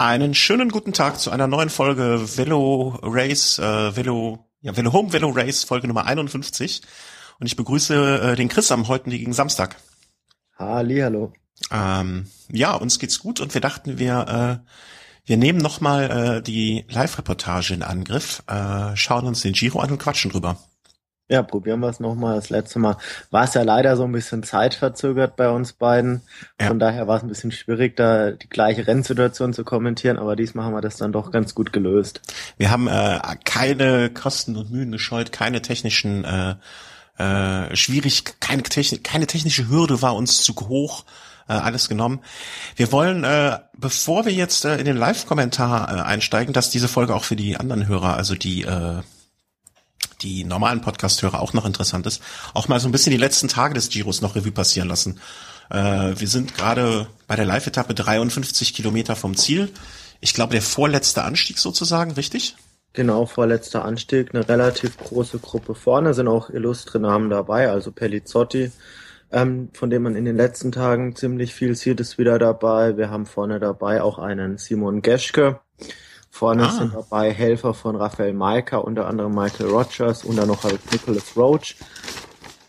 Einen schönen guten Tag zu einer neuen Folge Velo Race, äh, Velo, ja, Velo Home Velo Race, Folge Nummer 51. Und ich begrüße äh, den Chris am heutigen Samstag. Hallo. Ähm, ja, uns geht's gut und wir dachten, wir, äh, wir nehmen nochmal äh, die Live-Reportage in Angriff, äh, schauen uns den Giro an und quatschen drüber. Ja, probieren wir es nochmal. Das letzte Mal war es ja leider so ein bisschen zeitverzögert bei uns beiden. Von ja. daher war es ein bisschen schwierig, da die gleiche Rennsituation zu kommentieren, aber diesmal haben wir das dann doch ganz gut gelöst. Wir haben äh, keine Kosten und Mühen gescheut, keine technischen äh, äh, schwierig, keine, Technik, keine technische Hürde war uns zu hoch äh, alles genommen. Wir wollen, äh, bevor wir jetzt äh, in den Live-Kommentar äh, einsteigen, dass diese Folge auch für die anderen Hörer, also die äh, die normalen Podcast-Hörer auch noch interessant ist, auch mal so ein bisschen die letzten Tage des Giros noch Revue passieren lassen. Äh, wir sind gerade bei der Live-Etappe 53 Kilometer vom Ziel. Ich glaube, der vorletzte Anstieg sozusagen, richtig? Genau, vorletzter Anstieg, eine relativ große Gruppe vorne, sind auch illustre Namen dabei, also Pelizzotti, ähm, von dem man in den letzten Tagen ziemlich viel sieht, ist wieder dabei. Wir haben vorne dabei auch einen Simon Geschke, Vorne ah. sind dabei Helfer von Raphael Maika, unter anderem Michael Rogers und dann noch halt Nicholas Roach.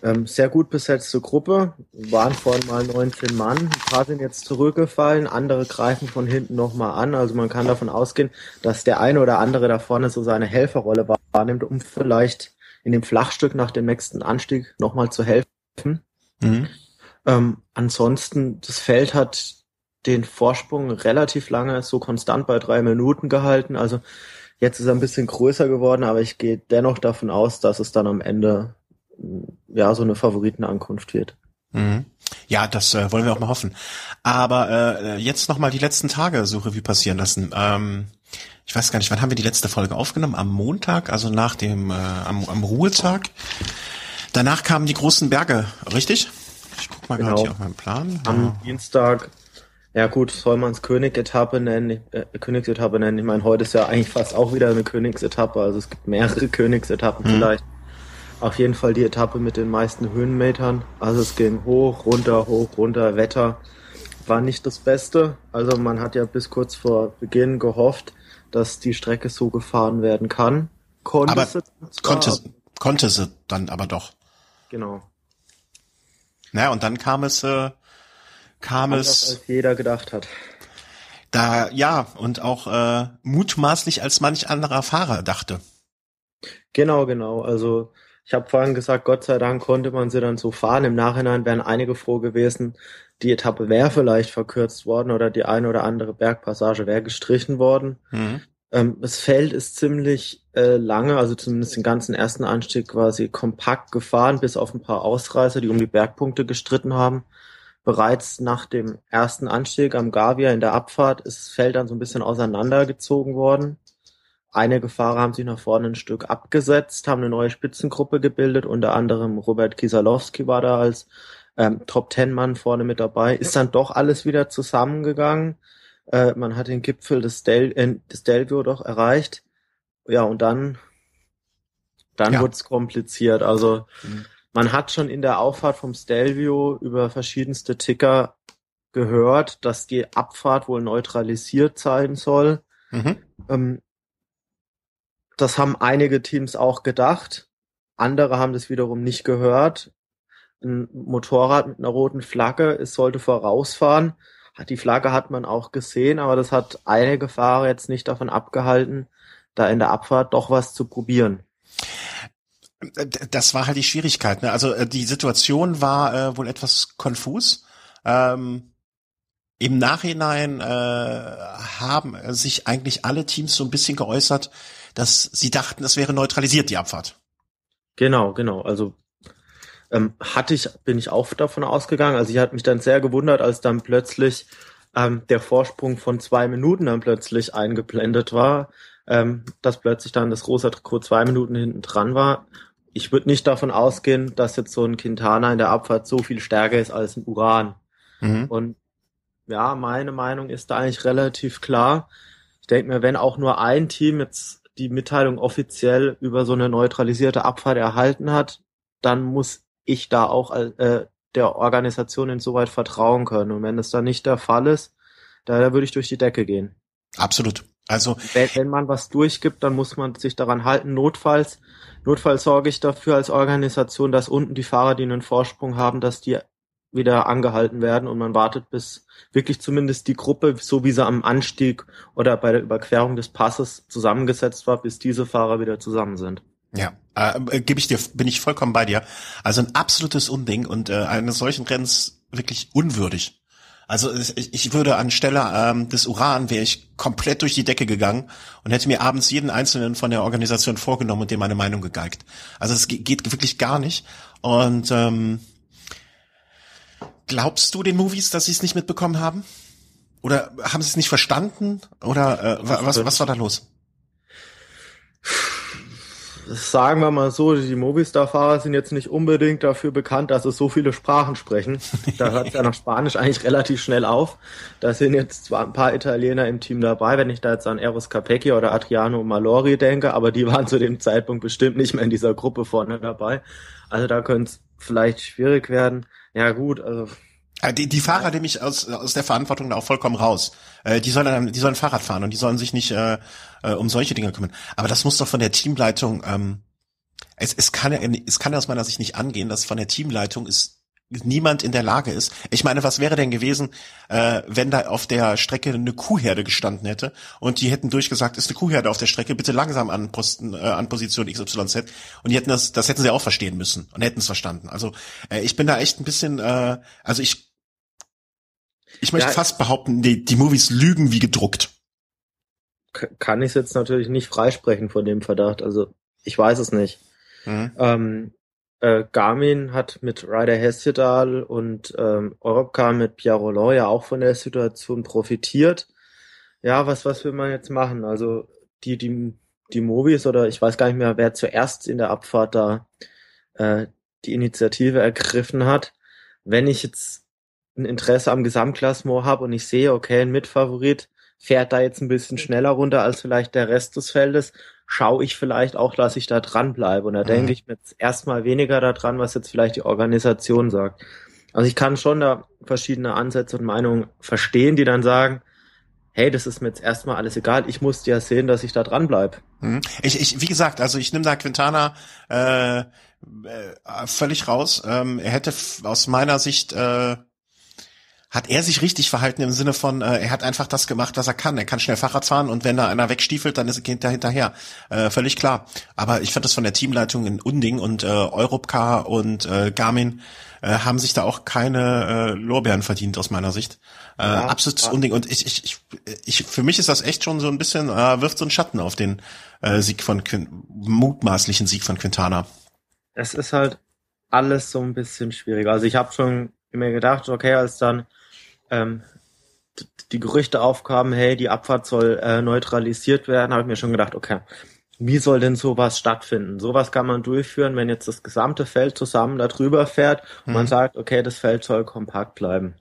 Ähm, sehr gut besetzte Gruppe, waren vorhin mal 19 Mann. Ein paar sind jetzt zurückgefallen, andere greifen von hinten nochmal an. Also man kann davon ausgehen, dass der eine oder andere da vorne so seine Helferrolle wahrnimmt, um vielleicht in dem Flachstück nach dem nächsten Anstieg nochmal zu helfen. Mhm. Ähm, ansonsten, das Feld hat den Vorsprung relativ lange so konstant bei drei Minuten gehalten. Also jetzt ist er ein bisschen größer geworden, aber ich gehe dennoch davon aus, dass es dann am Ende ja so eine Favoritenankunft wird. Mhm. Ja, das äh, wollen wir auch mal hoffen. Aber äh, jetzt noch mal die letzten Tage so Revue passieren lassen. Ähm, ich weiß gar nicht, wann haben wir die letzte Folge aufgenommen? Am Montag, also nach dem äh, am, am Ruhetag. Danach kamen die großen Berge, richtig? Ich guck mal genau. gerade hier auf meinen Plan. Am ja. Dienstag ja gut, soll man es König-Etappe nennen, äh, Königsetappe nennen. Ich meine, heute ist ja eigentlich fast auch wieder eine Königsetappe, also es gibt mehrere Königsetappen mhm. vielleicht. Auf jeden Fall die Etappe mit den meisten Höhenmetern. Also es ging hoch, runter, hoch, runter, Wetter war nicht das Beste. Also man hat ja bis kurz vor Beginn gehofft, dass die Strecke so gefahren werden kann. Konnte aber sie konnte, konnte sie dann aber doch. Genau. Naja, und dann kam es äh, kam Anders es. Als jeder gedacht hat. Da, ja, und auch äh, mutmaßlich als manch anderer Fahrer dachte. Genau, genau. Also ich habe vorhin gesagt, Gott sei Dank konnte man sie dann so fahren. Im Nachhinein wären einige froh gewesen, die Etappe wäre vielleicht verkürzt worden oder die eine oder andere Bergpassage wäre gestrichen worden. Mhm. Ähm, das Feld ist ziemlich äh, lange, also zumindest den ganzen ersten Anstieg quasi kompakt gefahren, bis auf ein paar Ausreißer, die um die Bergpunkte gestritten haben. Bereits nach dem ersten Anstieg am Gavia in der Abfahrt ist das Feld dann so ein bisschen auseinandergezogen worden. Einige Fahrer haben sich nach vorne ein Stück abgesetzt, haben eine neue Spitzengruppe gebildet, unter anderem Robert Kisalowski war da als ähm, Top-Ten-Mann vorne mit dabei. Ist dann doch alles wieder zusammengegangen. Äh, man hat den Gipfel des, Del äh, des Delvio doch erreicht. Ja, und dann, dann ja. wurde es kompliziert. Also mhm man hat schon in der Auffahrt vom Stelvio über verschiedenste Ticker gehört, dass die Abfahrt wohl neutralisiert sein soll. Mhm. Ähm, das haben einige Teams auch gedacht. Andere haben das wiederum nicht gehört. Ein Motorrad mit einer roten Flagge, es sollte vorausfahren. Die Flagge hat man auch gesehen, aber das hat einige Fahrer jetzt nicht davon abgehalten, da in der Abfahrt doch was zu probieren. Das war halt die Schwierigkeit. Ne? Also äh, die Situation war äh, wohl etwas konfus. Ähm, Im Nachhinein äh, haben sich eigentlich alle Teams so ein bisschen geäußert, dass sie dachten, es wäre neutralisiert, die Abfahrt. Genau, genau. Also ähm, hatte ich, bin ich auch davon ausgegangen. Also ich hatte mich dann sehr gewundert, als dann plötzlich ähm, der Vorsprung von zwei Minuten dann plötzlich eingeblendet war, ähm, dass plötzlich dann das rosa Trikot zwei Minuten hinten dran war ich würde nicht davon ausgehen, dass jetzt so ein Quintana in der Abfahrt so viel stärker ist als ein Uran. Mhm. Und ja, meine Meinung ist da eigentlich relativ klar. Ich denke mir, wenn auch nur ein Team jetzt die Mitteilung offiziell über so eine neutralisierte Abfahrt erhalten hat, dann muss ich da auch äh, der Organisation insoweit vertrauen können. Und wenn das dann nicht der Fall ist, da, da würde ich durch die Decke gehen. Absolut. Also wenn, wenn man was durchgibt, dann muss man sich daran halten. Notfalls, notfalls sorge ich dafür als Organisation, dass unten die Fahrer, die einen Vorsprung haben, dass die wieder angehalten werden und man wartet, bis wirklich zumindest die Gruppe, so wie sie am Anstieg oder bei der Überquerung des Passes zusammengesetzt war, bis diese Fahrer wieder zusammen sind. Ja, äh, gebe ich dir, bin ich vollkommen bei dir. Also ein absolutes Unding und äh, eines solchen Rennens wirklich unwürdig. Also ich, würde anstelle ähm, des Uran wäre ich komplett durch die Decke gegangen und hätte mir abends jeden einzelnen von der Organisation vorgenommen und dem meine Meinung gegeigt. Also es geht wirklich gar nicht. Und ähm, glaubst du den Movies, dass sie es nicht mitbekommen haben? Oder haben sie es nicht verstanden? Oder äh, was, was war da los? Sagen wir mal so, die Movistar-Fahrer sind jetzt nicht unbedingt dafür bekannt, dass sie so viele Sprachen sprechen. Da hört es ja nach Spanisch eigentlich relativ schnell auf. Da sind jetzt zwar ein paar Italiener im Team dabei, wenn ich da jetzt an Eros Capecchi oder Adriano Malori denke, aber die waren zu dem Zeitpunkt bestimmt nicht mehr in dieser Gruppe vorne dabei. Also da könnte es vielleicht schwierig werden. Ja gut, also die, die Fahrer nehme ich aus, aus der Verantwortung da auch vollkommen raus. Äh, die sollen die sollen Fahrrad fahren und die sollen sich nicht äh, äh, um solche Dinge kümmern. Aber das muss doch von der Teamleitung, ähm, es, es kann ja, es kann aus meiner Sicht nicht angehen, dass von der Teamleitung ist niemand in der Lage ist. Ich meine, was wäre denn gewesen, äh, wenn da auf der Strecke eine Kuhherde gestanden hätte und die hätten durchgesagt, ist eine Kuhherde auf der Strecke, bitte langsam an Posten, äh, an Position XYZ und die hätten das, das hätten sie auch verstehen müssen und hätten es verstanden. Also äh, ich bin da echt ein bisschen, äh, also ich ich möchte ja, fast behaupten, die, die Movies lügen wie gedruckt. Kann ich jetzt natürlich nicht freisprechen von dem Verdacht. Also ich weiß es nicht. Mhm. Ähm, äh, Garmin hat mit Ryder Hesjedal und ähm, Europcar mit Pierre Roland ja auch von der Situation profitiert. Ja, was, was will man jetzt machen? Also die, die, die Movies oder ich weiß gar nicht mehr, wer zuerst in der Abfahrt da äh, die Initiative ergriffen hat. Wenn ich jetzt ein Interesse am Gesamtklassement habe und ich sehe, okay, ein Mitfavorit fährt da jetzt ein bisschen schneller runter als vielleicht der Rest des Feldes, schaue ich vielleicht auch, dass ich da dran bleibe. Und da mhm. denke ich mir jetzt erstmal weniger daran, was jetzt vielleicht die Organisation sagt. Also ich kann schon da verschiedene Ansätze und Meinungen verstehen, die dann sagen, hey, das ist mir jetzt erstmal alles egal, ich muss ja sehen, dass ich da dran bleib. Mhm. Ich, ich, wie gesagt, also ich nehme da Quintana äh, äh, völlig raus. Ähm, er hätte aus meiner Sicht äh, hat er sich richtig verhalten im Sinne von, äh, er hat einfach das gemacht, was er kann. Er kann schnell Fahrrad fahren und wenn da einer wegstiefelt, dann ist er Kind hinterher. Äh, völlig klar. Aber ich fand das von der Teamleitung in Unding und äh, Europcar und äh, Garmin äh, haben sich da auch keine äh, Lorbeeren verdient aus meiner Sicht. Äh, ja, absolutes ja. Unding. Und ich, ich, ich, ich, für mich ist das echt schon so ein bisschen, äh, wirft so einen Schatten auf den äh, Sieg von Quint mutmaßlichen Sieg von Quintana. Es ist halt alles so ein bisschen schwieriger. Also ich habe schon mir gedacht, okay, als dann ähm, die Gerüchte aufkamen, hey, die Abfahrt soll äh, neutralisiert werden, habe ich mir schon gedacht, okay, wie soll denn sowas stattfinden? Sowas kann man durchführen, wenn jetzt das gesamte Feld zusammen da drüber fährt und mhm. man sagt, okay, das Feld soll kompakt bleiben.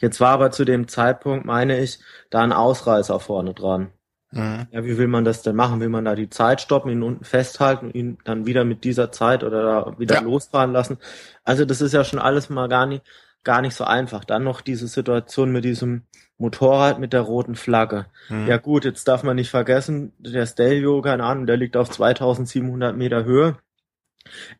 Jetzt war aber zu dem Zeitpunkt, meine ich, da ein Ausreißer vorne dran. Mhm. Ja, wie will man das denn machen? Will man da die Zeit stoppen, ihn unten festhalten und ihn dann wieder mit dieser Zeit oder da wieder ja. losfahren lassen? Also das ist ja schon alles mal gar nicht, gar nicht so einfach. Dann noch diese Situation mit diesem Motorrad mit der roten Flagge. Mhm. Ja gut, jetzt darf man nicht vergessen, der Stelvio, keine Ahnung, der liegt auf 2700 Meter Höhe.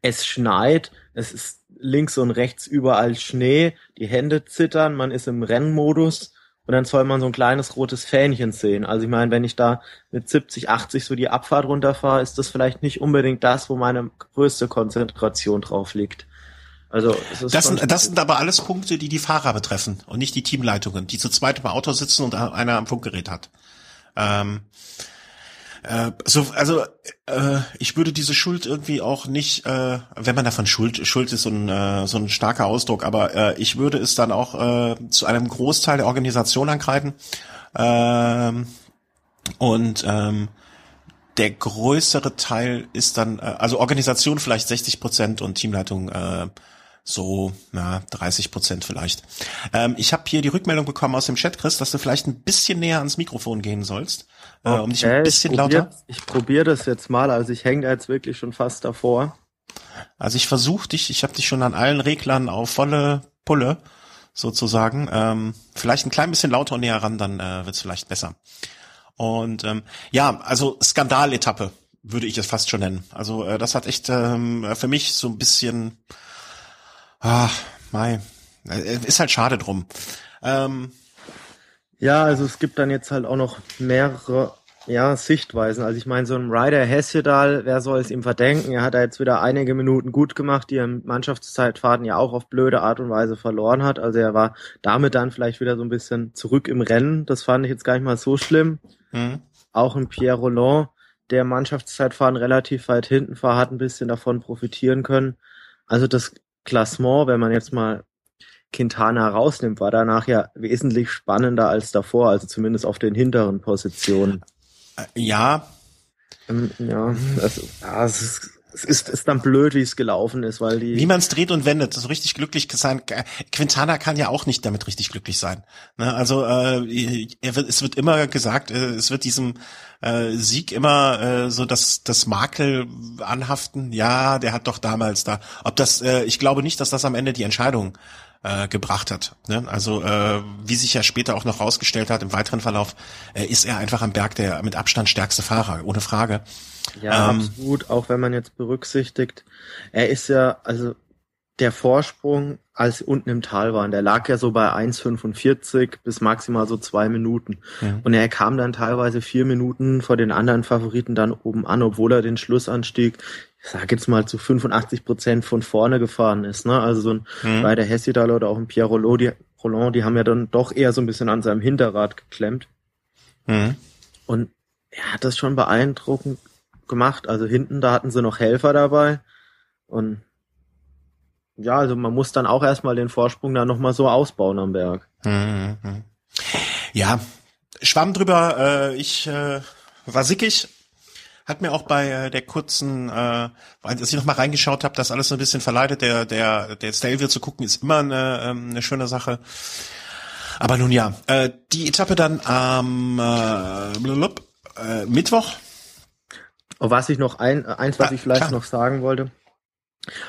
Es schneit, es ist links und rechts überall Schnee, die Hände zittern, man ist im Rennmodus und dann soll man so ein kleines rotes Fähnchen sehen. Also ich meine, wenn ich da mit 70, 80 so die Abfahrt runterfahre, ist das vielleicht nicht unbedingt das, wo meine größte Konzentration drauf liegt. Also das sind, das sind aber alles Punkte, die die Fahrer betreffen und nicht die Teamleitungen, die zu zweit im Auto sitzen und einer am Funkgerät hat. Ähm, äh, so, also äh, ich würde diese Schuld irgendwie auch nicht, äh, wenn man davon Schuld, Schuld ist so ein, äh, so ein starker Ausdruck, aber äh, ich würde es dann auch äh, zu einem Großteil der Organisation angreifen. Ähm, und ähm, der größere Teil ist dann, äh, also Organisation vielleicht 60 Prozent und Teamleitung äh, so na 30 Prozent vielleicht. Ähm, ich habe hier die Rückmeldung bekommen aus dem Chat, Chris, dass du vielleicht ein bisschen näher ans Mikrofon gehen sollst, äh, um dich ein bisschen ich lauter. Ich probiere das jetzt mal, also ich hänge da jetzt wirklich schon fast davor. Also ich versuche dich, ich habe dich schon an allen Reglern auf volle Pulle, sozusagen. Ähm, vielleicht ein klein bisschen lauter und näher ran, dann äh, wird's vielleicht besser. Und ähm, ja, also Skandaletappe würde ich es fast schon nennen. Also äh, das hat echt ähm, für mich so ein bisschen, ah, mei, ist halt schade drum. Ähm, ja, also es gibt dann jetzt halt auch noch mehrere ja, Sichtweisen. Also ich meine, so ein Ryder Hesjedal, wer soll es ihm verdenken? Er hat da jetzt wieder einige Minuten gut gemacht, die er im Mannschaftszeitfahrten ja auch auf blöde Art und Weise verloren hat. Also er war damit dann vielleicht wieder so ein bisschen zurück im Rennen. Das fand ich jetzt gar nicht mal so schlimm. Mhm. Auch ein Pierre Roland, der Mannschaftszeitfahren relativ weit hinten war, hat ein bisschen davon profitieren können. Also das Klassement, wenn man jetzt mal Quintana rausnimmt, war danach ja wesentlich spannender als davor, also zumindest auf den hinteren Positionen. Ja. Ähm, ja, das, ja, es ist, es ist, ist dann blöd, wie es gelaufen ist, weil die. Wie man es dreht und wendet, so richtig glücklich sein. Quintana kann ja auch nicht damit richtig glücklich sein. Ne? Also äh, er wird, es wird immer gesagt, äh, es wird diesem äh, Sieg immer äh, so das, das Makel anhaften. Ja, der hat doch damals da. Ob das, äh, ich glaube nicht, dass das am Ende die Entscheidung äh, gebracht hat. Ne? Also äh, wie sich ja später auch noch rausgestellt hat im weiteren Verlauf, äh, ist er einfach am Berg der mit Abstand stärkste Fahrer, ohne Frage. Ja, ähm, absolut. Auch wenn man jetzt berücksichtigt, er ist ja also der Vorsprung, als unten im Tal waren, der lag ja so bei 1,45 bis maximal so zwei Minuten. Ja. Und er kam dann teilweise vier Minuten vor den anderen Favoriten dann oben an, obwohl er den Schlussanstieg ich sag jetzt mal zu 85 Prozent von vorne gefahren ist. Ne? Also so ein mhm. bei der Hessidal oder auch ein Pierre Roland die, Roland, die haben ja dann doch eher so ein bisschen an seinem Hinterrad geklemmt. Mhm. Und er hat das schon beeindruckend gemacht. Also hinten, da hatten sie noch Helfer dabei. Und ja, also man muss dann auch erstmal den Vorsprung da nochmal so ausbauen am Berg. Mhm. Ja, schwamm drüber, äh, ich äh, war sickig, hat mir auch bei äh, der kurzen, äh, als ich noch mal reingeschaut habe, das alles so ein bisschen verleitet. Der der der Stelvio zu gucken ist immer eine, ähm, eine schöne Sache. Aber nun ja, äh, die Etappe dann am äh, äh, Mittwoch. Was ich noch ein, eins, was ah, ich vielleicht klar. noch sagen wollte.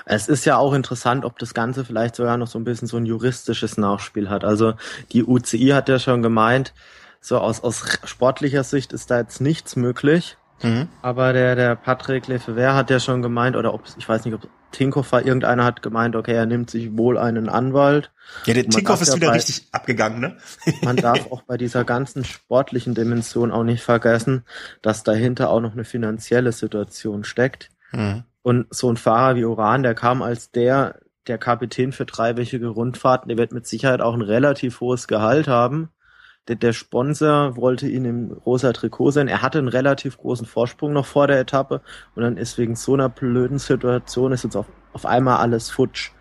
Es ist ja auch interessant, ob das Ganze vielleicht sogar noch so ein bisschen so ein juristisches Nachspiel hat. Also die UCI hat ja schon gemeint, so aus, aus sportlicher Sicht ist da jetzt nichts möglich. Mhm. Aber der, der Patrick Lefebvre hat ja schon gemeint, oder ob, ich weiß nicht, ob Tinkoff war, irgendeiner hat gemeint, okay, er nimmt sich wohl einen Anwalt. Ja, der Tinkoff ist ja wieder bei, richtig abgegangen, ne? man darf auch bei dieser ganzen sportlichen Dimension auch nicht vergessen, dass dahinter auch noch eine finanzielle Situation steckt. Mhm. Und so ein Fahrer wie Uran, der kam als der, der Kapitän für dreiwöchige Rundfahrten, der wird mit Sicherheit auch ein relativ hohes Gehalt haben der, der Sponsor wollte ihn im rosa Trikot sein. Er hatte einen relativ großen Vorsprung noch vor der Etappe und dann ist wegen so einer blöden Situation ist jetzt auf, auf einmal alles futsch.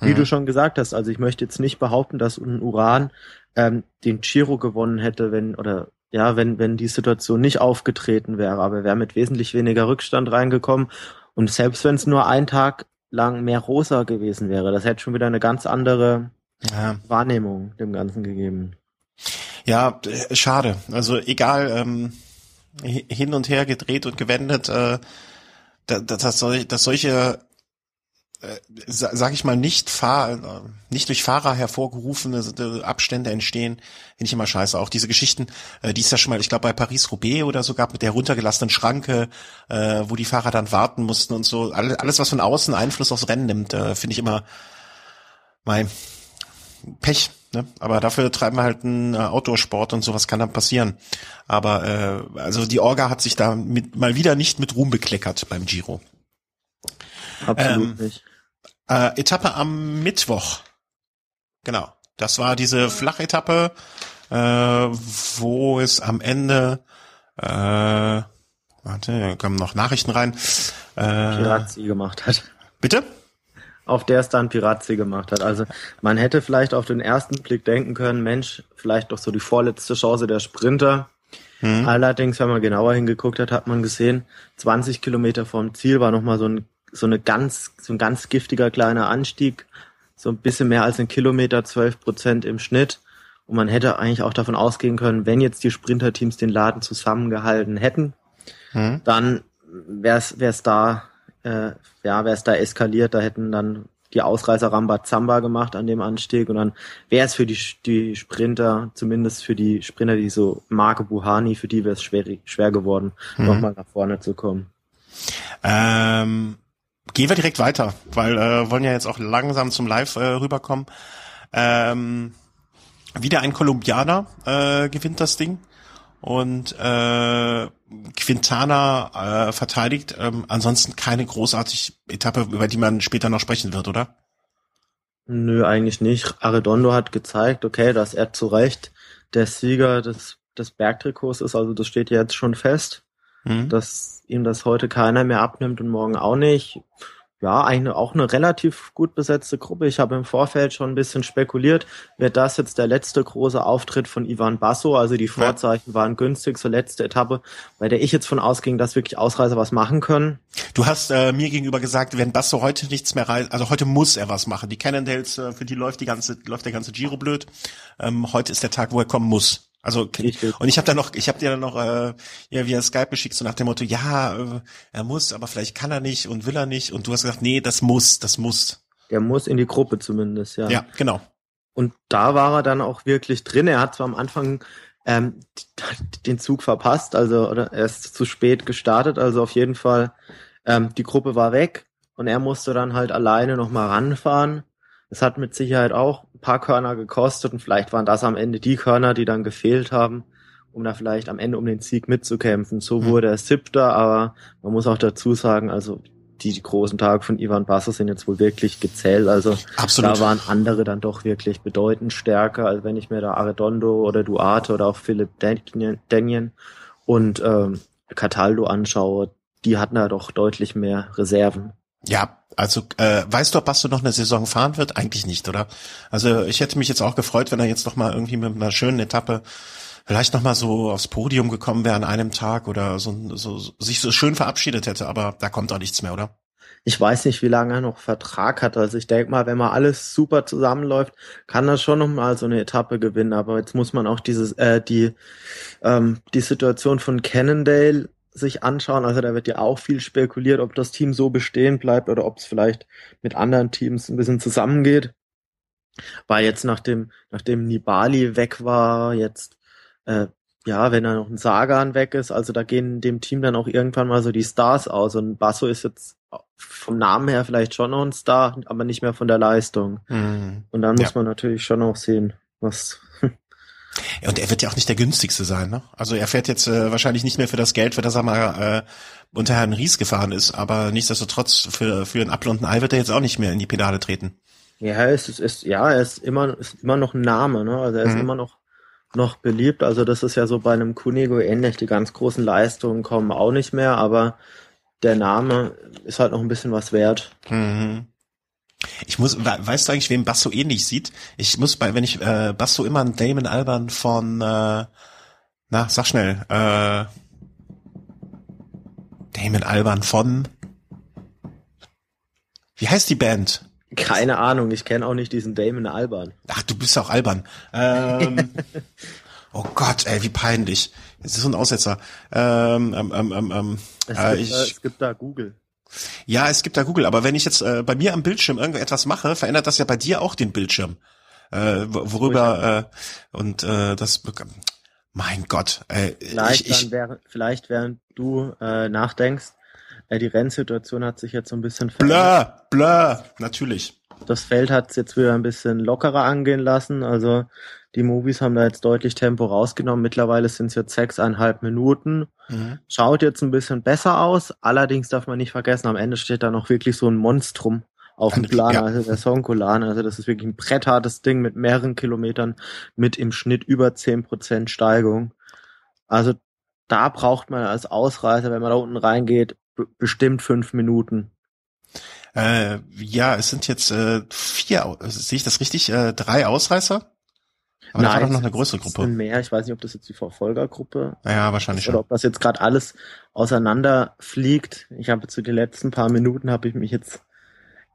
Wie mhm. du schon gesagt hast, also ich möchte jetzt nicht behaupten, dass ein Uran ähm, den Giro gewonnen hätte, wenn oder ja, wenn wenn die Situation nicht aufgetreten wäre, aber er wäre mit wesentlich weniger Rückstand reingekommen und selbst wenn es nur ein Tag lang mehr rosa gewesen wäre, das hätte schon wieder eine ganz andere ja. Wahrnehmung dem Ganzen gegeben. Ja, äh, schade. Also egal, ähm, hin und her gedreht und gewendet, äh, dass, dass, solche, sag ich mal, nicht, fahr, nicht durch Fahrer hervorgerufene äh, Abstände entstehen, finde ich immer scheiße. Auch diese Geschichten, äh, die ist ja schon mal, ich glaube, bei Paris-Roubaix oder sogar mit der runtergelassenen Schranke, äh, wo die Fahrer dann warten mussten und so. Alles, was von außen Einfluss aufs Rennen nimmt, äh, finde ich immer mein Pech. Ne? Aber dafür treiben wir halt einen äh, Outdoor-Sport und sowas kann dann passieren. Aber äh, also die Orga hat sich da mit, mal wieder nicht mit Ruhm bekleckert beim Giro. Absolut ähm, nicht. Äh, Etappe am Mittwoch. Genau. Das war diese Flachetappe, äh, wo es am Ende äh, warte, da kommen noch Nachrichten rein. Äh, Pirazzi gemacht hat. Bitte? auf der es dann Pirazzi gemacht hat. Also man hätte vielleicht auf den ersten Blick denken können, Mensch, vielleicht doch so die vorletzte Chance der Sprinter. Mhm. Allerdings, wenn man genauer hingeguckt hat, hat man gesehen, 20 Kilometer vom Ziel war nochmal so ein, so eine ganz, so ein ganz giftiger kleiner Anstieg. So ein bisschen mehr als ein Kilometer, 12 Prozent im Schnitt. Und man hätte eigentlich auch davon ausgehen können, wenn jetzt die Sprinterteams den Laden zusammengehalten hätten, mhm. dann wäre es da äh, ja, wäre es da eskaliert, da hätten dann die Ausreißer Rambazamba gemacht an dem Anstieg und dann wäre es für die, die Sprinter, zumindest für die Sprinter, die so Marke Buhani, für die wäre es schwer, schwer geworden, mhm. nochmal nach vorne zu kommen. Ähm, gehen wir direkt weiter, weil äh, wollen ja jetzt auch langsam zum Live äh, rüberkommen. Ähm, wieder ein Kolumbianer äh, gewinnt das Ding und äh, Quintana äh, verteidigt. Ähm, ansonsten keine großartige Etappe, über die man später noch sprechen wird, oder? Nö, eigentlich nicht. Arredondo hat gezeigt, okay, dass er zu Recht der Sieger des, des Bergtrikots ist. Also das steht jetzt schon fest, mhm. dass ihm das heute keiner mehr abnimmt und morgen auch nicht ja, eine, auch eine relativ gut besetzte Gruppe. Ich habe im Vorfeld schon ein bisschen spekuliert, wird das jetzt der letzte große Auftritt von Ivan Basso? Also die Vorzeichen ja. waren günstig zur letzte Etappe, bei der ich jetzt von ausging, dass wirklich Ausreißer was machen können. Du hast äh, mir gegenüber gesagt, wenn Basso heute nichts mehr reist, also heute muss er was machen. Die Cannondales, äh, für die läuft die ganze, läuft der ganze Giro blöd. Ähm, heute ist der Tag, wo er kommen muss. Also Richtig. und ich habe da noch, ich habe dir dann noch äh, ja via Skype geschickt so nach dem Motto, ja, äh, er muss, aber vielleicht kann er nicht und will er nicht und du hast gesagt, nee, das muss, das muss. Der muss in die Gruppe zumindest, ja. Ja, genau. Und da war er dann auch wirklich drin. Er hat zwar am Anfang ähm, den Zug verpasst, also oder er ist zu spät gestartet, also auf jeden Fall ähm, die Gruppe war weg und er musste dann halt alleine noch mal ranfahren es hat mit Sicherheit auch ein paar Körner gekostet und vielleicht waren das am Ende die Körner, die dann gefehlt haben, um da vielleicht am Ende um den Sieg mitzukämpfen. So mhm. wurde er siebter, aber man muss auch dazu sagen, also die, die großen Tage von Ivan Basso sind jetzt wohl wirklich gezählt. Also Absolut. da waren andere dann doch wirklich bedeutend stärker, als wenn ich mir da Arredondo oder Duarte oder auch Philipp Denien und ähm, Cataldo anschaue. Die hatten da doch deutlich mehr Reserven. Ja, also äh, weißt du, ob Basto noch eine Saison fahren wird? Eigentlich nicht, oder? Also ich hätte mich jetzt auch gefreut, wenn er jetzt noch mal irgendwie mit einer schönen Etappe vielleicht noch mal so aufs Podium gekommen wäre an einem Tag oder so, so, sich so schön verabschiedet hätte. Aber da kommt auch nichts mehr, oder? Ich weiß nicht, wie lange er noch Vertrag hat. Also ich denke mal, wenn mal alles super zusammenläuft, kann er schon noch mal so eine Etappe gewinnen. Aber jetzt muss man auch dieses äh, die ähm, die Situation von Cannondale sich anschauen. Also da wird ja auch viel spekuliert, ob das Team so bestehen bleibt oder ob es vielleicht mit anderen Teams ein bisschen zusammengeht. Weil jetzt nachdem, nachdem Nibali weg war, jetzt, äh, ja, wenn da noch ein Sagan weg ist, also da gehen dem Team dann auch irgendwann mal so die Stars aus. Und Basso ist jetzt vom Namen her vielleicht schon noch ein Star, aber nicht mehr von der Leistung. Mhm. Und dann muss ja. man natürlich schon auch sehen, was, ja, und er wird ja auch nicht der günstigste sein, ne? Also er fährt jetzt äh, wahrscheinlich nicht mehr für das Geld, für das er mal äh, unter Herrn Ries gefahren ist, aber nichtsdestotrotz für, für ein Apfel und ein Ei wird er jetzt auch nicht mehr in die Pedale treten. Ja, es ist, ist ja, er ist immer, ist immer noch ein Name, ne? Also er ist mhm. immer noch noch beliebt. Also das ist ja so bei einem Kunego ähnlich. Die ganz großen Leistungen kommen auch nicht mehr, aber der Name ist halt noch ein bisschen was wert. Mhm. Ich muss, weißt du eigentlich, wem Basso ähnlich sieht? Ich muss bei, wenn ich äh, Basso immer an Damon Alban von, äh, na, sag schnell, äh, Damon Alban von, wie heißt die Band? Keine Ahnung, ich kenne auch nicht diesen Damon Alban. Ach, du bist auch Alban. Ähm, oh Gott, ey, wie peinlich. Das ist so ein Aussetzer. Ähm, ähm, ähm, ähm, es, äh, gibt, ich, es gibt da Google. Ja, es gibt da Google, aber wenn ich jetzt äh, bei mir am Bildschirm irgendetwas mache, verändert das ja bei dir auch den Bildschirm. Äh, worüber äh, und äh, das mein Gott. Äh, vielleicht, ich, ich, während, vielleicht während du äh, nachdenkst, äh, die Rennsituation hat sich jetzt so ein bisschen verändert. Blö, blö, natürlich. Das Feld hat es jetzt wieder ein bisschen lockerer angehen lassen. Also die Movies haben da jetzt deutlich Tempo rausgenommen. Mittlerweile sind es jetzt sechseinhalb Minuten. Mhm. Schaut jetzt ein bisschen besser aus. Allerdings darf man nicht vergessen, am Ende steht da noch wirklich so ein Monstrum auf dem Plan, ja. also der Sonkolan. Also das ist wirklich ein bretthartes Ding mit mehreren Kilometern, mit im Schnitt über zehn Prozent Steigung. Also da braucht man als Ausreißer, wenn man da unten reingeht, bestimmt fünf Minuten. Äh, ja, es sind jetzt äh, vier, sehe ich das richtig, äh, drei Ausreißer? Aber Nein, da war doch noch eine größere Gruppe. Mehr. Ich weiß nicht, ob das jetzt die Verfolgergruppe ja, wahrscheinlich ist oder schon. ob das jetzt gerade alles auseinander fliegt. Ich habe zu den letzten paar Minuten habe ich mich jetzt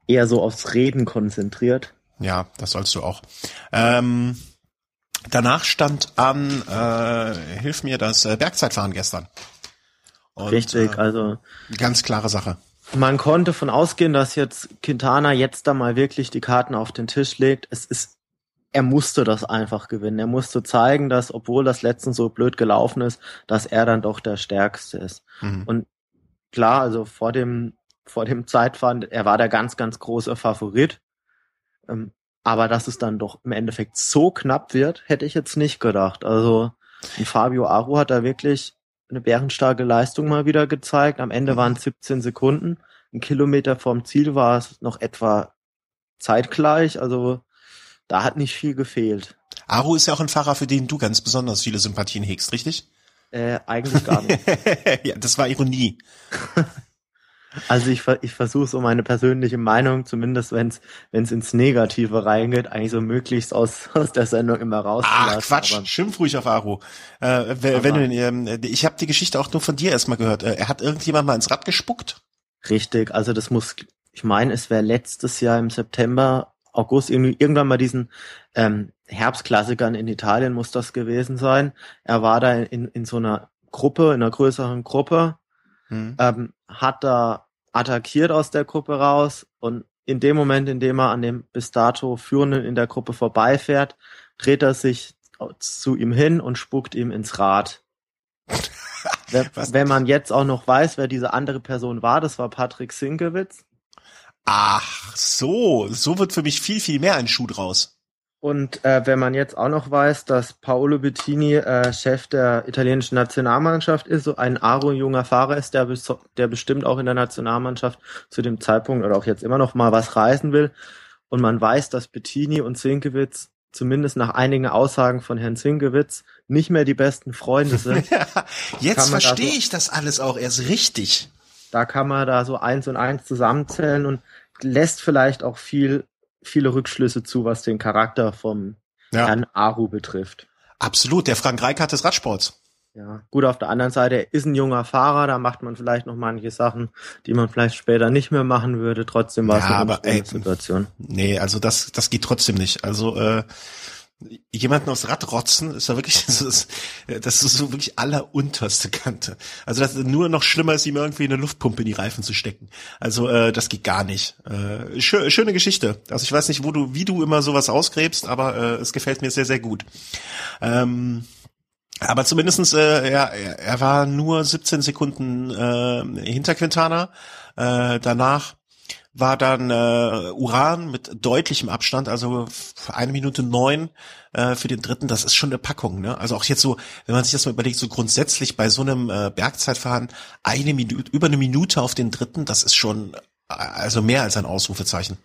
eher so aufs Reden konzentriert. Ja, das sollst du auch. Ähm, danach stand an, äh, hilf mir das äh, Bergzeitfahren gestern. Und, Richtig, äh, also ganz klare Sache. Man konnte von ausgehen, dass jetzt Quintana jetzt da mal wirklich die Karten auf den Tisch legt. Es ist, er musste das einfach gewinnen. Er musste zeigen, dass, obwohl das letztens so blöd gelaufen ist, dass er dann doch der Stärkste ist. Mhm. Und klar, also vor dem, vor dem Zeitfahren, er war der ganz, ganz große Favorit. Ähm, aber dass es dann doch im Endeffekt so knapp wird, hätte ich jetzt nicht gedacht. Also Fabio Aru hat da wirklich eine bärenstarke Leistung mal wieder gezeigt. Am Ende waren es 17 Sekunden. Ein Kilometer vom Ziel war es noch etwa zeitgleich. Also da hat nicht viel gefehlt. Aru ist ja auch ein Fahrer, für den du ganz besonders viele Sympathien hegst, richtig? Äh, eigentlich gar nicht. ja, das war Ironie. Also ich, ich versuche so meine persönliche Meinung, zumindest wenn es ins Negative reingeht, eigentlich so möglichst aus, aus der Sendung immer rauszulassen. Ach Quatsch, aber, schimpf ruhig auf Aro. Äh, wenn du, ähm, ich habe die Geschichte auch nur von dir erstmal gehört. Äh, er hat irgendjemand mal ins Rad gespuckt? Richtig, also das muss, ich meine, es wäre letztes Jahr im September, August, irgendwann mal diesen ähm, Herbstklassikern in Italien muss das gewesen sein. Er war da in, in so einer Gruppe, in einer größeren Gruppe mhm. ähm, hat da attackiert aus der Gruppe raus und in dem Moment, in dem er an dem bis dato Führenden in der Gruppe vorbeifährt, dreht er sich zu ihm hin und spuckt ihm ins Rad. Wenn man jetzt auch noch weiß, wer diese andere Person war, das war Patrick Sinkewitz. Ach so, so wird für mich viel, viel mehr ein Schuh draus. Und äh, wenn man jetzt auch noch weiß, dass Paolo Bettini äh, Chef der italienischen Nationalmannschaft ist, so ein Aro-junger Fahrer ist, der, der bestimmt auch in der Nationalmannschaft zu dem Zeitpunkt oder auch jetzt immer noch mal was reisen will. Und man weiß, dass Bettini und Zinkewitz zumindest nach einigen Aussagen von Herrn Zinkewitz nicht mehr die besten Freunde sind. ja, jetzt verstehe da so, ich das alles auch erst richtig. Da kann man da so eins und eins zusammenzählen und lässt vielleicht auch viel viele Rückschlüsse zu, was den Charakter vom ja. Herrn Aru betrifft. Absolut, der Frank Reichardt des Radsports. Ja, gut, auf der anderen Seite, er ist ein junger Fahrer, da macht man vielleicht noch manche Sachen, die man vielleicht später nicht mehr machen würde. Trotzdem war es ja, eine aber, ey, Situation. Nee, also das, das geht trotzdem nicht. Also äh, jemanden aufs Rad rotzen, ist ja wirklich, das ist, das ist so wirklich allerunterste Kante. Also das nur noch schlimmer ist, ihm irgendwie eine Luftpumpe in die Reifen zu stecken. Also äh, das geht gar nicht. Äh, schö schöne Geschichte. Also ich weiß nicht, wo du, wie du immer sowas ausgräbst, aber äh, es gefällt mir sehr, sehr gut. Ähm, aber zumindestens, äh, ja, er war nur 17 Sekunden äh, hinter Quintana. Äh, danach war dann äh, Uran mit deutlichem Abstand, also eine Minute neun äh, für den dritten. Das ist schon eine Packung. Ne? Also auch jetzt so, wenn man sich das mal überlegt, so grundsätzlich bei so einem äh, Bergzeitfahren eine Minute, über eine Minute auf den dritten, das ist schon äh, also mehr als ein Ausrufezeichen.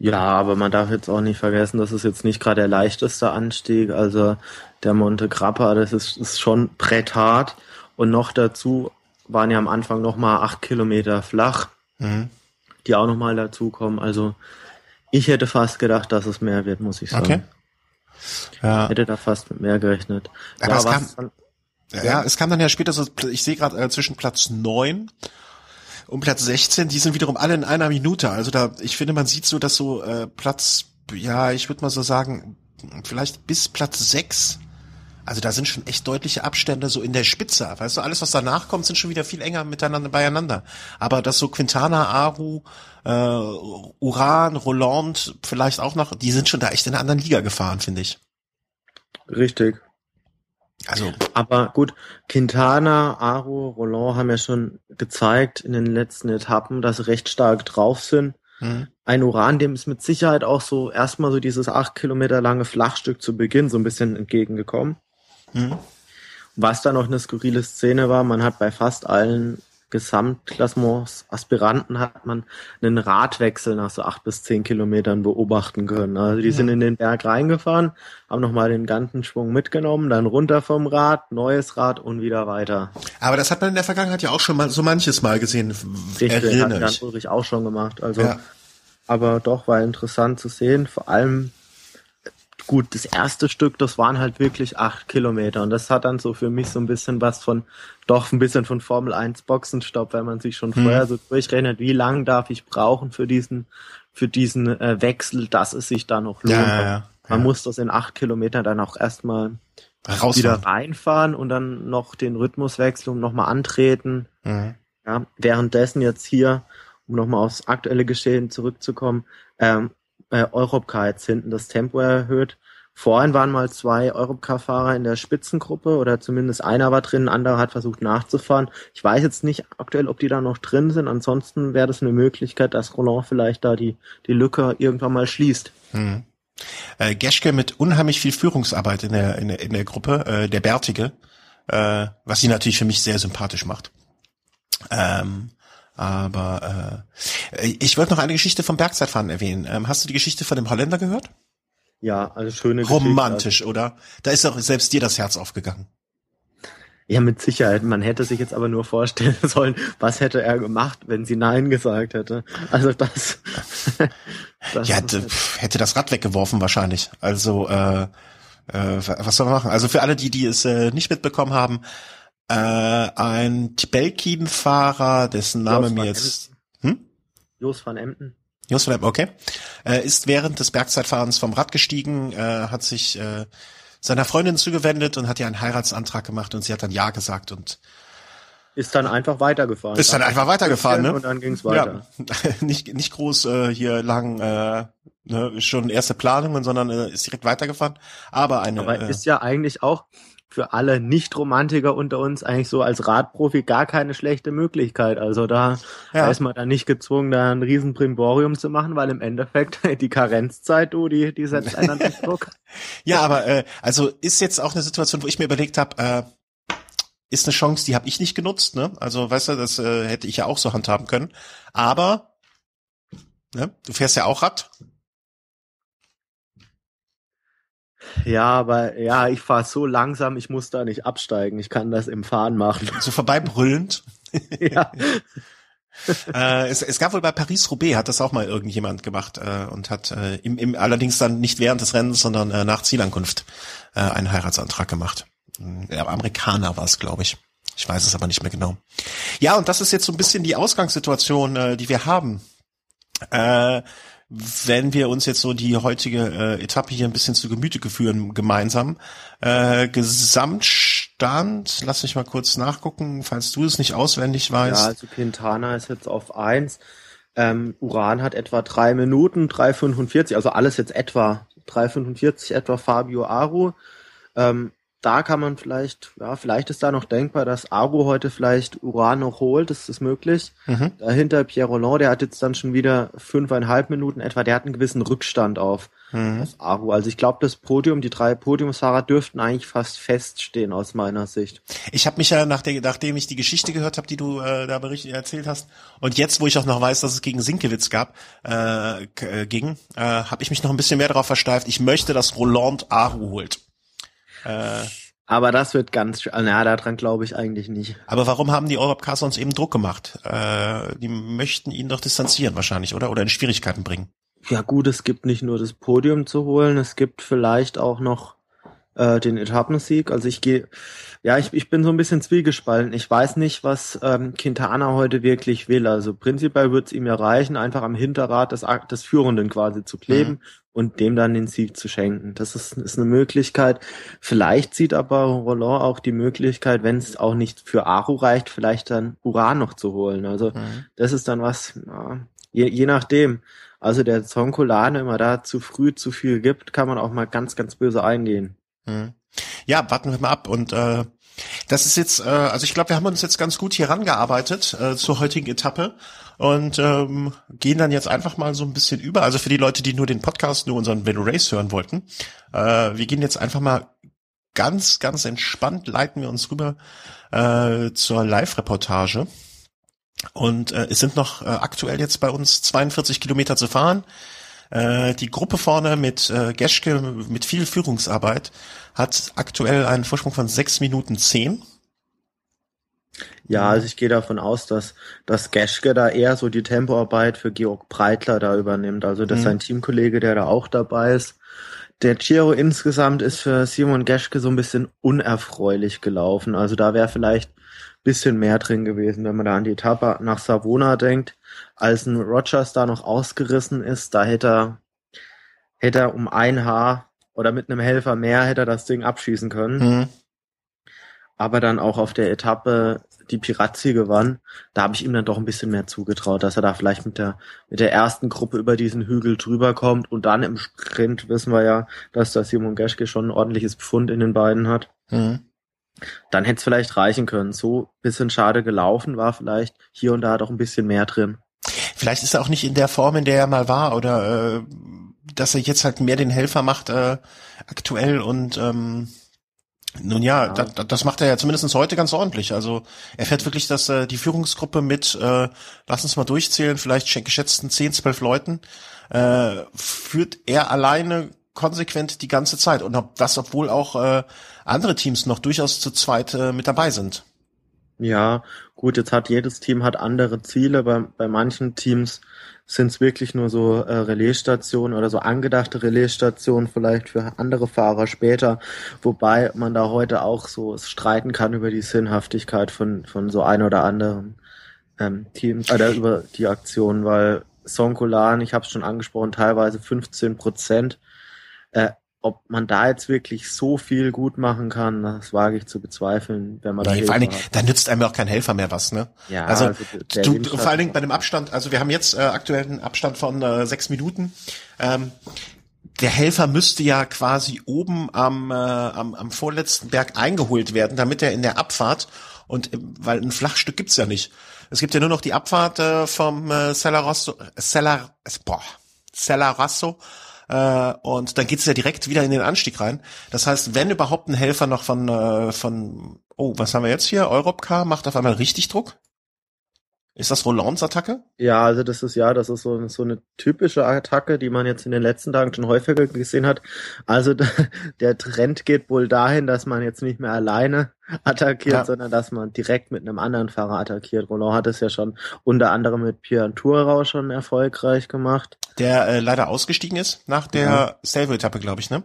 Ja, aber man darf jetzt auch nicht vergessen, das ist jetzt nicht gerade der leichteste Anstieg. Also der Monte Grappa, das ist, ist schon bretthart. Und noch dazu waren ja am Anfang noch mal acht Kilometer flach. Mhm die auch nochmal dazukommen. Also ich hätte fast gedacht, dass es mehr wird, muss ich sagen. Okay. Ja. Hätte da fast mit mehr gerechnet. Aber ja, es kam, dann, ja, ja, es kam dann ja später so, ich sehe gerade äh, zwischen Platz neun und Platz 16, die sind wiederum alle in einer Minute. Also da, ich finde, man sieht so, dass so äh, Platz, ja, ich würde mal so sagen, vielleicht bis Platz sechs also da sind schon echt deutliche Abstände so in der Spitze. Weißt du, alles, was danach kommt, sind schon wieder viel enger miteinander beieinander. Aber das so Quintana, Aru, äh, Uran, Roland, vielleicht auch noch, die sind schon da echt in einer anderen Liga gefahren, finde ich. Richtig. Also. Aber gut, Quintana, Aru, Roland haben ja schon gezeigt in den letzten Etappen, dass sie recht stark drauf sind. Mhm. Ein Uran, dem ist mit Sicherheit auch so erstmal so dieses acht Kilometer lange Flachstück zu Beginn so ein bisschen entgegengekommen. Mhm. Was da noch eine skurrile Szene war, man hat bei fast allen Gesamtklassements Aspiranten hat man einen Radwechsel nach so acht bis zehn Kilometern beobachten können. Also die ja. sind in den Berg reingefahren, haben nochmal den ganzen Schwung mitgenommen, dann runter vom Rad, neues Rad und wieder weiter. Aber das hat man in der Vergangenheit ja auch schon mal so manches Mal gesehen. Richtig, hat Jan Ulrich auch schon gemacht. Also, ja. aber doch war interessant zu sehen, vor allem gut, das erste Stück, das waren halt wirklich acht Kilometer und das hat dann so für mich so ein bisschen was von, doch ein bisschen von Formel 1 Boxenstopp, weil man sich schon hm. vorher so durchrechnet, wie lang darf ich brauchen für diesen, für diesen äh, Wechsel, dass es sich da noch lohnt. Ja, ja, ja. Man muss das in acht Kilometern dann auch erstmal wieder reinfahren und dann noch den Rhythmus wechseln und nochmal antreten. Mhm. Ja, währenddessen jetzt hier, um nochmal aufs aktuelle Geschehen zurückzukommen, ähm, äh, Europcar jetzt hinten das Tempo erhöht. Vorhin waren mal zwei Europcar-Fahrer in der Spitzengruppe oder zumindest einer war drin, ein anderer hat versucht nachzufahren. Ich weiß jetzt nicht aktuell, ob die da noch drin sind. Ansonsten wäre das eine Möglichkeit, dass Roland vielleicht da die, die Lücke irgendwann mal schließt. Hm. Äh, Geschke mit unheimlich viel Führungsarbeit in der, in der, in der Gruppe, äh, der Bärtige, äh, was sie natürlich für mich sehr sympathisch macht. Ähm, aber äh, ich wollte noch eine Geschichte vom Bergzeitfahren erwähnen. Ähm, hast du die Geschichte von dem Holländer gehört? Ja, also schöne Romantisch, Geschichte. oder? Da ist auch selbst dir das Herz aufgegangen. Ja, mit Sicherheit. Man hätte sich jetzt aber nur vorstellen sollen, was hätte er gemacht, wenn sie Nein gesagt hätte. Also das. das ja, hätte das Rad weggeworfen wahrscheinlich. Also äh, äh, was soll man machen? Also für alle, die die es äh, nicht mitbekommen haben, äh, ein Belkin-Fahrer, dessen Name mir jetzt. Hm? Jos van Emden. Jos van Emden, okay. Äh, ist während des Bergzeitfahrens vom Rad gestiegen, äh, hat sich äh, seiner Freundin zugewendet und hat ihr einen Heiratsantrag gemacht und sie hat dann Ja gesagt und ist dann einfach weitergefahren. Ist dann einfach weitergefahren, ne? Und dann ging's weiter. Ja. nicht, nicht groß äh, hier lang äh, ne, schon erste Planungen, sondern äh, ist direkt weitergefahren. Aber eine. Aber äh, ist ja eigentlich auch für alle Nicht-Romantiker unter uns eigentlich so als Radprofi gar keine schlechte Möglichkeit. Also da, ja. ist man dann nicht gezwungen, da ein riesen Primborium zu machen, weil im Endeffekt die Karenzzeit, du, die, die setzt einen dann Druck. ja, aber äh, also ist jetzt auch eine Situation, wo ich mir überlegt habe, äh, ist eine Chance, die habe ich nicht genutzt, ne? Also weißt du, das äh, hätte ich ja auch so handhaben können. Aber ne, du fährst ja auch Rad Ja, aber ja, ich fahre so langsam, ich muss da nicht absteigen. Ich kann das im Fahren machen. So vorbeibrüllend. ja. äh, es, es gab wohl bei Paris-Roubaix, hat das auch mal irgendjemand gemacht äh, und hat äh, im, im, allerdings dann nicht während des Rennens, sondern äh, nach Zielankunft äh, einen Heiratsantrag gemacht. Ja, Amerikaner war es, glaube ich. Ich weiß es aber nicht mehr genau. Ja, und das ist jetzt so ein bisschen die Ausgangssituation, äh, die wir haben. Äh, wenn wir uns jetzt so die heutige äh, Etappe hier ein bisschen zu Gemüte geführen gemeinsam. Äh, Gesamtstand, lass mich mal kurz nachgucken, falls du es nicht auswendig weißt. Ja, also Quintana ist jetzt auf eins. Ähm, Uran hat etwa drei Minuten, 3,45, also alles jetzt etwa 3,45 etwa Fabio Aru. Ähm, da kann man vielleicht, ja, vielleicht ist da noch denkbar, dass Argo heute vielleicht Uran noch holt, das ist möglich. Mhm. Dahinter Pierre Roland, der hat jetzt dann schon wieder fünfeinhalb Minuten etwa, der hat einen gewissen Rückstand auf, mhm. auf Argo. Also ich glaube, das Podium, die drei Podiumsfahrer dürften eigentlich fast feststehen aus meiner Sicht. Ich habe mich ja, nach der, nachdem ich die Geschichte gehört habe, die du äh, da berichtet erzählt hast, und jetzt, wo ich auch noch weiß, dass es gegen Sinkewitz gab, äh, äh, ging, äh, habe ich mich noch ein bisschen mehr darauf versteift. Ich möchte, dass Roland Aru holt. Äh, aber das wird ganz, na, daran glaube ich eigentlich nicht. Aber warum haben die Europcar sonst eben Druck gemacht? Äh, die möchten ihn doch distanzieren wahrscheinlich, oder? Oder in Schwierigkeiten bringen. Ja gut, es gibt nicht nur das Podium zu holen, es gibt vielleicht auch noch äh, den Etappensieg. Also ich gehe, ja, ich, ich bin so ein bisschen zwiegespalten. Ich weiß nicht, was ähm, Quintana heute wirklich will. Also prinzipiell wird es ihm ja reichen, einfach am Hinterrad des, des Führenden quasi zu kleben mhm. und dem dann den Sieg zu schenken. Das ist, ist eine Möglichkeit. Vielleicht sieht aber Roland auch die Möglichkeit, wenn es auch nicht für Aru reicht, vielleicht dann Uran noch zu holen. Also mhm. das ist dann was, ja, je, je nachdem. Also der Zonkolane immer da zu früh zu viel gibt, kann man auch mal ganz, ganz böse eingehen. Hm. Ja, warten wir mal ab. Und äh, das ist jetzt, äh, also ich glaube, wir haben uns jetzt ganz gut hier rangearbeitet äh, zur heutigen Etappe und ähm, gehen dann jetzt einfach mal so ein bisschen über. Also für die Leute, die nur den Podcast, nur unseren Velo Race hören wollten, äh, wir gehen jetzt einfach mal ganz, ganz entspannt, leiten wir uns rüber äh, zur Live-Reportage. Und äh, es sind noch äh, aktuell jetzt bei uns 42 Kilometer zu fahren. Äh, die Gruppe vorne mit äh, Geschke mit viel Führungsarbeit hat aktuell einen Vorsprung von sechs Minuten zehn. Ja, also ich gehe davon aus, dass, dass Geschke da eher so die Tempoarbeit für Georg Breitler da übernimmt. Also das ist mhm. ein Teamkollege, der da auch dabei ist. Der Giro insgesamt ist für Simon Geschke so ein bisschen unerfreulich gelaufen. Also da wäre vielleicht bisschen mehr drin gewesen, wenn man da an die Etappe nach Savona denkt als ein Rogers da noch ausgerissen ist, da hätte er, hätte er um ein Haar oder mit einem Helfer mehr hätte er das Ding abschießen können. Mhm. aber dann auch auf der Etappe die Pirazzi gewann, da habe ich ihm dann doch ein bisschen mehr zugetraut, dass er da vielleicht mit der mit der ersten Gruppe über diesen Hügel drüber kommt und dann im Sprint wissen wir ja, dass da Simon Geschke schon ein ordentliches Befund in den beiden hat. Mhm. Dann hätte es vielleicht reichen können. So bisschen schade gelaufen war vielleicht hier und da doch ein bisschen mehr drin. Vielleicht ist er auch nicht in der Form, in der er mal war, oder äh, dass er jetzt halt mehr den Helfer macht äh, aktuell und ähm, nun ja, ja. Das, das macht er ja zumindest heute ganz ordentlich. Also er fährt wirklich dass äh, die Führungsgruppe mit, äh, lass uns mal durchzählen, vielleicht geschätzten 10, 12 Leuten, äh, führt er alleine konsequent die ganze Zeit. Und ob das, obwohl auch äh, andere Teams noch durchaus zu zweit äh, mit dabei sind. Ja, gut, jetzt hat jedes Team hat andere Ziele. Bei, bei manchen Teams sind es wirklich nur so äh, Relaisstationen oder so angedachte Relaisstationen vielleicht für andere Fahrer später, wobei man da heute auch so streiten kann über die Sinnhaftigkeit von, von so ein oder anderen ähm, Teams, oder über die Aktion, weil Sonkolan, ich habe es schon angesprochen, teilweise 15 Prozent. Äh, ob man da jetzt wirklich so viel gut machen kann, das wage ich zu bezweifeln, wenn man nee, da vor allen Dingen, da nützt einem auch kein Helfer mehr was, ne? Ja, also, also du, vor allen Dingen bei dem Abstand, also wir haben jetzt äh, aktuell einen Abstand von äh, sechs Minuten. Ähm, der Helfer müsste ja quasi oben am, äh, am, am vorletzten Berg eingeholt werden, damit er in der Abfahrt und äh, weil ein Flachstück gibt's ja nicht. Es gibt ja nur noch die Abfahrt äh, vom äh, Cellarosso, Cellar, boah, Cellarasso äh, und dann geht's ja direkt wieder in den Anstieg rein. Das heißt, wenn überhaupt ein Helfer noch von, äh, von oh, was haben wir jetzt hier? Europcar macht auf einmal richtig Druck. Ist das Rolands Attacke? Ja, also das ist ja, das ist so, so eine typische Attacke, die man jetzt in den letzten Tagen schon häufiger gesehen hat. Also der Trend geht wohl dahin, dass man jetzt nicht mehr alleine attackiert, ja. sondern dass man direkt mit einem anderen Fahrer attackiert. Roland hat es ja schon unter anderem mit Pierre Tourau schon erfolgreich gemacht. Der äh, leider ausgestiegen ist nach der ja. Stelvio-Etappe, glaube ich, ne?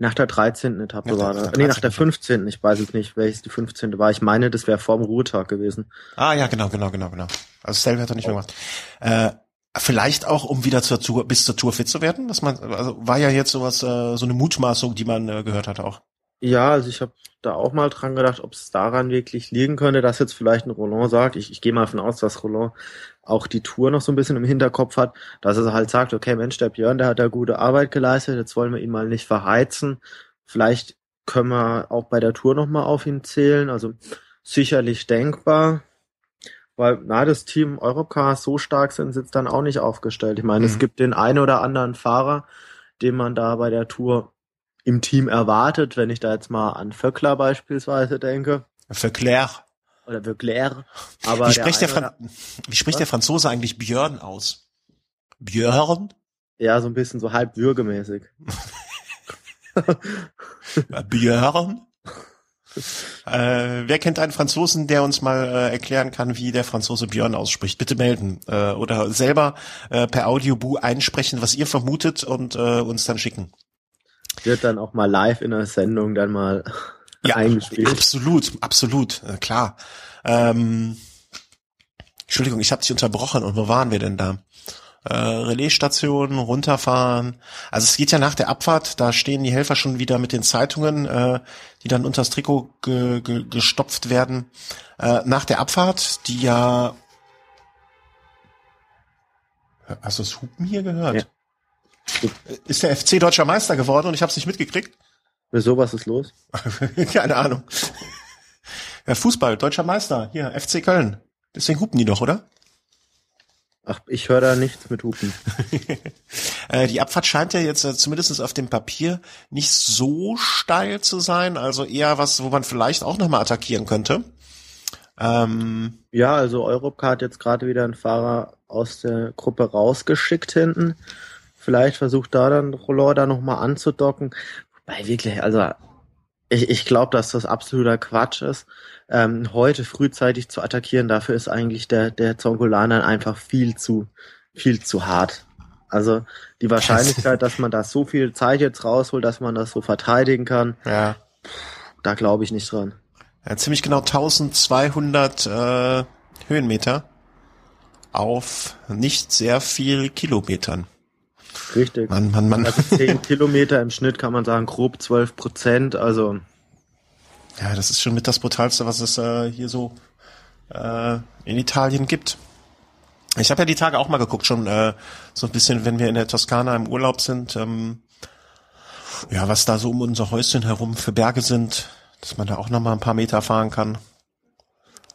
Nach der 13. Etappe nach war das. Nee, nach der 15. Ich weiß es nicht, welches die 15. war. Ich meine, das wäre vorm Ruhetag gewesen. Ah, ja, genau, genau, genau, genau. Also Stelvio hat er nicht mehr gemacht. Äh, vielleicht auch, um wieder zur Tour, bis zur Tour fit zu werden, was man, also war ja jetzt sowas, äh, so eine Mutmaßung, die man äh, gehört hat auch. Ja, also ich habe da auch mal dran gedacht, ob es daran wirklich liegen könnte, dass jetzt vielleicht ein Roland sagt, ich, ich gehe mal davon aus, dass Roland auch die Tour noch so ein bisschen im Hinterkopf hat, dass er halt sagt, okay, Mensch, der Björn, der hat da gute Arbeit geleistet, jetzt wollen wir ihn mal nicht verheizen. Vielleicht können wir auch bei der Tour nochmal auf ihn zählen. Also sicherlich denkbar. Weil, na, das Team Europcar so stark sind, sitzt dann auch nicht aufgestellt. Ich meine, mhm. es gibt den einen oder anderen Fahrer, den man da bei der Tour im Team erwartet, wenn ich da jetzt mal an Vöckler beispielsweise denke. Vöckler. Oder Vöckler. Aber wie spricht, der, der, wie spricht der Franzose eigentlich Björn aus? Björn? Ja, so ein bisschen so halb würgemäßig. Björn? Äh, wer kennt einen Franzosen, der uns mal äh, erklären kann, wie der Franzose Björn ausspricht? Bitte melden äh, oder selber äh, per Audiobu einsprechen, was ihr vermutet und äh, uns dann schicken. Wird dann auch mal live in der Sendung dann mal ja, eingespielt. Absolut, absolut, äh, klar. Ähm, Entschuldigung, ich habe dich unterbrochen und wo waren wir denn da? Äh, Relaisstation, runterfahren. Also es geht ja nach der Abfahrt, da stehen die Helfer schon wieder mit den Zeitungen, äh, die dann unters Trikot ge ge gestopft werden. Äh, nach der Abfahrt, die ja Hast du das Hupen hier gehört? Ja. Ist der FC deutscher Meister geworden und ich habe es nicht mitgekriegt? Wieso, was ist los? Keine Ahnung. Ja, Fußball, deutscher Meister, hier, FC Köln. Deswegen hupen die doch, oder? Ach, ich höre da nichts mit Hupen. Äh, die Abfahrt scheint ja jetzt äh, zumindest auf dem Papier nicht so steil zu sein, also eher was, wo man vielleicht auch nochmal attackieren könnte. Ähm, ja, also Europcar hat jetzt gerade wieder einen Fahrer aus der Gruppe rausgeschickt hinten. Vielleicht versucht da dann Rollor da nochmal anzudocken. Wobei wirklich, also ich, ich glaube, dass das absoluter Quatsch ist. Ähm, heute frühzeitig zu attackieren, dafür ist eigentlich der, der Zongolaner einfach viel zu, viel zu hart. Also die Wahrscheinlichkeit, dass man da so viel Zeit jetzt rausholt, dass man das so verteidigen kann, ja. da glaube ich nicht dran. Ja, ziemlich genau 1200 äh, Höhenmeter auf nicht sehr viel Kilometern. Richtig. Mann, Mann, Mann. Also 10 Kilometer im Schnitt kann man sagen, grob 12 Prozent, also. Ja, das ist schon mit das Brutalste, was es äh, hier so äh, in Italien gibt. Ich habe ja die Tage auch mal geguckt, schon äh, so ein bisschen, wenn wir in der Toskana im Urlaub sind, ähm, ja, was da so um unser Häuschen herum für Berge sind, dass man da auch noch mal ein paar Meter fahren kann.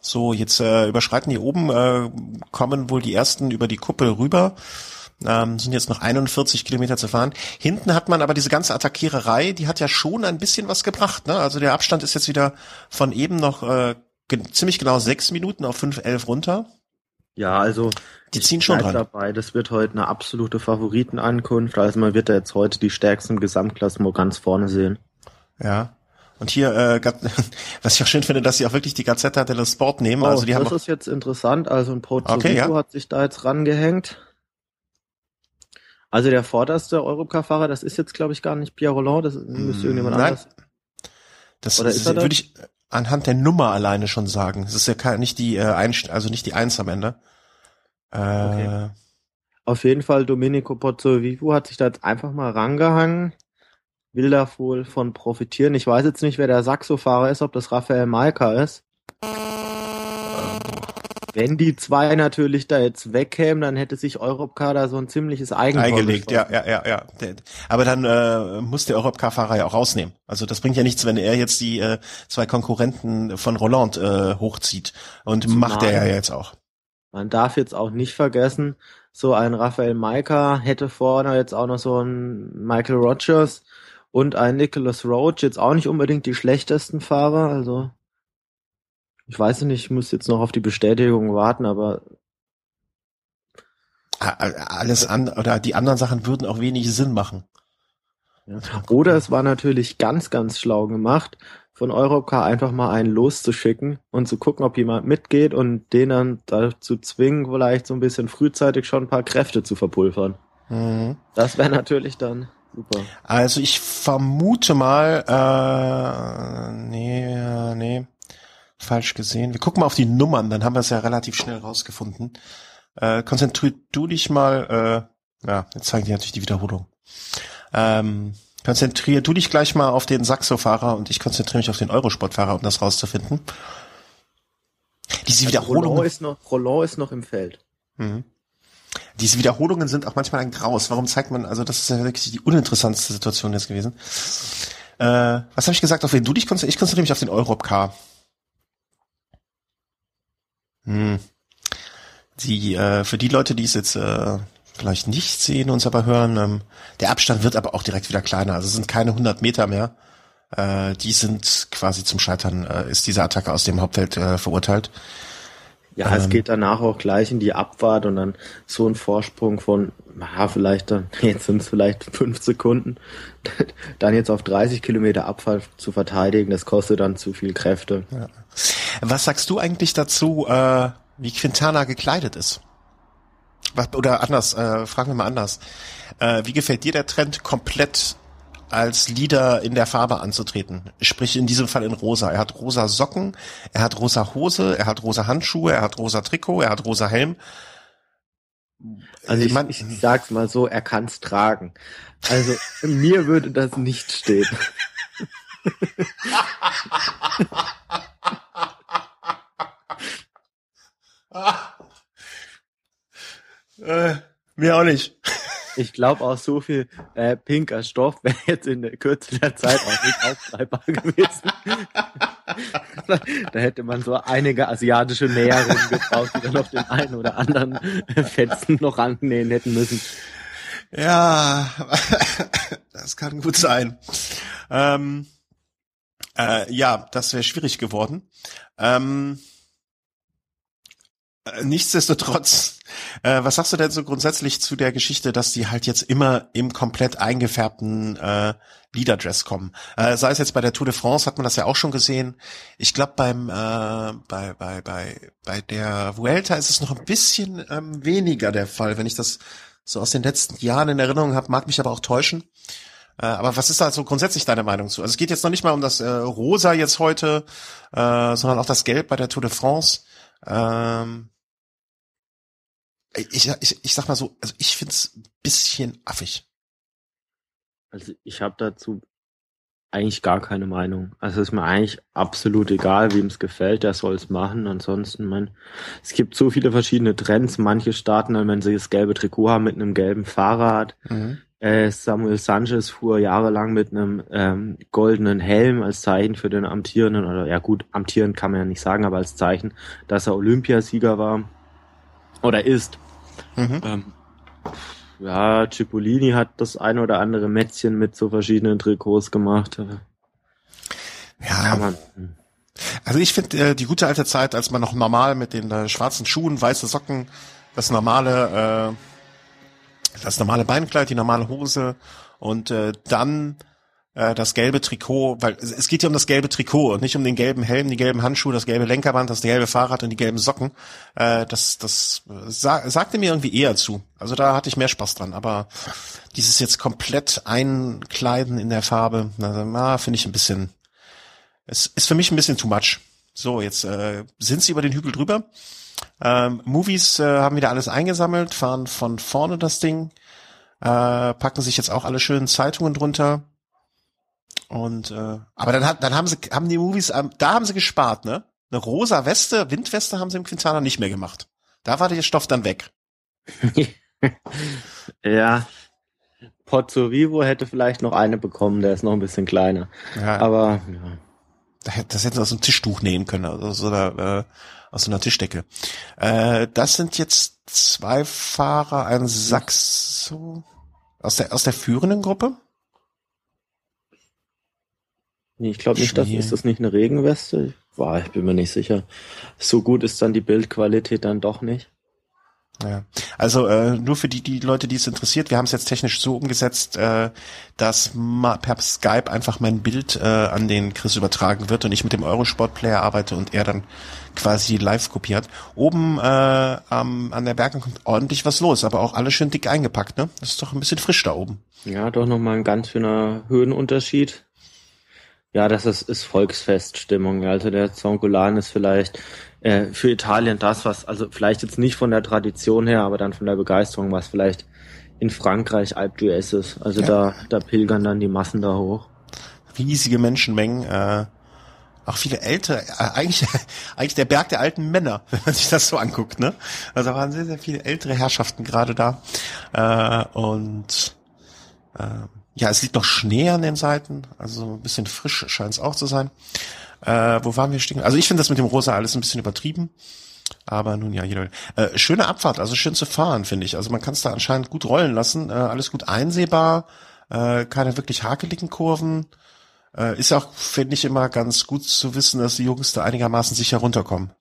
So, jetzt äh, überschreiten die oben, äh, kommen wohl die ersten über die Kuppel rüber. Ähm, sind jetzt noch 41 Kilometer zu fahren. Hinten hat man aber diese ganze Attackiererei, die hat ja schon ein bisschen was gebracht. Ne? Also der Abstand ist jetzt wieder von eben noch äh, ge ziemlich genau sechs Minuten auf 5,11 runter. Ja, also die ziehen schon dran. dabei. Das wird heute eine absolute Favoritenankunft. Also man wird da jetzt heute die stärksten Gesamtklassement ganz vorne sehen. Ja. Und hier, äh, was ich auch schön finde, dass sie auch wirklich die Gazzetta dello Sport nehmen. Oh, also die das haben ist jetzt interessant. Also ein Pozzo Okay, ja. hat sich da jetzt rangehängt. Also der vorderste Europcar-Fahrer, das ist jetzt glaube ich gar nicht Pierre Roland, das müsste irgendjemand Nein. anders. Das Oder ist, das? würde ich anhand der Nummer alleine schon sagen. Es ist ja kein- nicht die äh, also nicht die Eins am Ende. Äh, Okay. Auf jeden Fall Domenico Pozzovivo hat sich da jetzt einfach mal rangehangen. Will da wohl von profitieren. Ich weiß jetzt nicht, wer der Saxo-Fahrer ist, ob das Raphael Malka ist. Wenn die zwei natürlich da jetzt wegkämen, dann hätte sich Europcar da so ein ziemliches Eigentor eingelegt, ja, ja, ja, ja. Aber dann äh, muss der Europcar-Fahrer ja auch rausnehmen. Also das bringt ja nichts, wenn er jetzt die äh, zwei Konkurrenten von Roland äh, hochzieht. Und Zumal- macht er ja jetzt auch. Man darf jetzt auch nicht vergessen, so ein Raphael Maika hätte vorne jetzt auch noch so ein Michael Rogers und ein Nicholas Roach, jetzt auch nicht unbedingt die schlechtesten Fahrer, also ich weiß nicht, ich muss jetzt noch auf die Bestätigung warten, aber Alles an oder die anderen Sachen würden auch wenig Sinn machen. ja. oder es war natürlich ganz, ganz schlau gemacht, von Europcar einfach mal einen loszuschicken und zu gucken, ob jemand mitgeht und den dann dazu zwingen, vielleicht so ein bisschen frühzeitig schon ein paar Kräfte zu verpulvern. Mhm. Das wäre natürlich dann super. Also ich vermute mal, äh, nee, nee, falsch gesehen. Wir gucken mal auf die Nummern, dann haben wir es ja relativ schnell rausgefunden. Äh, konzentrier du dich mal, äh, ja, jetzt zeigen die natürlich die Wiederholung. Ähm, konzentrier du dich gleich mal auf den Saxo-Fahrer und ich konzentriere mich auf den Eurosport-Fahrer, um das rauszufinden. Diese Also Roland Wiederholungen, ist noch, Roland ist noch im Feld. mhm. diese Wiederholungen sind auch manchmal ein Graus. Warum zeigt man, also das ist ja wirklich die uninteressanteste Situation jetzt gewesen. Äh, was habe ich gesagt, auf wen du dich konzentrierst? Ich konzentriere mich auf den Europcar. Hm. Die, äh, für die Leute, die es jetzt äh, vielleicht nicht sehen, uns aber hören, ähm, der Abstand wird aber auch direkt wieder kleiner. Also es sind keine 100 Meter mehr. Äh, die sind quasi zum Scheitern, äh, ist diese Attacke aus dem Hauptfeld äh, verurteilt. Ja, Ähm. es geht danach auch gleich in die Abfahrt und dann so ein Vorsprung von, ja, vielleicht dann, jetzt sind es vielleicht fünf Sekunden, dann jetzt auf 30 Kilometer Abfahrt zu verteidigen, das kostet dann zu viel Kräfte. Was sagst du eigentlich dazu, äh, wie Quintana gekleidet ist? Was, oder anders, äh, fragen wir mal anders. Äh, wie gefällt dir der Trend, komplett als Leader in der Farbe anzutreten? Sprich in diesem Fall in rosa. Er hat rosa Socken, er hat rosa Hose, er hat rosa Handschuhe, er hat rosa Trikot, er hat rosa Helm. Also ich, Man- ich sag's mal so, er kann's tragen. Also mir würde das nicht stehen. Äh, mir auch nicht. Ich glaube auch so viel äh, pinker Stoff wäre jetzt in der Kürze der Zeit auch nicht aufschreibbar gewesen. da hätte man so einige asiatische Näherinnen gebraucht, die dann noch den einen oder anderen Fetzen noch annähen hätten müssen. Ja, das kann gut sein. Ähm, äh, ja, das wäre schwierig geworden. Ähm, äh, nichtsdestotrotz, äh, was sagst du denn so grundsätzlich zu der Geschichte, dass die halt jetzt immer im komplett eingefärbten äh, Leaderdress kommen? Äh, sei es jetzt bei der Tour de France, hat man das ja auch schon gesehen. Ich glaube beim äh, bei bei bei bei der Vuelta ist es noch ein bisschen ähm, weniger der Fall, wenn ich das so aus den letzten Jahren in Erinnerung habe, mag mich aber auch täuschen. Äh, aber was ist da so grundsätzlich deine Meinung zu? Also es geht jetzt noch nicht mal um das äh, Rosa jetzt heute, äh, sondern auch das Gelb bei der Tour de France. Ähm, ich, ich, ich sag mal so, also ich find's ein bisschen affig. Also ich habe dazu eigentlich gar keine Meinung. Also ist mir eigentlich absolut egal, wem es gefällt, der soll es machen. Ansonsten, man, es gibt so viele verschiedene Trends. Manche starten dann, wenn sie das gelbe Trikot haben, mit einem gelben Fahrrad. Mhm. Äh, Samuel Sanchez fuhr jahrelang mit einem ähm, goldenen Helm als Zeichen für den amtierenden, oder ja gut, amtierend kann man ja nicht sagen, aber als Zeichen, dass er Olympiasieger war oder ist. Mhm. Ähm, ja, Cipollini hat das ein oder andere Mätzchen mit so verschiedenen Trikots gemacht. Ja. Man, hm. also ich finde äh, die gute alte Zeit, als man noch normal mit den äh, schwarzen Schuhen, weiße Socken, das normale, äh, das normale Beinkleid, die normale Hose und äh, dann äh, das gelbe Trikot, weil es geht ja um das gelbe Trikot und nicht um den gelben Helm, die gelben Handschuhe, das gelbe Lenkerband, das gelbe Fahrrad und die gelben Socken. Äh, das das sa sagte mir irgendwie eher zu. Also da hatte ich mehr Spaß dran. Aber dieses jetzt komplett einkleiden in der Farbe, na, finde ich ein bisschen. Es ist für mich ein bisschen too much. So, jetzt äh, sind sie über den Hügel drüber. Ähm, Movies äh, haben wieder alles eingesammelt, fahren von vorne das Ding, äh, packen sich jetzt auch alle schönen Zeitungen drunter und äh, aber dann hat, dann haben sie haben die Movies ähm, da haben sie gespart, ne? Eine rosa Weste, Windweste haben sie im Quintana nicht mehr gemacht. Da war der Stoff dann weg. ja. Pozzo Vivo hätte vielleicht noch eine bekommen, der ist noch ein bisschen kleiner. Ja. Aber ja. Das hätten sie aus einem Tischtuch nähen können, also aus so einer, äh, aus so einer Tischdecke. Äh, das sind jetzt zwei Fahrer, ein Saxo aus der aus der führenden Gruppe. Nee, ich glaube nicht, dass ist das nicht eine Regenweste? War, ich bin mir nicht sicher. So gut ist dann die Bildqualität dann doch nicht. Ja, also äh, nur für die, die Leute, die es interessiert, wir haben es jetzt technisch so umgesetzt, äh, dass per Skype einfach mein Bild äh, an den Chris übertragen wird und ich mit dem Eurosport-Player arbeite und er dann quasi live kopiert. Oben äh, am, an der Bergen kommt ordentlich was los, aber auch alles schön dick eingepackt, ne? Das ist doch ein bisschen frisch da oben. Ja, doch nochmal ein ganz schöner Höhenunterschied. Ja, das ist, ist Volksfeststimmung. Also der Zongulan ist vielleicht äh, für Italien das, was, also vielleicht jetzt nicht von der Tradition her, aber dann von der Begeisterung, was vielleicht in Frankreich Alpe d'Huez ist. Also ja. da, da pilgern dann die Massen da hoch. Riesige Menschenmengen, äh, auch viele ältere, äh, eigentlich, eigentlich der Berg der alten Männer, wenn man sich das so anguckt, ne? Also da waren sehr, sehr viele ältere Herrschaften gerade da. Äh, und äh, ja, es liegt noch Schnee an den Seiten, also ein bisschen frisch scheint es auch zu sein. Äh, wo waren wir stehen? Also ich finde das mit dem Rosa alles ein bisschen übertrieben. Aber nun ja, jeder. Äh, schöne Abfahrt, also schön zu fahren, finde ich. Also man kann es da anscheinend gut rollen lassen, äh, alles gut einsehbar, äh, keine wirklich hakeligen Kurven. Äh, ist auch, finde ich, immer ganz gut zu wissen, dass die Jungs da einigermaßen sicher runterkommen.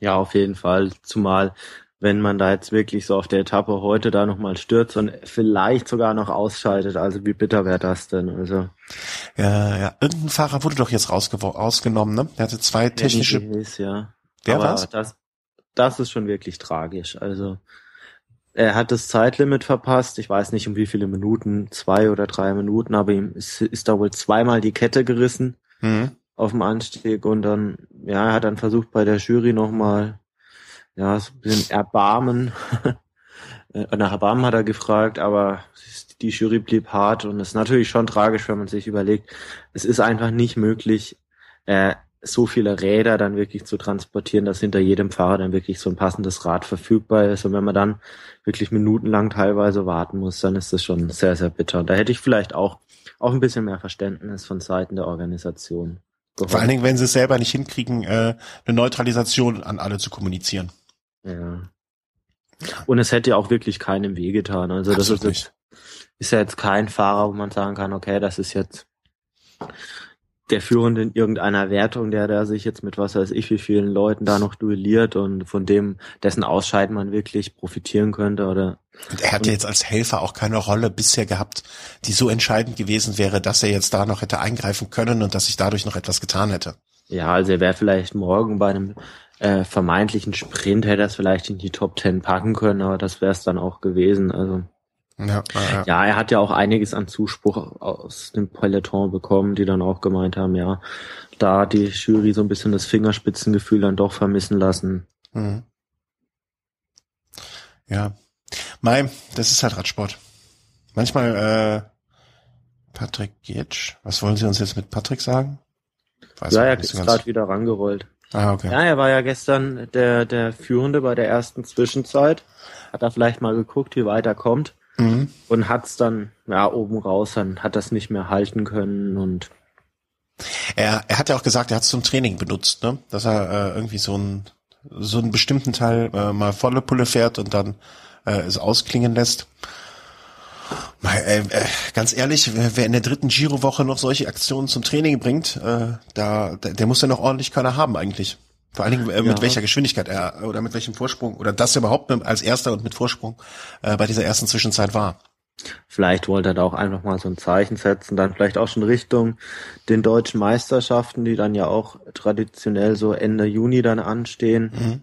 Ja, auf jeden Fall. Zumal wenn man da jetzt wirklich so auf der Etappe heute da nochmal stürzt und vielleicht sogar noch ausschaltet. Also wie bitter wäre das denn? Also ja, ja. Irgendein Fahrer wurde doch jetzt rausgenommen, ne? Der hatte zwei technische. Ist, ja. Aber war's? Das, das ist schon wirklich tragisch. Also er hat das Zeitlimit verpasst. Ich weiß nicht um wie viele Minuten, zwei oder drei Minuten, aber ihm ist, ist da wohl zweimal die Kette gerissen mhm. auf dem Anstieg und dann, ja, er hat dann versucht bei der Jury nochmal ja, so ein bisschen Erbarmen. Äh, nach Erbarmen hat er gefragt, aber die Jury blieb hart und es ist natürlich schon tragisch, wenn man sich überlegt, es ist einfach nicht möglich, äh, so viele Räder dann wirklich zu transportieren, dass hinter jedem Fahrer dann wirklich so ein passendes Rad verfügbar ist. Und wenn man dann wirklich minutenlang teilweise warten muss, dann ist das schon sehr, sehr bitter. Und da hätte ich vielleicht auch, auch ein bisschen mehr Verständnis von Seiten der Organisation. Vor allen Dingen, wenn sie es selber nicht hinkriegen, äh, eine Neutralisation an alle zu kommunizieren. Ja. Und es hätte ja auch wirklich keinem wehgetan. Also das ist, jetzt, ist ja jetzt kein Fahrer, wo man sagen kann, okay, das ist jetzt der Führende in irgendeiner Wertung, der da sich jetzt mit was weiß ich wie vielen Leuten da noch duelliert und von dem, dessen Ausscheiden man wirklich profitieren könnte oder. Und er hat ja jetzt als Helfer auch keine Rolle bisher gehabt, die so entscheidend gewesen wäre, dass er jetzt da noch hätte eingreifen können und dass sich dadurch noch etwas getan hätte. Ja, also er wäre vielleicht morgen bei einem äh, vermeintlichen Sprint hätte er es vielleicht in die Top Ten packen können, aber das wäre es dann auch gewesen. Also ja, ja. ja, er hat ja auch einiges an Zuspruch aus dem Peloton bekommen, die dann auch gemeint haben, ja, da hat die Jury so ein bisschen das Fingerspitzengefühl dann doch vermissen lassen. Mhm. Ja, Mai, das ist halt Radsport. Manchmal Patrick Gietsch. Was wollen Sie uns jetzt mit Patrick sagen? Weiß ja, er ist gerade wieder rangerollt. Ah, okay. Ja, er war ja gestern der, der Führende bei der ersten Zwischenzeit. Hat er vielleicht mal geguckt, wie weit er kommt. Mhm. Und hat's dann, ja, oben raus, dann hat das nicht mehr halten können und er, er hat ja auch gesagt, er hat es zum Training benutzt, ne? Dass er äh, irgendwie so einen so einen bestimmten Teil äh, mal volle Pulle fährt und dann äh, es ausklingen lässt. Äh, äh, ganz ehrlich, wer, in der dritten Giro-Woche noch solche Aktionen zum Training bringt, äh, da, der, der muss ja noch ordentlich Körner haben eigentlich. Vor allen Dingen äh, mit ja. welcher Geschwindigkeit er oder mit welchem Vorsprung oder das überhaupt als erster und mit Vorsprung äh, bei dieser ersten Zwischenzeit war. Vielleicht wollte er da auch einfach mal so ein Zeichen setzen, dann vielleicht auch schon Richtung den deutschen Meisterschaften, die dann ja auch traditionell so Ende Juni dann anstehen. Mhm.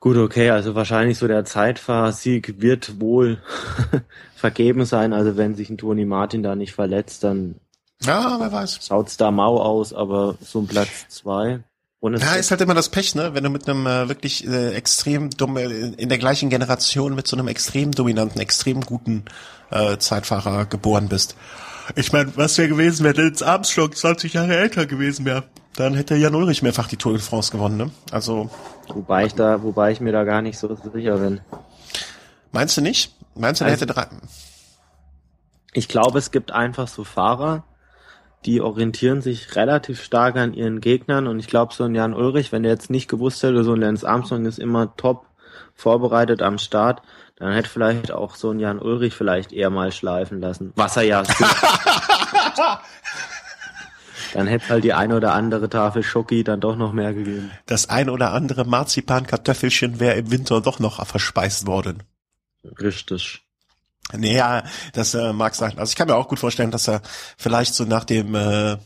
Gut, okay, also wahrscheinlich so der Zeitfahrsieg wird wohl vergeben sein. Also wenn sich ein Toni Martin da nicht verletzt, dann ja, wer weiß. Schaut's da mau aus, aber so ein Platz zwei. Und ja, ist halt immer das Pech, ne? Wenn du mit einem äh, wirklich äh, extrem dumm äh, in der gleichen Generation mit so einem extrem dominanten, extrem guten äh, Zeitfahrer geboren bist. Ich meine, was wäre gewesen, wenn Lenz Armstrong 20 Jahre älter gewesen wäre? Dann hätte Jan Ulrich mehrfach die Tour de France gewonnen, ne? Also. Wobei ich da, wobei ich mir da gar nicht so sicher bin. Meinst du nicht? Meinst du, der also, hätte drei? Ich glaube, es gibt einfach so Fahrer, die orientieren sich relativ stark an ihren Gegnern und ich glaube, so ein Jan Ulrich, wenn der jetzt nicht gewusst hätte, so ein Lance Armstrong ist immer top vorbereitet am Start, dann hätte vielleicht auch so ein Jan Ulrich vielleicht eher mal schleifen lassen. Was er ja Dann hätte halt die eine oder andere Tafel Schoki dann doch noch mehr gegeben. Das ein oder andere Marzipan-Kartoffelchen wäre im Winter doch noch verspeist worden. Richtig. Naja, das äh, mag sein. Also ich kann mir auch gut vorstellen, dass er vielleicht so nach dem äh,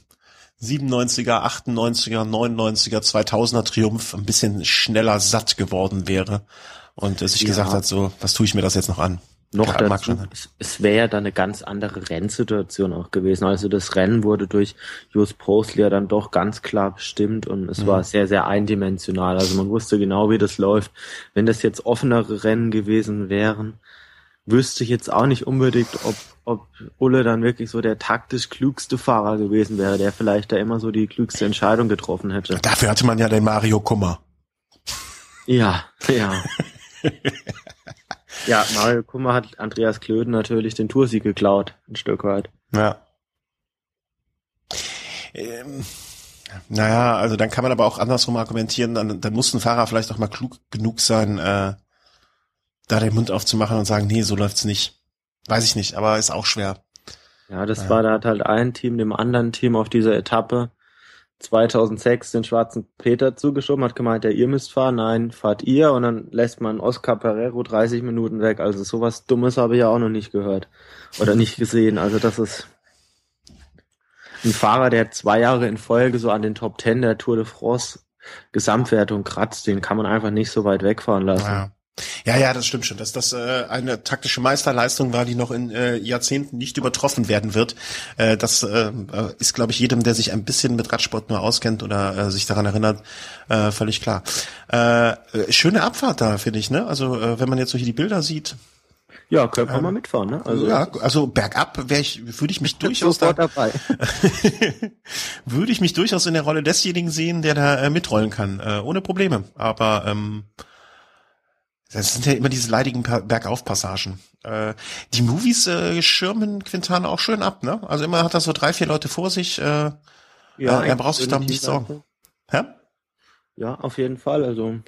97er, 98er, 99er, 2000er Triumph ein bisschen schneller satt geworden wäre und äh, sich ja. gesagt hat, so, was tue ich mir das jetzt noch an? Noch ja, dazu, es, es wäre ja dann eine ganz andere Rennsituation auch gewesen. Also das Rennen wurde durch Just Postli ja dann doch ganz klar bestimmt und es mhm. war sehr, sehr eindimensional. Also man wusste genau, wie das läuft. Wenn das jetzt offenere Rennen gewesen wären, wüsste ich jetzt auch nicht unbedingt, ob, ob Ulle dann wirklich so der taktisch klügste Fahrer gewesen wäre, der vielleicht da immer so die klügste Entscheidung getroffen hätte. Dafür hatte man ja den Mario Kummer. Ja, ja. ja, Mario Kummer hat Andreas Klöden natürlich den Toursieg geklaut, ein Stück weit. Ja. Ähm, naja, also dann kann man aber auch andersrum argumentieren, dann, dann muss ein Fahrer vielleicht auch mal klug genug sein, äh, da den Mund aufzumachen und sagen, nee, so läuft's nicht. Weiß ich nicht, aber ist auch schwer. Ja, das ja. war, da hat halt ein Team dem anderen Team auf dieser Etappe 2006 den schwarzen Peter zugeschoben, hat gemeint, ja, ihr müsst fahren, nein, fahrt ihr und dann lässt man Oscar Pereiro 30 Minuten weg. Also sowas Dummes habe ich ja auch noch nicht gehört oder nicht gesehen. Also das ist ein Fahrer, der zwei Jahre in Folge so an den Top Ten der Tour de France Gesamtwertung kratzt, den kann man einfach nicht so weit wegfahren lassen. Ja. Ja, ja, das stimmt schon, dass das äh, eine taktische Meisterleistung war, die noch in äh, Jahrzehnten nicht übertroffen werden wird. Äh, das äh, ist, glaube ich, jedem, der sich ein bisschen mit Radsport nur auskennt oder äh, sich daran erinnert, äh, völlig klar. Äh, schöne Abfahrt da, finde ich, ne? Also äh, wenn man jetzt so hier die Bilder sieht. Ja, können wir ähm, mal mitfahren, ne? Also ja, also bergab wäre ich, würde ich mich durchaus da, dabei. würde ich mich durchaus in der Rolle desjenigen sehen, der da äh, mitrollen kann, äh, ohne Probleme. Aber ähm, das sind ja immer diese leidigen Bergaufpassagen. Äh, die Movies äh, schirmen Quintana auch schön ab, ne? Also immer hat er so drei, vier Leute vor sich. Äh, ja, äh, er braucht sich da nicht sorgen. Hä? Ja, auf jeden Fall. Also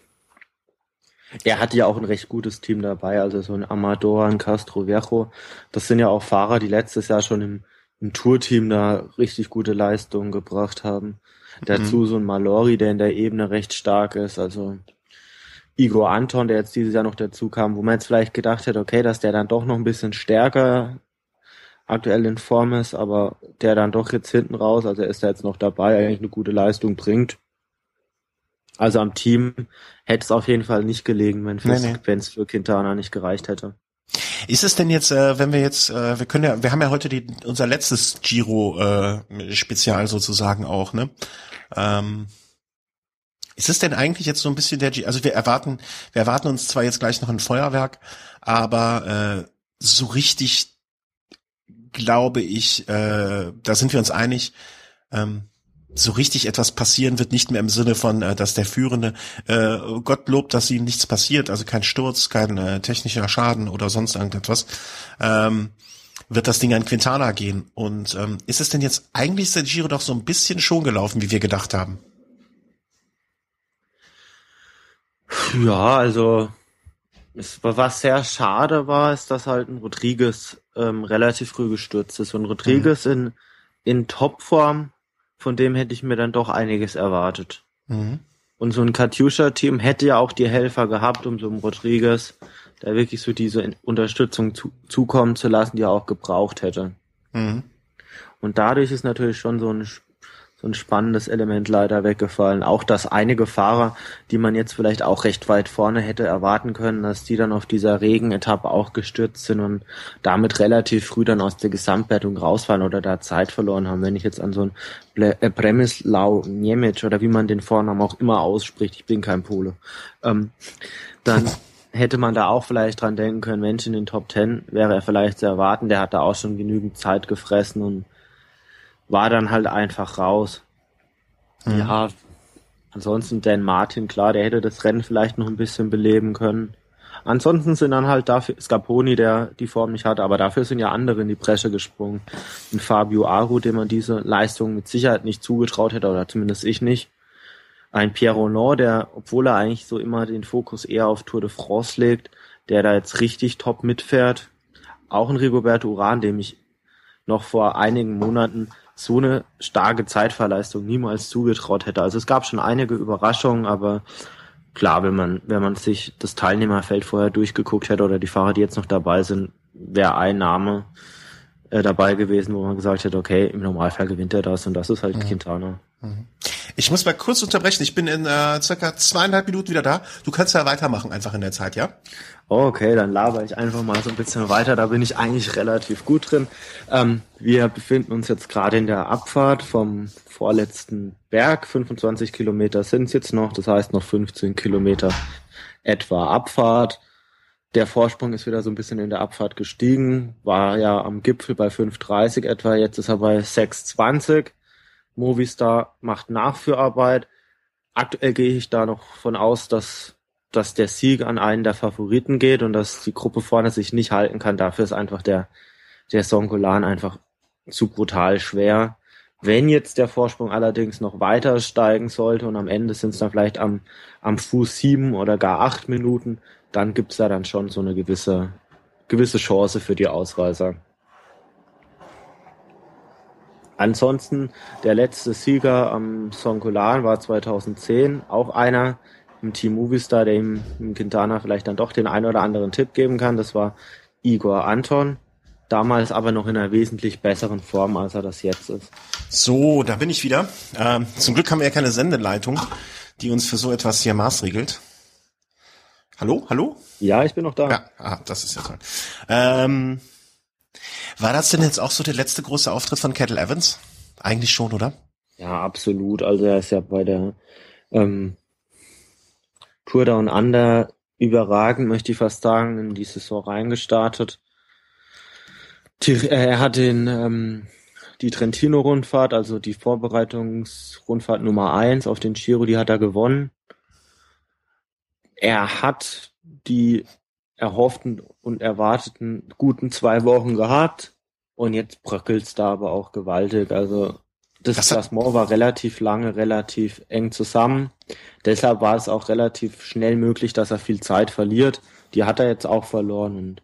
er hatte ja auch ein recht gutes Team dabei, also so ein Amador, ein Castro Viejo. Das sind ja auch Fahrer, die letztes Jahr schon im, im Tourteam da richtig gute Leistungen gebracht haben. Dazu mhm. so ein Malori, der in der Ebene recht stark ist. Also Igor Anton, der jetzt dieses Jahr noch dazu kam, wo man jetzt vielleicht gedacht hätte, okay, dass der dann doch noch ein bisschen stärker aktuell in Form ist, aber der dann doch jetzt hinten raus, also er ist da jetzt noch dabei, eigentlich eine gute Leistung bringt. Also am Team hätte es auf jeden Fall nicht gelegen, wenn es nee, nee. für Quintana nicht gereicht hätte. Ist es denn jetzt, äh, wenn wir jetzt, äh, wir können ja, wir haben ja heute die, unser letztes Giro äh, Spezial sozusagen auch, ne? Ähm, ist es denn eigentlich jetzt so ein bisschen der, G also wir erwarten, wir erwarten uns zwar jetzt gleich noch ein Feuerwerk, aber äh, so richtig glaube ich, äh, da sind wir uns einig, ähm, so richtig etwas passieren wird nicht mehr im Sinne von, äh, dass der Führende äh, Gott lobt, dass ihm nichts passiert, also kein Sturz, kein äh, technischer Schaden oder sonst irgendetwas, ähm, wird das Ding an Quintana gehen. Und ähm, ist es denn jetzt eigentlich ist der Giro doch so ein bisschen schon gelaufen, wie wir gedacht haben? Ja, also es, was sehr schade war, ist, dass halt ein Rodriguez ähm, relativ früh gestürzt ist. Und Rodriguez mhm. in, in Topform von dem hätte ich mir dann doch einiges erwartet. Mhm. Und so ein Katjuscha-Team hätte ja auch die Helfer gehabt, um so einen Rodriguez da wirklich so diese Unterstützung zu, zukommen zu lassen, die er auch gebraucht hätte. Mhm. Und dadurch ist natürlich schon so ein so ein spannendes Element leider weggefallen. Auch dass einige Fahrer, die man jetzt vielleicht auch recht weit vorne hätte erwarten können, dass die dann auf dieser Regenetappe auch gestürzt sind und damit relativ früh dann aus der Gesamtwertung rausfallen oder da Zeit verloren haben. Wenn ich jetzt an so ein äh, Premislau Niemiec oder wie man den Vornamen auch immer ausspricht, ich bin kein Pole, ähm, dann hätte man da auch vielleicht dran denken können, Mensch, in den Top Ten wäre er vielleicht zu erwarten, der hat da auch schon genügend Zeit gefressen und war dann halt einfach raus. Mhm. Ja, ansonsten Dan Martin, klar, der hätte das Rennen vielleicht noch ein bisschen beleben können. Ansonsten sind dann halt dafür Scaponi, der die Form nicht hatte, aber dafür sind ja andere in die Bresche gesprungen. Ein Fabio Aru, dem man diese Leistung mit Sicherheit nicht zugetraut hätte, oder zumindest ich nicht. Ein Pierre Roland, der, obwohl er eigentlich so immer den Fokus eher auf Tour de France legt, der da jetzt richtig top mitfährt. Auch ein Rigoberto Uran, dem ich noch vor einigen Monaten so eine starke Zeitverleistung niemals zugetraut hätte. Also es gab schon einige Überraschungen, aber klar, wenn man, wenn man sich das Teilnehmerfeld vorher durchgeguckt hätte oder die Fahrer, die jetzt noch dabei sind, wäre ein Name äh, dabei gewesen, wo man gesagt hätte, okay, im Normalfall gewinnt er das und das ist halt mhm. Quintana. Mhm. Ich muss mal kurz unterbrechen. Ich bin in äh, circa zweieinhalb Minuten wieder da. Du kannst ja weitermachen einfach in der Zeit, ja? Okay, dann laber ich einfach mal so ein bisschen weiter. Da bin ich eigentlich relativ gut drin. Ähm, wir befinden uns jetzt gerade in der Abfahrt vom vorletzten Berg. 25 Kilometer sind es jetzt noch. Das heißt noch 15 Kilometer etwa Abfahrt. Der Vorsprung ist wieder so ein bisschen in der Abfahrt gestiegen. War ja am Gipfel bei 5,30 etwa. Jetzt ist er bei 6,20. Movistar macht Nachführarbeit. Aktuell gehe ich da noch von aus, dass, dass der Sieg an einen der Favoriten geht und dass die Gruppe vorne sich nicht halten kann. Dafür ist einfach der, der Songolan einfach zu brutal schwer. Wenn jetzt der Vorsprung allerdings noch weiter steigen sollte und am Ende sind es dann vielleicht am, am Fuß sieben oder gar acht Minuten, dann gibt's da dann schon so eine gewisse, gewisse Chance für die Ausreißer. Ansonsten der letzte Sieger am Sonkolan war 2010, auch einer im Team Movistar, der ihm im Quintana vielleicht dann doch den einen oder anderen Tipp geben kann. Das war Igor Anton. Damals aber noch in einer wesentlich besseren Form, als er das jetzt ist. So, da bin ich wieder. Ähm, zum Glück haben wir ja keine Sendeleitung, die uns für so etwas hier maßregelt. Hallo, hallo? Ja, ich bin noch da. Ja, ah, das ist ja toll. Ähm, war das denn jetzt auch so der letzte große Auftritt von Kettle Evans? Eigentlich schon, oder? Ja, absolut. Also er ist ja bei der ähm, Tour Down Under überragend, möchte ich fast sagen, in die Saison reingestartet. Die, äh, er hat den ähm, die Trentino-Rundfahrt, also die Vorbereitungsrundfahrt Nummer eins auf den Giro, die hat er gewonnen. Er hat die erhofften und erwarteten guten zwei Wochen gehabt und jetzt bröckelt's da aber auch gewaltig. Also das, das Klassement war relativ lange, relativ eng zusammen. Deshalb war es auch relativ schnell möglich, dass er viel Zeit verliert. Die hat er jetzt auch verloren und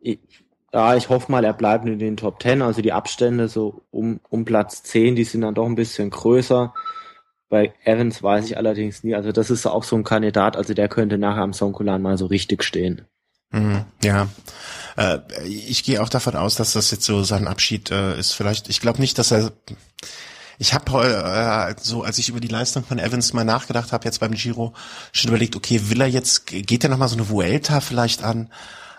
ich, ja, ich hoffe mal, er bleibt in den Top Ten. Also die Abstände so um, um Platz 10, die sind dann doch ein bisschen größer. Bei Evans weiß ich allerdings nie. Also das ist auch so ein Kandidat, also der könnte nachher am Sonkulan mal so richtig stehen. Mhm, ja, äh, ich gehe auch davon aus, dass das jetzt so sein Abschied äh, ist. Vielleicht, ich glaube nicht, dass er. Ich habe äh, so, als ich über die Leistung von Evans mal nachgedacht habe, jetzt beim Giro, schon überlegt, okay, will er jetzt, geht er nochmal so eine Vuelta vielleicht an?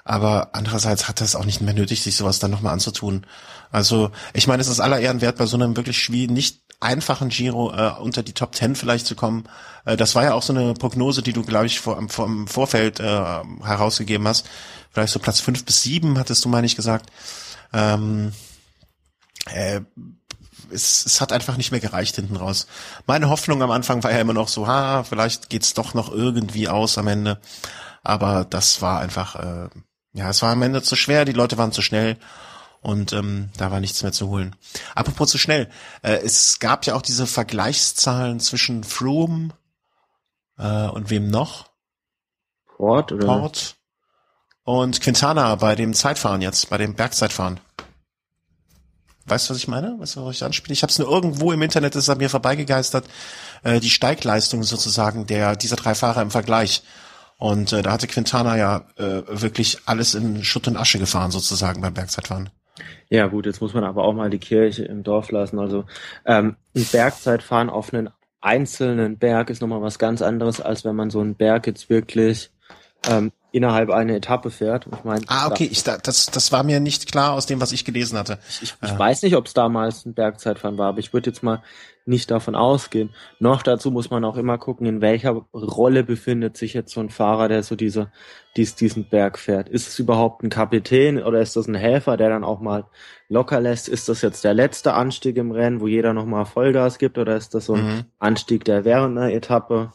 Aber andererseits hat er es auch nicht mehr nötig, sich sowas dann nochmal anzutun. Also, ich meine, es ist aller Ehren wert, bei so einem wirklich schwierig, nicht einfachen Giro äh, unter die Top Ten vielleicht zu kommen. Äh, das war ja auch so eine Prognose, die du, glaube ich, vor, vor, im Vorfeld äh, herausgegeben hast. Vielleicht so Platz fünf bis sieben, hattest du, meine ich, gesagt. Ähm, äh, es, es hat einfach nicht mehr gereicht hinten raus. Meine Hoffnung am Anfang war ja immer noch so, ha, vielleicht geht's doch noch irgendwie aus am Ende. Aber das war einfach, äh, ja, es war am Ende zu schwer, die Leute waren zu schnell und ähm, da war nichts mehr zu holen. Apropos zu schnell, äh, es gab ja auch diese Vergleichszahlen zwischen Froome äh, und wem noch? Port oder? Port und Quintana bei dem Zeitfahren jetzt, bei dem Bergzeitfahren. Weißt du, was ich meine? Weißt du, was ich anspiele? Ich habe es nur irgendwo im Internet, ist an mir vorbeigegeistert, äh, die Steigleistung sozusagen der dieser drei Fahrer im Vergleich. Und äh, da hatte Quintana ja äh, wirklich alles in Schutt und Asche gefahren sozusagen beim Bergzeitfahren. Ja gut, jetzt muss man aber auch mal die Kirche im Dorf lassen. Also ähm, ein Bergzeitfahren auf einen einzelnen Berg ist nochmal was ganz anderes, als wenn man so einen Berg jetzt wirklich ähm, innerhalb einer Etappe fährt. Ich meine, ah, okay, ich, das, das war mir nicht klar aus dem, was ich gelesen hatte. Ich, ich, ich äh. weiß nicht, ob es damals ein Bergzeitfahren war, aber ich würde jetzt mal nicht davon ausgehen. Noch dazu muss man auch immer gucken, in welcher Rolle befindet sich jetzt so ein Fahrer, der so diese, dies, diesen Berg fährt. Ist es überhaupt ein Kapitän oder ist das ein Helfer, der dann auch mal locker lässt? Ist das jetzt der letzte Anstieg im Rennen, wo jeder nochmal Vollgas gibt oder ist das so ein mhm. Anstieg, der während einer Etappe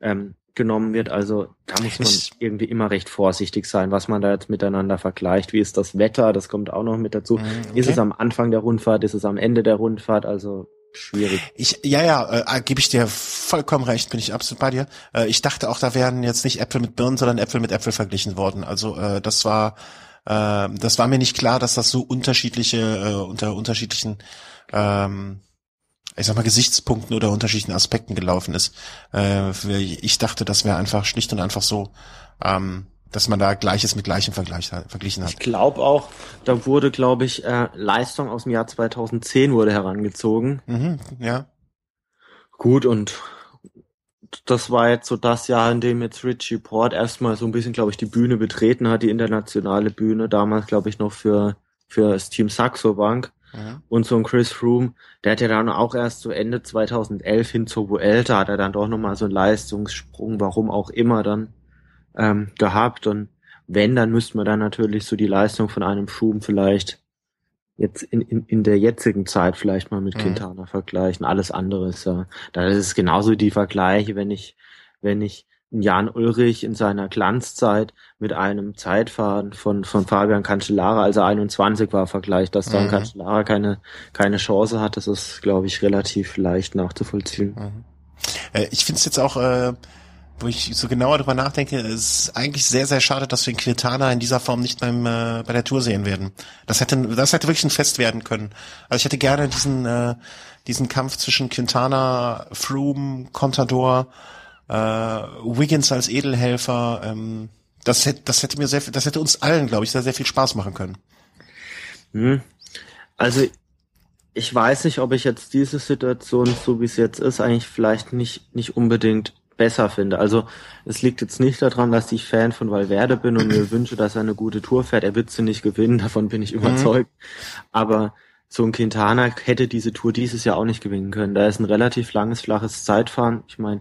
ähm, genommen wird. Also da muss man ich, irgendwie immer recht vorsichtig sein, was man da jetzt miteinander vergleicht. Wie ist das Wetter? Das kommt auch noch mit dazu. Mhm, okay. Ist es am Anfang der Rundfahrt? Ist es am Ende der Rundfahrt? Also schwierig. Ich, ja, ja, äh, gebe ich dir vollkommen recht, bin ich absolut bei dir. Äh, ich dachte auch, da werden jetzt nicht Äpfel mit Birnen, sondern Äpfel mit Äpfel verglichen worden. Also äh, das war, äh, das war mir nicht klar, dass das so unterschiedliche äh, unter unterschiedlichen ähm, ich sag mal, Gesichtspunkten oder unterschiedlichen Aspekten gelaufen ist. Äh, ich dachte, das wäre einfach schlicht und einfach so, ähm, dass man da Gleiches mit Gleichem Vergleich, verglichen hat. Ich glaube auch, da wurde, glaube ich, äh, Leistung aus dem Jahr 2010 wurde herangezogen. Mhm, ja. Gut, und das war jetzt so das Jahr, in dem jetzt Richie Port erstmal so ein bisschen, glaube ich, die Bühne betreten hat, die internationale Bühne, damals, glaube ich, noch für, für das Team Saxo Bank. Mhm. Und so ein Chris Froome, der hat ja dann auch erst so Ende 2011 hin zur Vuelta, hat er dann doch nochmal so einen Leistungssprung, warum auch immer dann, ähm, gehabt. Und wenn, dann müsste man dann natürlich so die Leistung von einem Froome vielleicht jetzt in, in, in der jetzigen Zeit vielleicht mal mit mhm. Quintana vergleichen. Alles andere ist ja, da ist es genauso die Vergleiche, wenn ich, wenn ich Jan Ulrich in seiner Glanzzeit mit einem Zeitfahren von, von Fabian Cancellara, als er 21 war, vergleicht, dass dann mhm. Cancellara keine, keine Chance hat, das ist, glaube ich, relativ leicht nachzuvollziehen. Mhm. Äh, ich finde es jetzt auch, äh, wo ich so genauer drüber nachdenke, ist eigentlich sehr, sehr schade, dass wir den Quintana in dieser Form nicht beim, äh, bei der Tour sehen werden. Das hätte, das hätte wirklich ein Fest werden können. Also ich hätte gerne diesen, äh, diesen Kampf zwischen Quintana, Froome, Contador, äh, Wiggins als Edelhelfer, ähm, das hätte, das hätte mir sehr, das hätte uns allen, glaube ich, sehr, sehr viel Spaß machen können. Hm. Also ich weiß nicht, ob ich jetzt diese Situation, so wie es jetzt ist, eigentlich vielleicht nicht nicht unbedingt besser finde. Also es liegt jetzt nicht daran, dass ich Fan von Valverde bin und mir wünsche, dass er eine gute Tour fährt. Er wird sie nicht gewinnen, davon bin ich mhm. überzeugt. Mhm. Aber so ein Quintana hätte diese Tour dieses Jahr auch nicht gewinnen können. Da ist ein relativ langes, flaches Zeitfahren. Ich meine,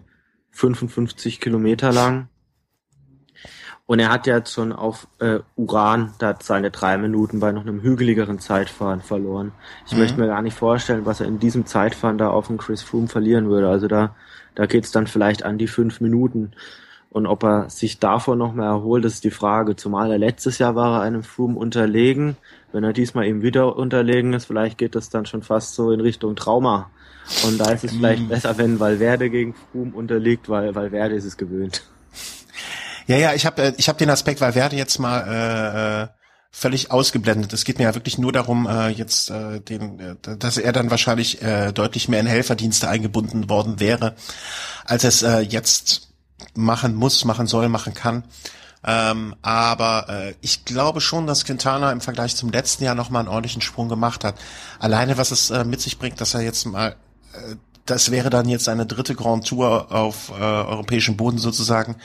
55 Kilometer lang. Und er hat ja jetzt schon auf äh, Uran da seine drei Minuten bei noch einem hügeligeren Zeitfahren verloren. Ich mhm. möchte mir gar nicht vorstellen, was er in diesem Zeitfahren da auf dem Chris Froome verlieren würde. Also da, da geht's dann vielleicht an die fünf Minuten. Und ob er sich davon noch mal erholt, ist die Frage. Zumal er letztes Jahr war er einem Froome unterlegen. Wenn er diesmal eben wieder unterlegen ist, vielleicht geht das dann schon fast so in Richtung Trauma. Und da ist es vielleicht mm. besser, wenn Valverde gegen Froome unterliegt, weil Valverde ist es gewöhnt. Ja, ja, ich habe äh, ich hab den Aspekt Valverde jetzt mal äh, äh, völlig ausgeblendet. Es geht mir ja wirklich nur darum, äh, jetzt äh, den, äh, dass er dann wahrscheinlich äh, deutlich mehr in Helferdienste eingebunden worden wäre, als es äh, jetzt machen muss, machen soll, machen kann. Ähm, aber äh, ich glaube schon, dass Quintana im Vergleich zum letzten Jahr nochmal einen ordentlichen Sprung gemacht hat. Alleine, was es äh, mit sich bringt, dass er jetzt mal äh, das wäre dann jetzt eine dritte Grand Tour auf äh, europäischem Boden sozusagen.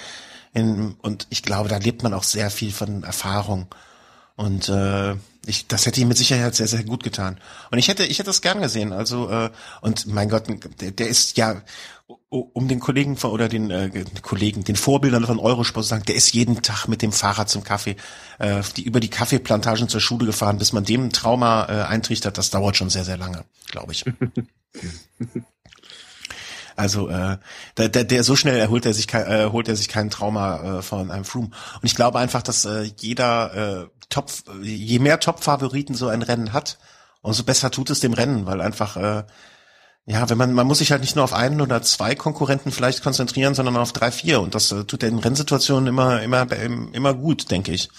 In, und ich glaube, da lebt man auch sehr viel von Erfahrung. Und äh, ich, das hätte ihm mit Sicherheit sehr, sehr gut getan. Und ich hätte, ich hätte das gern gesehen. Also, äh, und mein Gott, der, der ist ja, um den Kollegen von, oder den äh, Kollegen, den Vorbildern von Eurosport zu sagen, der ist jeden Tag mit dem Fahrrad zum Kaffee, äh, die über die Kaffeeplantagen zur Schule gefahren, bis man dem Trauma äh, eintrichtert, das dauert schon sehr, sehr lange, glaube ich. Also äh, der, der, der so schnell erholt er sich äh, holt er sich kein Trauma äh, von einem Froome. Und ich glaube einfach, dass äh, jeder äh, Top, je mehr Top-Favoriten so ein Rennen hat, umso besser tut es dem Rennen, weil einfach äh, ja, wenn man man muss sich halt nicht nur auf einen oder zwei Konkurrenten vielleicht konzentrieren, sondern auf drei, vier und das äh, tut in Rennsituationen immer immer immer gut, denke ich.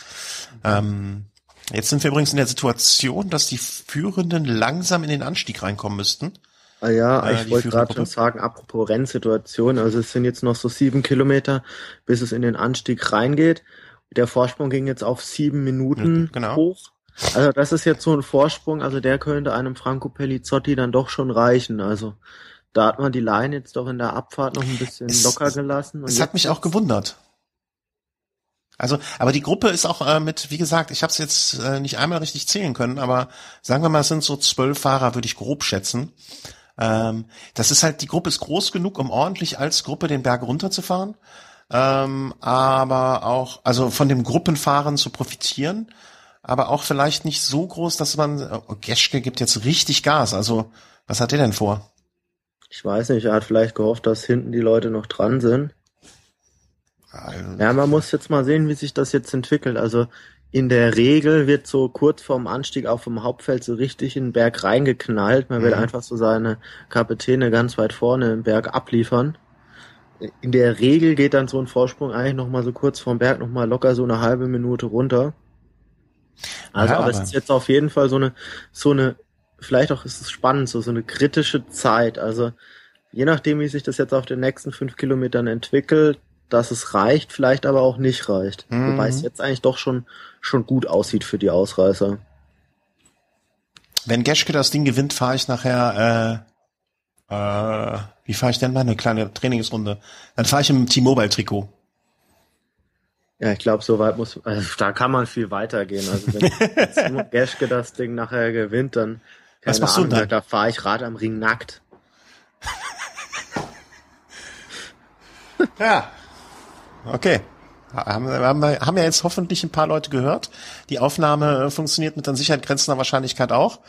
Ähm, jetzt sind wir übrigens in der Situation, dass die Führenden langsam in den Anstieg reinkommen müssten. Ah ja, äh, ich wollte gerade schon sagen, apropos Rennsituation, also es sind jetzt noch so sieben Kilometer, bis es in den Anstieg reingeht. Der Vorsprung ging jetzt auf sieben Minuten genau. hoch. Also das ist jetzt so ein Vorsprung, also der könnte einem Franco Pellizzotti dann doch schon reichen. Also da hat man die Line jetzt doch in der Abfahrt noch ein bisschen es, locker gelassen. Es hat mich auch gewundert. Also, aber die Gruppe ist auch äh, mit, wie gesagt, ich habe es jetzt äh, nicht einmal richtig zählen können, aber sagen wir mal, es sind so zwölf Fahrer, würde ich grob schätzen. Ähm, das ist halt, die Gruppe ist groß genug, um ordentlich als Gruppe den Berg runterzufahren, ähm, aber auch, also von dem Gruppenfahren zu profitieren, aber auch vielleicht nicht so groß, dass man, oh, Geschke gibt jetzt richtig Gas, also was hat der denn vor? Ich weiß nicht, er hat vielleicht gehofft, dass hinten die Leute noch dran sind. Ja, man muss jetzt mal sehen, wie sich das jetzt entwickelt. Also in der Regel wird so kurz vorm Anstieg auf dem Hauptfeld so richtig in den Berg reingeknallt. Man mhm. will einfach so seine Kapitäne ganz weit vorne im Berg abliefern. In der Regel geht dann so ein Vorsprung eigentlich nochmal so kurz vorm Berg nochmal locker so eine halbe Minute runter. Also, ja, aber, aber es ist jetzt auf jeden Fall so eine, so eine, vielleicht auch ist es spannend, so, so eine kritische Zeit. Also, je nachdem, wie sich das jetzt auf den nächsten fünf Kilometern entwickelt, dass es reicht, vielleicht aber auch nicht reicht. Mhm. Wobei es jetzt eigentlich doch schon, schon gut aussieht für die Ausreißer. Wenn Geschke das Ding gewinnt, fahre ich nachher, äh, wie fahre ich denn mal eine kleine Trainingsrunde? Dann fahre ich im T-Mobile-Trikot. Ja, ich glaube, so weit muss, also da kann man viel weitergehen. Also wenn Geschke das Ding nachher gewinnt, dann, keine Was machst Ahnung, du dann? da fahre ich Rad am Ring nackt. ja, Okay. Haben, haben, haben ja jetzt hoffentlich ein paar Leute gehört. Die Aufnahme äh, funktioniert mit an Sicherheit grenzender Wahrscheinlichkeit auch.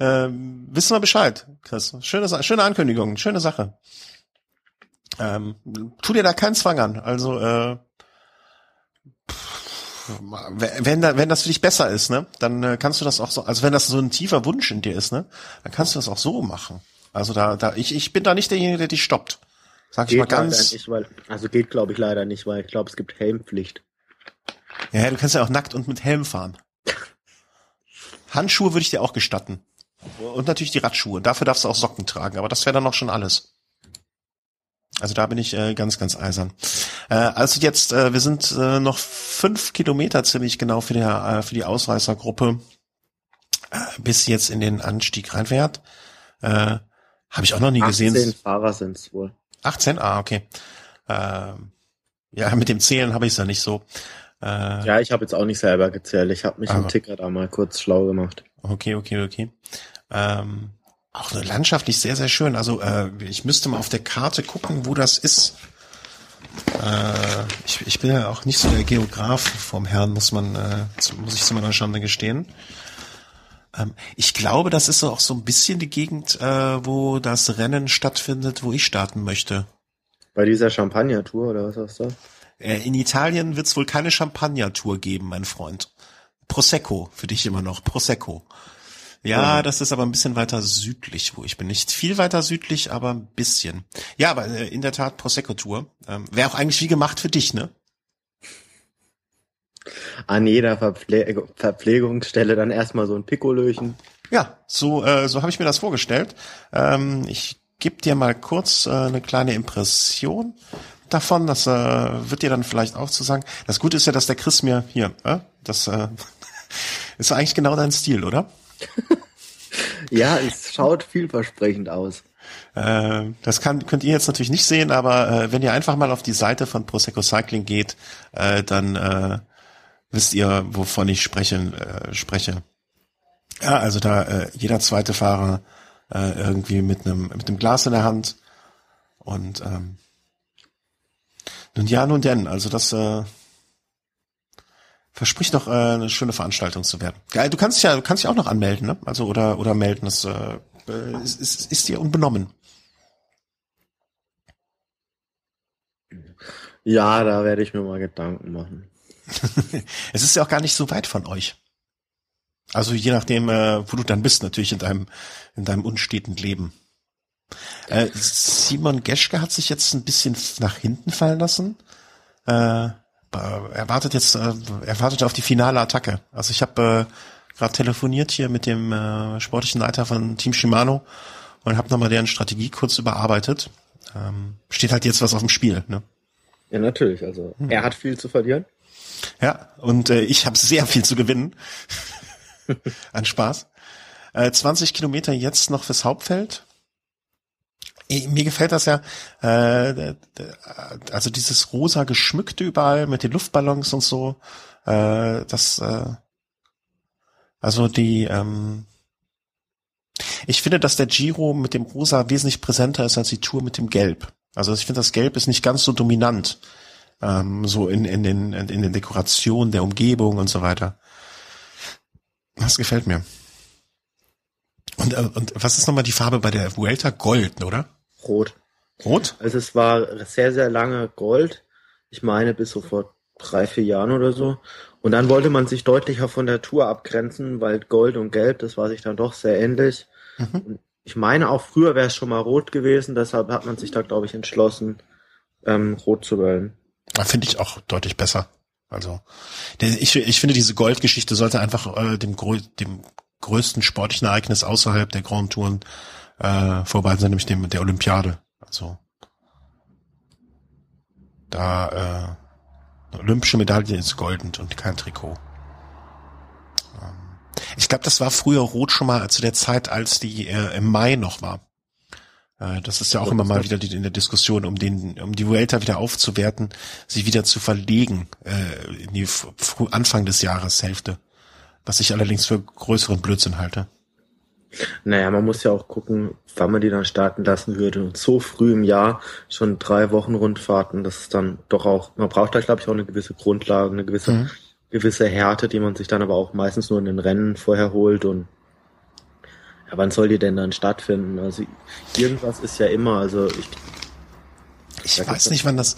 Ähm, wissen wir Bescheid, Chris. Schöne, schöne Ankündigung, schöne Sache. Ähm, tu dir da keinen Zwang an. Also äh, wenn, da, wenn das für dich besser ist, ne, dann äh, kannst du das auch so, also wenn das so ein tiefer Wunsch in dir ist, ne, dann kannst du das auch so machen. Also da, da, ich, ich bin da nicht derjenige, der dich stoppt. Sag ich mal ganz. Nicht, weil, also geht glaube ich leider nicht, weil ich glaube, es gibt Helmpflicht. Ja, du kannst ja auch nackt und mit Helm fahren. Handschuhe würde ich dir auch gestatten. Und natürlich die Radschuhe. Dafür darfst du auch Socken tragen, aber das wäre dann auch schon alles. Also da bin ich äh, ganz, ganz eisern. Äh, also jetzt, äh, wir sind äh, noch fünf Kilometer ziemlich genau für, der, äh, für die Ausreißergruppe, äh, bis jetzt in den Anstieg reinfährt. Äh, Habe ich auch noch nie 18 gesehen. Fahrer sind's wohl. 18? Ah, okay. Ähm, ja, mit dem Zählen habe ich es ja nicht so. Äh, ja, ich habe jetzt auch nicht selber gezählt. Ich habe mich aber, im Ticker da mal kurz schlau gemacht. Okay, okay, okay. Ähm, auch landschaftlich sehr, sehr schön. Also äh, ich müsste mal auf der Karte gucken, wo das ist. Äh, ich, ich bin ja auch nicht so der Geograf vom Herrn, muss man, äh, muss ich zu meiner Schande gestehen. Ähm, ich glaube, das ist auch so ein bisschen die Gegend, äh, wo das Rennen stattfindet, wo ich starten möchte. Bei dieser Champagner-Tour oder was hast du? Äh, in Italien wird es wohl keine Champagner-Tour geben, mein Freund. Prosecco, für dich immer noch. Prosecco. Ja, das ist aber ein bisschen weiter südlich, wo ich bin. Nicht viel weiter südlich, aber ein bisschen. Ja, aber äh, in der Tat Prosecco-Tour. Ähm, Wäre auch eigentlich wie gemacht für dich, ne? an jeder Verpfle Verpflegungsstelle dann erstmal so ein Pikolöchen. Ja, so, äh, so habe ich mir das vorgestellt. Ähm, ich gebe dir mal kurz äh, eine kleine Impression davon. Das äh, wird dir dann vielleicht auch zu sagen. Das Gute ist ja, dass der Chris mir hier, äh, das äh, ist eigentlich genau dein Stil, oder? ja, es schaut vielversprechend aus. Äh, das kann, könnt ihr jetzt natürlich nicht sehen, aber äh, wenn ihr einfach mal auf die Seite von Prosecco Cycling geht, äh, dann äh, wisst ihr, wovon ich spreche, äh, spreche. Ja, also da äh, jeder zweite Fahrer irgendwie mit einem mit einem Glas in der Hand und ähm, nun ja, nun denn, also das äh, verspricht noch äh, eine schöne Veranstaltung zu werden. Geil, du kannst dich ja, du kannst dich auch noch anmelden, ne? Also oder oder melden, das äh, ist, ist, ist dir unbenommen. Ja, da werde ich mir mal Gedanken machen. es ist ja auch gar nicht so weit von euch. Also je nachdem, äh, wo du dann bist, natürlich in deinem, in deinem unsteten Leben. Äh, Simon Geschke hat sich jetzt ein bisschen nach hinten fallen lassen. Äh, er wartet jetzt, äh, er wartet auf die finale Attacke. Also ich habe äh, gerade telefoniert hier mit dem äh, sportlichen Leiter von Team Shimano und habe nochmal deren Strategie kurz überarbeitet. Ähm, steht halt jetzt was auf dem Spiel, ne? Ja, natürlich. Also hm. er hat viel zu verlieren. Ja, und äh, ich habe sehr viel zu gewinnen. An Spaß. Äh, 20 Kilometer jetzt noch fürs Hauptfeld. Mir gefällt das ja, äh, also dieses rosa geschmückte überall mit den Luftballons und so. Äh, das, äh, also die, ähm, ich finde, dass der Giro mit dem Rosa wesentlich präsenter ist als die Tour mit dem Gelb. Also ich finde, das Gelb ist nicht ganz so dominant, ähm, so in, in, den, in den Dekorationen der Umgebung und so weiter. Das gefällt mir. Und, äh, und was ist nochmal die Farbe bei der Vuelta? Gold, oder? Rot. Rot? Also es war sehr, sehr lange Gold. Ich meine bis so vor drei, vier Jahren oder so. Und dann wollte man sich deutlicher von der Tour abgrenzen, weil Gold und Gelb, das war sich dann doch sehr ähnlich. Mhm. Ich meine auch früher wäre es schon mal rot gewesen, deshalb hat man sich da, glaube ich, entschlossen, ähm, rot zu wählen. Finde ich auch deutlich besser. Also ich, ich finde, diese Goldgeschichte sollte einfach äh, dem, dem größten sportlichen Ereignis außerhalb der Grand Touren äh, vorbehalten sein, nämlich dem der Olympiade. Also da äh, eine olympische Medaille ist golden und kein Trikot. Ähm, ich glaube, das war früher rot schon mal zu der Zeit, als die äh, im Mai noch war. Äh, das ist ja auch immer mal wieder die, in der Diskussion, um den, um die Vuelta wieder aufzuwerten, sie wieder zu verlegen äh, in die Anfang des Jahres Hälfte. Was ich allerdings für größeren Blödsinn halte. Naja, man muss ja auch gucken, wann man die dann starten lassen würde. Und so früh im Jahr schon drei Wochen Rundfahrten, das ist dann doch auch, man braucht da glaube ich auch eine gewisse Grundlage, eine gewisse, mhm. gewisse Härte, die man sich dann aber auch meistens nur in den Rennen vorher holt und ja, wann soll die denn dann stattfinden? Also irgendwas ist ja immer, also ich. Ich weiß nicht, wann das,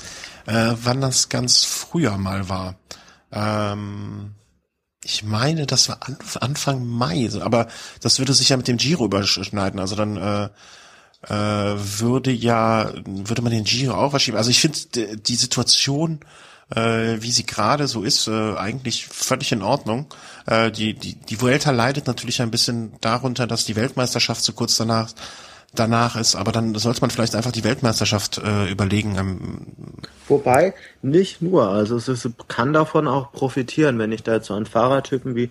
äh, wann das ganz früher mal war. Ähm, ich meine, das war Anfang Mai, aber das würde sich ja mit dem Giro überschneiden. Also dann äh, äh, würde ja, würde man den Giro auch verschieben. Also ich finde die Situation äh, wie sie gerade so ist, äh, eigentlich völlig in Ordnung. Äh, die, die, die Vuelta leidet natürlich ein bisschen darunter, dass die Weltmeisterschaft so kurz danach danach ist, aber dann sollte man vielleicht einfach die Weltmeisterschaft äh, überlegen. Ähm, Wobei, nicht nur, also es ist, kann davon auch profitieren, wenn ich da jetzt so an Fahrertypen wie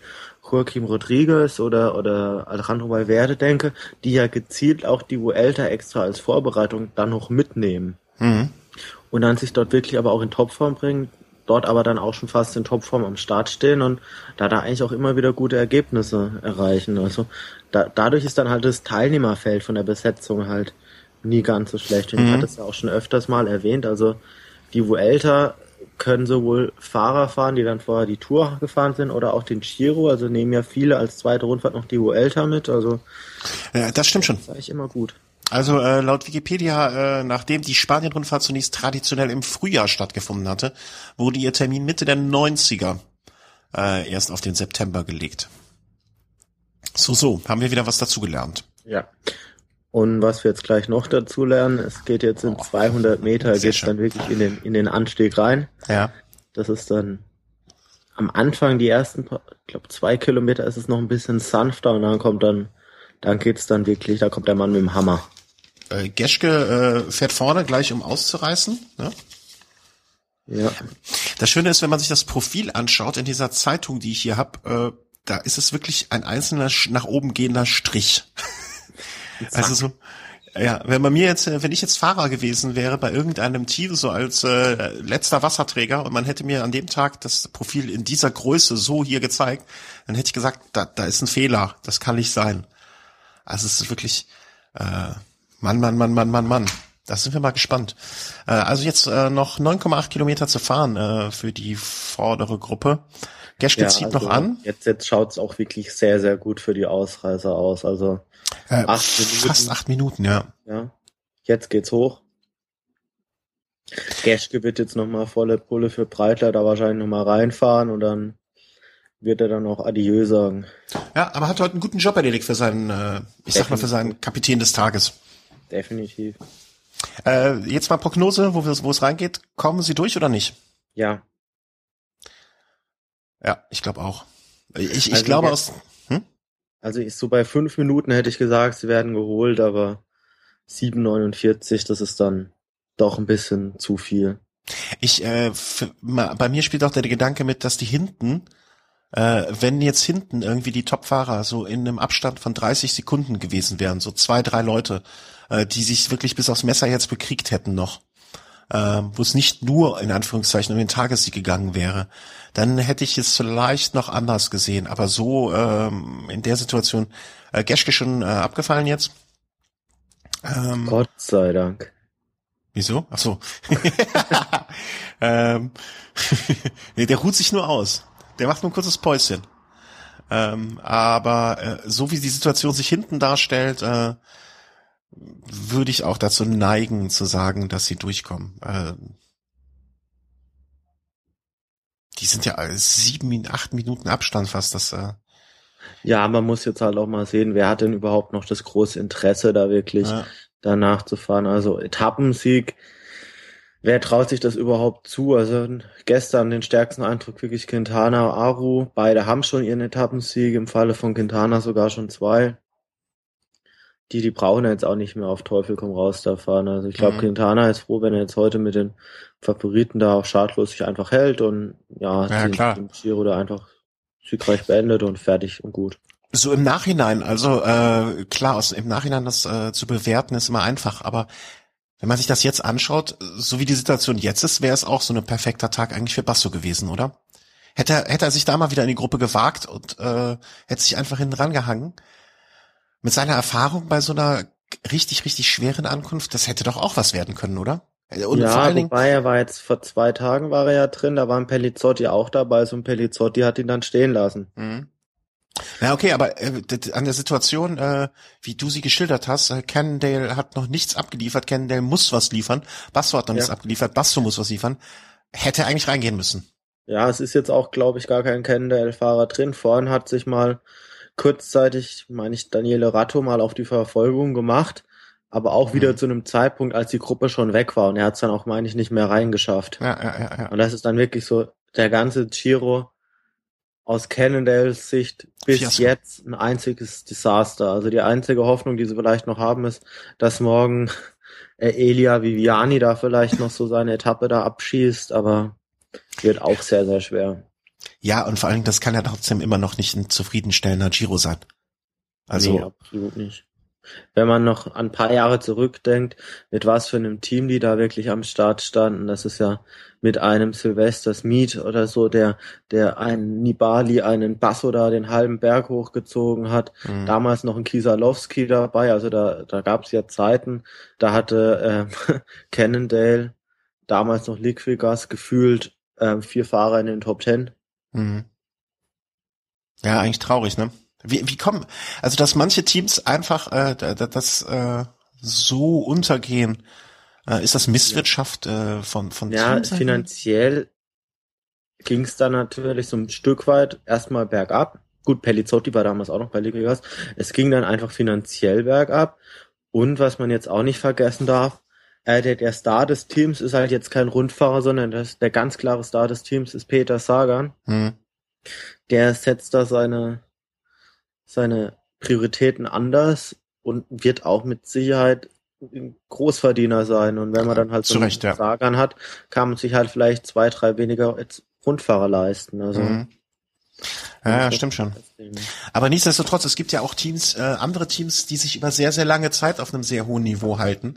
Joaquim Rodriguez oder, oder Alejandro Valverde denke, die ja gezielt auch die Vuelta extra als Vorbereitung dann noch mitnehmen. Mhm und dann sich dort wirklich aber auch in Topform bringen, dort aber dann auch schon fast in Topform am Start stehen und da da eigentlich auch immer wieder gute Ergebnisse erreichen. Also da, dadurch ist dann halt das Teilnehmerfeld von der Besetzung halt nie ganz so schlecht. Und mhm. ich hatte es ja auch schon öfters mal erwähnt. Also die Vuelta können sowohl Fahrer fahren, die dann vorher die Tour gefahren sind, oder auch den Giro. Also nehmen ja viele als zweite Rundfahrt noch die Vuelta mit. Also ja, das stimmt schon. Das ist eigentlich immer gut. Also äh, laut Wikipedia, äh, nachdem die Spanien-Rundfahrt zunächst traditionell im Frühjahr stattgefunden hatte, wurde ihr Termin Mitte der 90er äh, erst auf den September gelegt. So, so, haben wir wieder was dazugelernt. Ja. Und was wir jetzt gleich noch dazu lernen, es geht jetzt in oh, 200 Meter, geht es dann wirklich in den, in den Anstieg rein. Ja. Das ist dann am Anfang die ersten, ich glaube zwei Kilometer ist es noch ein bisschen sanfter und dann kommt dann, dann geht's dann wirklich, da kommt der Mann mit dem Hammer. Äh, Geschke äh, fährt vorne gleich, um auszureißen. Ne? Ja. Das Schöne ist, wenn man sich das Profil anschaut in dieser Zeitung, die ich hier habe, äh, da ist es wirklich ein einzelner nach oben gehender Strich. also so, Ja, wenn bei mir jetzt, äh, wenn ich jetzt Fahrer gewesen wäre bei irgendeinem Team so als äh, letzter Wasserträger und man hätte mir an dem Tag das Profil in dieser Größe so hier gezeigt, dann hätte ich gesagt, da, da ist ein Fehler, das kann nicht sein. Also es ist wirklich äh, Mann, Mann, Mann, Mann, Mann, Mann. Da sind wir mal gespannt. Äh, also jetzt äh, noch 9,8 Kilometer zu fahren äh, für die vordere Gruppe. Geschke ja, zieht also noch an. Jetzt, jetzt schaut es auch wirklich sehr, sehr gut für die Ausreißer aus. Also äh, acht fast acht Minuten, ja. Ja. Jetzt geht's hoch. Geschke wird jetzt nochmal volle Pulle für Breitler da wahrscheinlich nochmal reinfahren und dann wird er dann auch Adieu sagen. Ja, aber hat heute einen guten Job erledigt für seinen, äh, ich Definitiv. sag mal, für seinen Kapitän des Tages. Definitiv. Äh, jetzt mal Prognose, wo, wo es reingeht. Kommen Sie durch oder nicht? Ja. Ja, ich glaube auch. Ich, ich also glaube aus. Hm? Also ich, so bei fünf Minuten hätte ich gesagt, sie werden geholt, aber 7,49, das ist dann doch ein bisschen zu viel. Ich, äh, bei mir spielt auch der Gedanke mit, dass die hinten, äh, wenn jetzt hinten irgendwie die Topfahrer so in einem Abstand von 30 Sekunden gewesen wären, so zwei, drei Leute, äh, die sich wirklich bis aufs Messer jetzt bekriegt hätten noch, äh, wo es nicht nur in Anführungszeichen um den Tagessieg gegangen wäre, dann hätte ich es vielleicht noch anders gesehen. Aber so ähm, in der Situation, äh, Geschke schon äh, abgefallen jetzt? Ähm, Gott sei Dank. Wieso? Ach so. ähm, nee, der ruht sich nur aus. Der macht nur ein kurzes Päuschen. Ähm, aber äh, so wie die Situation sich hinten darstellt, äh, würde ich auch dazu neigen zu sagen, dass sie durchkommen. Äh, die sind ja sieben, acht Minuten Abstand fast. Das, äh ja, man muss jetzt halt auch mal sehen, wer hat denn überhaupt noch das große Interesse, da wirklich ja. danach zu fahren. Also Etappensieg, wer traut sich das überhaupt zu? Also gestern den stärksten Eindruck wirklich Quintana, Aru. Beide haben schon ihren Etappensieg, im Falle von Quintana sogar schon zwei die, die brauchen jetzt auch nicht mehr auf Teufel komm raus da fahren. Also ich glaube, mhm. Quintana ist froh, wenn er jetzt heute mit den Favoriten da auch schadlos sich einfach hält und ja, ja den, klar. den Giro da einfach siegreich beendet und fertig und gut. So im Nachhinein, also äh, klar, aus, im Nachhinein das äh, zu bewerten ist immer einfach, aber wenn man sich das jetzt anschaut, so wie die Situation jetzt ist, wäre es auch so ein perfekter Tag eigentlich für Basso gewesen, oder? Hätte er, hätte er sich da mal wieder in die Gruppe gewagt und äh, hätte sich einfach hinten rangehangen, mit seiner Erfahrung bei so einer richtig, richtig schweren Ankunft, das hätte doch auch was werden können, oder? Und ja, vor allen Dingen, wobei er war jetzt vor zwei Tagen war er ja drin, da war ein Pelizzotti auch dabei, so ein Pelizzotti hat ihn dann stehen lassen. Mhm. Ja, okay, aber äh, an der Situation, äh, wie du sie geschildert hast, äh, Cannondale hat noch nichts abgeliefert, Cannondale muss was liefern, Basso hat noch ja. nichts abgeliefert, Basso muss was liefern, hätte eigentlich reingehen müssen. Ja, es ist jetzt auch, glaube ich, gar kein Cannondale-Fahrer drin. Vorhin hat sich mal kurzzeitig, meine ich, Daniele Ratto mal auf die Verfolgung gemacht, aber auch wieder mhm. zu einem Zeitpunkt, als die Gruppe schon weg war und er hat es dann auch, meine ich, nicht mehr reingeschafft. Ja, ja, ja, ja. Und das ist dann wirklich so der ganze Giro aus Cannondales Sicht bis Fiasko. jetzt ein einziges Desaster. Also die einzige Hoffnung, die sie vielleicht noch haben, ist, dass morgen Elia Viviani da vielleicht noch so seine Etappe da abschießt, aber wird auch sehr, sehr schwer. Ja, und vor allem, das kann ja trotzdem immer noch nicht ein zufriedenstellender Giro sein. Also. Nee, absolut nicht. Wenn man noch ein paar Jahre zurückdenkt, mit was für einem Team die da wirklich am Start standen, das ist ja mit einem Sylvester Smith oder so, der, der einen Nibali, einen Basso da den halben Berg hochgezogen hat. Mhm. Damals noch ein Kisalowski dabei, also da, da gab es ja Zeiten, da hatte äh, Cannondale, damals noch Liquigas, gefühlt äh, vier Fahrer in den Top Ten Mhm. Ja, eigentlich traurig, ne? Wie, wie kommen, also dass manche Teams einfach äh, das äh, so untergehen, äh, ist das Misswirtschaft äh, von von Ja, Teams finanziell ging es dann natürlich so ein Stück weit erstmal bergab. Gut, Pellizotti war damals auch noch bei Liquigas. Es ging dann einfach finanziell bergab. Und was man jetzt auch nicht vergessen darf, äh, der, der Star des Teams ist halt jetzt kein Rundfahrer, sondern das, der ganz klare Star des Teams ist Peter Sagan. Hm. Der setzt da seine, seine Prioritäten anders und wird auch mit Sicherheit ein Großverdiener sein. Und wenn man dann halt so einen ja. Sagan hat, kann man sich halt vielleicht zwei, drei weniger Rundfahrer leisten. Also. Mhm. Ja, ja stimmt schon. Aber nichtsdestotrotz, es gibt ja auch Teams, äh, andere Teams, die sich über sehr, sehr lange Zeit auf einem sehr hohen Niveau halten.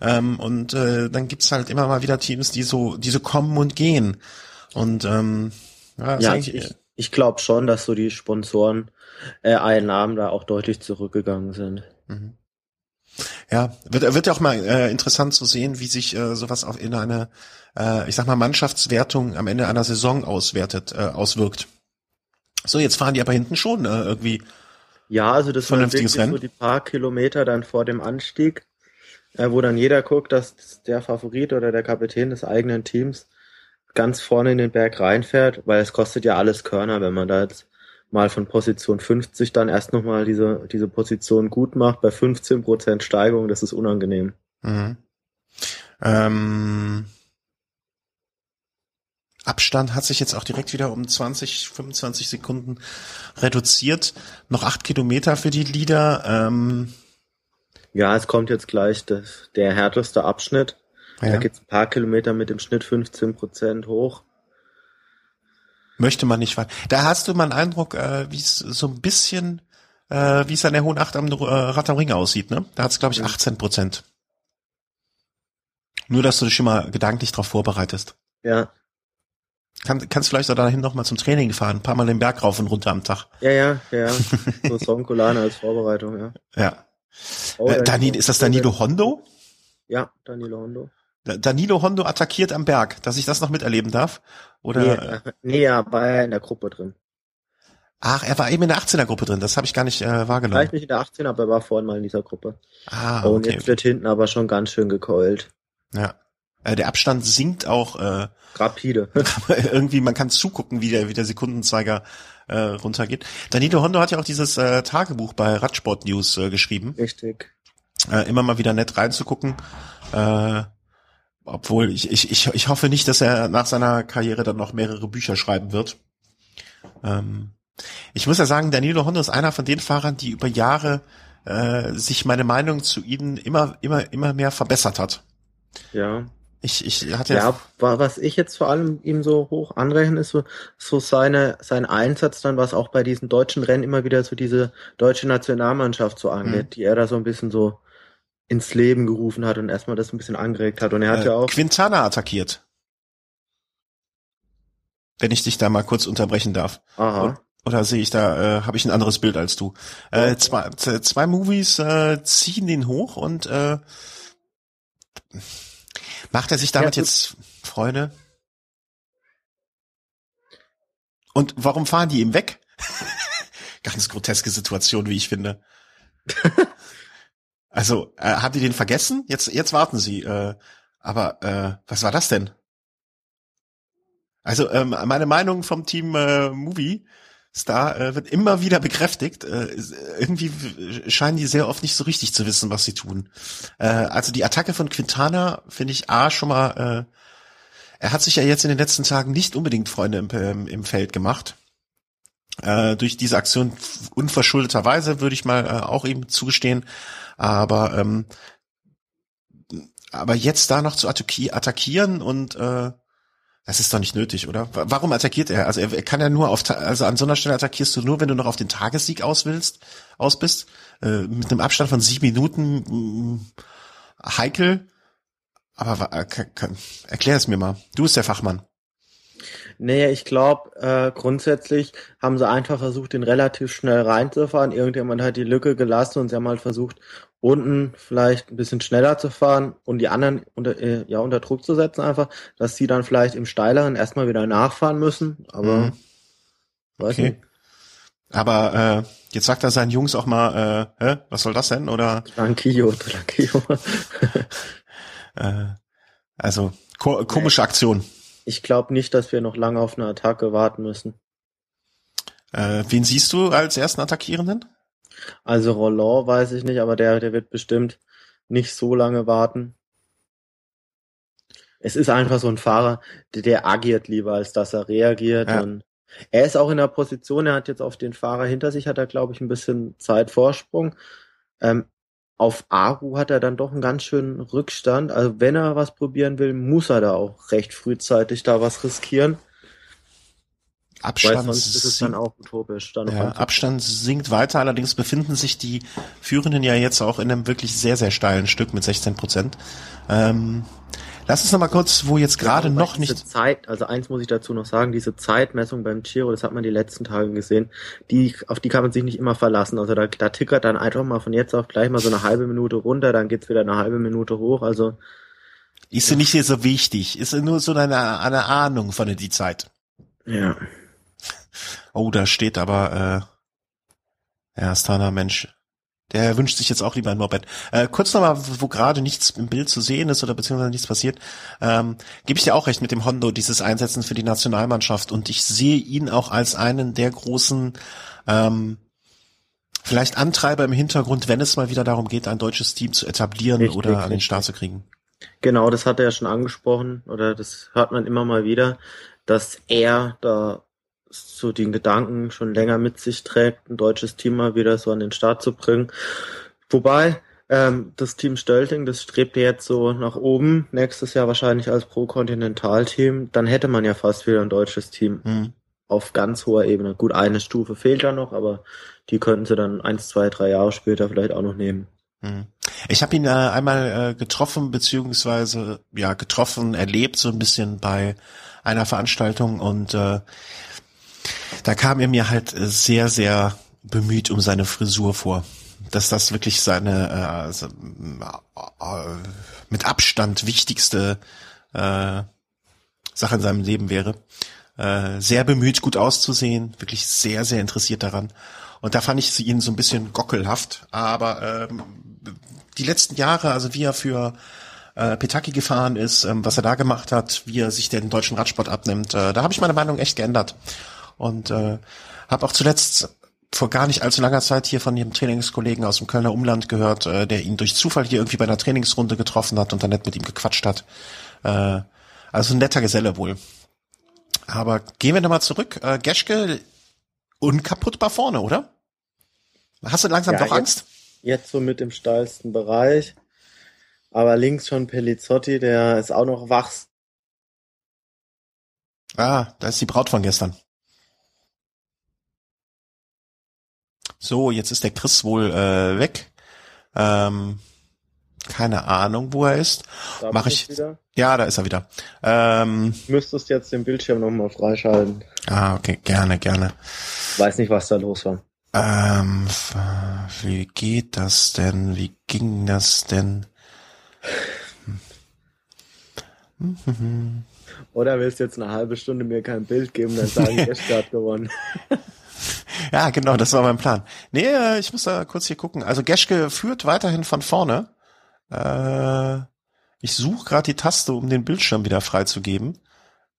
Ähm, und äh, dann gibt's halt immer mal wieder Teams, die so, die so kommen und gehen. Und ähm, ja, ja ich, ich, ich glaube schon, dass so die Sponsoren äh, Einnahmen da auch deutlich zurückgegangen sind. Mhm. Ja, wird, wird ja auch mal äh, interessant zu sehen, wie sich äh, sowas auf in eine, äh, ich sag mal, Mannschaftswertung am Ende einer Saison auswertet, äh, auswirkt. So, jetzt fahren die aber hinten schon äh, irgendwie. Ja, also das war wirklich Rennen. so die paar Kilometer dann vor dem Anstieg, wo dann jeder guckt, dass der Favorit oder der Kapitän des eigenen Teams ganz vorne in den Berg reinfährt, weil es kostet ja alles Körner, wenn man da jetzt mal von Position 50 dann erst nochmal diese, diese Position gut macht, bei 15% Steigerung, das ist unangenehm. Mhm. Ähm, Abstand hat sich jetzt auch direkt wieder um 20, 25 Sekunden reduziert. Noch acht Kilometer für die Lieder. Ähm, ja, es kommt jetzt gleich das, der härteste Abschnitt. Ja. Da geht's ein paar Kilometer mit dem Schnitt 15 Prozent hoch. Möchte man nicht weiter. Da hast du mal einen Eindruck, äh, wie es so ein bisschen, äh, wie es an der Hohen Acht am äh, Rad am Ring aussieht, ne? Da hat es, glaube ich, 18 Prozent. Nur, dass du dich schon mal gedanklich darauf vorbereitest. Ja. Kann, kannst du vielleicht auch dahin noch mal zum Training fahren, ein paar Mal den Berg rauf und runter am Tag. Ja, ja, ja. So Songkolane als Vorbereitung, ja. Ja. Oh, äh, Danilo, ist das Danilo Hondo? Ja, Danilo Hondo. Danilo Hondo attackiert am Berg, dass ich das noch miterleben darf? Oder? Nee, nee ja, war er in der Gruppe drin. Ach, er war eben in der 18er Gruppe drin, das habe ich gar nicht äh, wahrgenommen. Vielleicht nicht in der 18er, aber er war vorhin mal in dieser Gruppe. Ah, okay. Und jetzt wird hinten aber schon ganz schön gekeult. Ja. Äh, der Abstand sinkt auch äh, rapide. irgendwie, man kann zugucken, wie der, wie der Sekundenzeiger äh, runtergeht. Danilo Hondo hat ja auch dieses äh, Tagebuch bei Radsport News äh, geschrieben. Richtig. Äh, immer mal wieder nett reinzugucken. Äh, obwohl ich, ich, ich, ich hoffe nicht, dass er nach seiner Karriere dann noch mehrere Bücher schreiben wird. Ähm, ich muss ja sagen, Danilo Hondo ist einer von den Fahrern, die über Jahre äh, sich meine Meinung zu ihnen immer, immer, immer mehr verbessert hat. Ja. Ich, ich hatte ja, was ich jetzt vor allem ihm so hoch anrechne, ist so, so seine, sein Einsatz dann, was auch bei diesen deutschen Rennen immer wieder so diese deutsche Nationalmannschaft so angeht, mhm. die er da so ein bisschen so ins Leben gerufen hat und erstmal das ein bisschen angeregt hat. Und er hat äh, ja auch. Quintana attackiert. Wenn ich dich da mal kurz unterbrechen darf. Aha. Oder sehe ich da, äh, habe ich ein anderes Bild als du? Äh, zwei, zwei Movies äh, ziehen den hoch und äh, Macht er sich damit ja, jetzt Freude? Und warum fahren die ihm weg? Ganz groteske Situation, wie ich finde. also, äh, haben die den vergessen? Jetzt, jetzt warten sie. Äh, aber äh, was war das denn? Also, ähm, meine Meinung vom Team äh, Movie Star äh, wird immer wieder bekräftigt. Äh, irgendwie scheinen die sehr oft nicht so richtig zu wissen, was sie tun. Äh, also die Attacke von Quintana finde ich A schon mal, äh, er hat sich ja jetzt in den letzten Tagen nicht unbedingt Freunde im, ähm, im Feld gemacht. Äh, durch diese Aktion unverschuldeterweise würde ich mal äh, auch ihm zugestehen. Aber ähm, aber jetzt da noch zu attackieren und äh, das ist doch nicht nötig, oder? Warum attackiert er? Also er, kann ja nur auf, also an so einer Stelle attackierst du nur, wenn du noch auf den Tagessieg aus willst, aus bist, äh, mit einem Abstand von sieben Minuten, mh, mm, heikel. Aber äh, erklär es mir mal. Du bist der Fachmann. Nee, ich glaube, äh, grundsätzlich haben sie einfach versucht, den relativ schnell reinzufahren. Irgendjemand hat die Lücke gelassen und sie haben halt versucht, unten vielleicht ein bisschen schneller zu fahren und die anderen unter, äh, ja, unter Druck zu setzen einfach, dass sie dann vielleicht im steileren erstmal wieder nachfahren müssen. Aber mhm. weiß okay. nicht. Aber äh, jetzt sagt er seinen Jungs auch mal, äh, hä, was soll das denn? Oder? Tranquillo, tranquillo. äh, also ko komische Aktion. Ich glaube nicht, dass wir noch lange auf eine Attacke warten müssen. Äh, wen siehst du als ersten Attackierenden? Also Roland weiß ich nicht, aber der, der wird bestimmt nicht so lange warten. Es ist einfach so ein Fahrer, der, der agiert lieber, als dass er reagiert. Ja. Und er ist auch in der Position, er hat jetzt auf den Fahrer hinter sich, hat er, glaube ich, ein bisschen Zeitvorsprung. Ähm, auf Aru hat er dann doch einen ganz schönen Rückstand. Also wenn er was probieren will, muss er da auch recht frühzeitig da was riskieren. Abstand, Weil sonst ist es dann auch utopisch. Dann ja, Abstand sinkt weiter, allerdings befinden sich die Führenden ja jetzt auch in einem wirklich sehr, sehr steilen Stück mit 16 Prozent. Ähm, lass uns noch mal kurz, wo jetzt gerade ja, noch nicht... Zeit, also eins muss ich dazu noch sagen, diese Zeitmessung beim Giro, das hat man die letzten Tage gesehen, die, auf die kann man sich nicht immer verlassen. Also da, da tickert dann einfach mal von jetzt auf gleich mal so eine halbe Minute runter, dann geht's wieder eine halbe Minute hoch, also... Ist ja. nicht so wichtig, ist nur so eine, eine Ahnung von der die Zeit. Ja. Oh, da steht aber äh, ja, Stana Mensch. Der wünscht sich jetzt auch lieber ein Moped. Äh, kurz nochmal, wo gerade nichts im Bild zu sehen ist oder beziehungsweise nichts passiert, ähm, gebe ich dir auch recht mit dem Hondo, dieses Einsetzen für die Nationalmannschaft. Und ich sehe ihn auch als einen der großen ähm, vielleicht Antreiber im Hintergrund, wenn es mal wieder darum geht, ein deutsches Team zu etablieren richtig, oder an den Start zu kriegen. Genau, das hat er ja schon angesprochen oder das hört man immer mal wieder, dass er da so den Gedanken schon länger mit sich trägt, ein deutsches Team mal wieder so an den Start zu bringen. Wobei, ähm, das Team Stölting, das strebt jetzt so nach oben, nächstes Jahr wahrscheinlich als Pro-Kontinental-Team, dann hätte man ja fast wieder ein deutsches Team mhm. auf ganz hoher Ebene. Gut, eine Stufe fehlt da noch, aber die könnten sie dann eins, zwei, drei Jahre später vielleicht auch noch nehmen. Mhm. Ich habe ihn äh, einmal äh, getroffen, beziehungsweise ja getroffen, erlebt so ein bisschen bei einer Veranstaltung und äh, da kam er mir halt äh, sehr, sehr bemüht um seine Frisur vor. Dass das wirklich seine äh, also, äh, mit Abstand wichtigste äh, Sache in seinem Leben wäre. Äh, sehr bemüht, gut auszusehen, wirklich sehr, sehr interessiert daran. Und da fand ich ihn so ein bisschen gockelhaft. Aber ähm, die letzten Jahre, also wie er für äh, Petaki gefahren ist, ähm, was er da gemacht hat, wie er sich den deutschen Radsport abnimmt, äh, da habe ich meine Meinung echt geändert. Und äh, habe auch zuletzt vor gar nicht allzu langer Zeit hier von ihrem Trainingskollegen aus dem Kölner Umland gehört, äh, der ihn durch Zufall hier irgendwie bei einer Trainingsrunde getroffen hat und dann nett mit ihm gequatscht hat. Äh, also ein netter Geselle wohl. Aber gehen wir nochmal zurück. Äh, Geschke unkaputtbar vorne, oder? Hast du langsam ja, doch Angst? Jetzt, jetzt so mit dem steilsten Bereich. Aber links schon Pelizzotti, der ist auch noch wach. Ah, da ist die Braut von gestern. So, jetzt ist der Chris wohl äh, weg. Ähm, keine Ahnung, wo er ist. Darf Mach ich. Wieder? Ja, da ist er wieder. Ähm, Müsstest jetzt den Bildschirm nochmal freischalten. Ah, okay, gerne, gerne. Weiß nicht, was da los war. Ähm, wie geht das denn? Wie ging das denn? Oder willst du jetzt eine halbe Stunde mir kein Bild geben, dann sagen, ich gerade gewonnen. Ja, genau, das war mein Plan. Nee, äh, ich muss da kurz hier gucken. Also Geschke führt weiterhin von vorne. Äh, ich suche gerade die Taste, um den Bildschirm wieder freizugeben.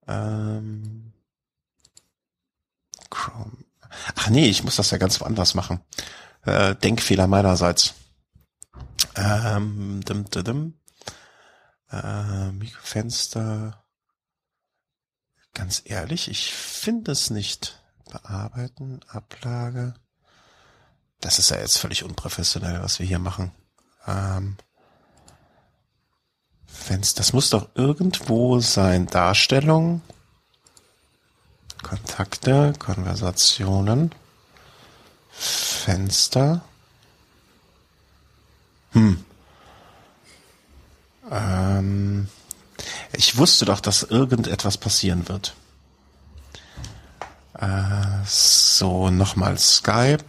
Ähm, Chrome. Ach nee, ich muss das ja ganz woanders machen. Äh, Denkfehler meinerseits. Ähm, dim, dim, dim. Äh, Fenster. Ganz ehrlich, ich finde es nicht. Bearbeiten, Ablage. Das ist ja jetzt völlig unprofessionell, was wir hier machen. Ähm, wenn's, das muss doch irgendwo sein. Darstellung, Kontakte, Konversationen, Fenster. Hm. Ähm, ich wusste doch, dass irgendetwas passieren wird. Äh, so, nochmal Skype.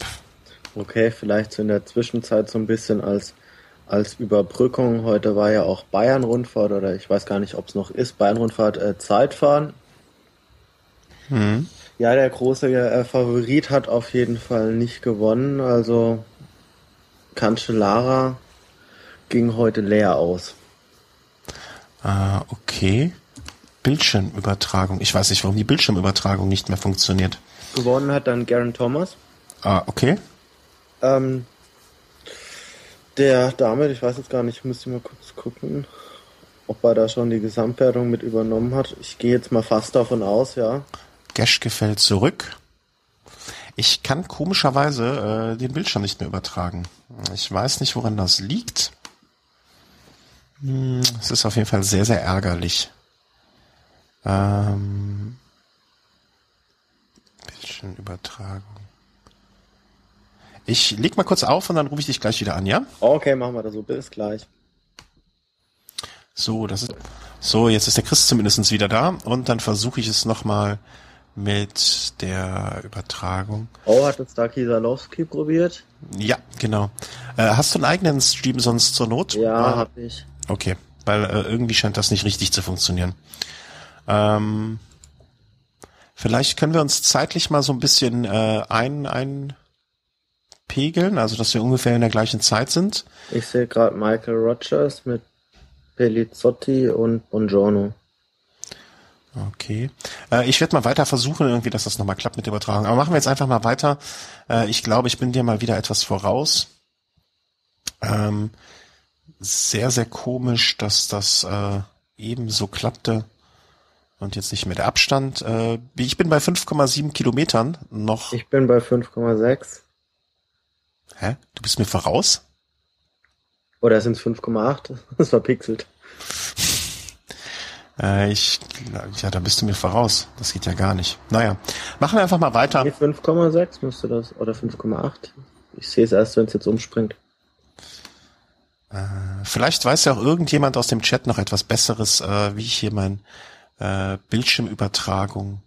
Okay, vielleicht so in der Zwischenzeit so ein bisschen als, als Überbrückung. Heute war ja auch Bayern-Rundfahrt oder ich weiß gar nicht, ob es noch ist. Bayern-Rundfahrt äh, Zeitfahren. Hm. Ja, der große äh, Favorit hat auf jeden Fall nicht gewonnen. Also Cancellara ging heute leer aus. Ah, okay. Bildschirmübertragung. Ich weiß nicht, warum die Bildschirmübertragung nicht mehr funktioniert. Gewonnen hat dann Garen Thomas. Ah, okay. Ähm, der damit, ich weiß jetzt gar nicht, ich müsste mal kurz gucken, ob er da schon die Gesamtwertung mit übernommen hat. Ich gehe jetzt mal fast davon aus, ja. Geschke fällt zurück. Ich kann komischerweise äh, den Bildschirm nicht mehr übertragen. Ich weiß nicht, woran das liegt. Hm, es ist auf jeden Fall sehr, sehr ärgerlich. Ähm, Bildschirmübertragung. Ich leg mal kurz auf und dann rufe ich dich gleich wieder an, ja? Okay, machen wir das so. Bis gleich. So, das ist so. Jetzt ist der Chris zumindest wieder da und dann versuche ich es nochmal mit der Übertragung. Oh, hat jetzt da Kisalowski probiert? Ja, genau. Äh, hast du einen eigenen Stream sonst zur Not? Ja, äh, hab ich. Okay, weil äh, irgendwie scheint das nicht richtig zu funktionieren. Ähm, vielleicht können wir uns zeitlich mal so ein bisschen äh, ein, ein pegeln, also dass wir ungefähr in der gleichen Zeit sind. Ich sehe gerade Michael Rogers mit Pelizzotti und Bongiorno. Okay. Äh, ich werde mal weiter versuchen, irgendwie, dass das nochmal klappt mit der Übertragung. Aber machen wir jetzt einfach mal weiter. Äh, ich glaube, ich bin dir mal wieder etwas voraus. Ähm, sehr, sehr komisch, dass das äh, eben so klappte. Und jetzt nicht mehr der Abstand. Äh, ich bin bei 5,7 Kilometern noch. Ich bin bei 5,6. Hä? Du bist mir voraus? Oder sind es 5,8? Das verpixelt. Äh, ich, ja, da bist du mir voraus. Das geht ja gar nicht. Naja, machen wir einfach mal weiter. 5,6 müsste das, oder 5,8. Ich sehe es erst, wenn es jetzt umspringt. Äh, vielleicht weiß ja auch irgendjemand aus dem Chat noch etwas Besseres, äh, wie ich hier mein äh, Bildschirmübertragung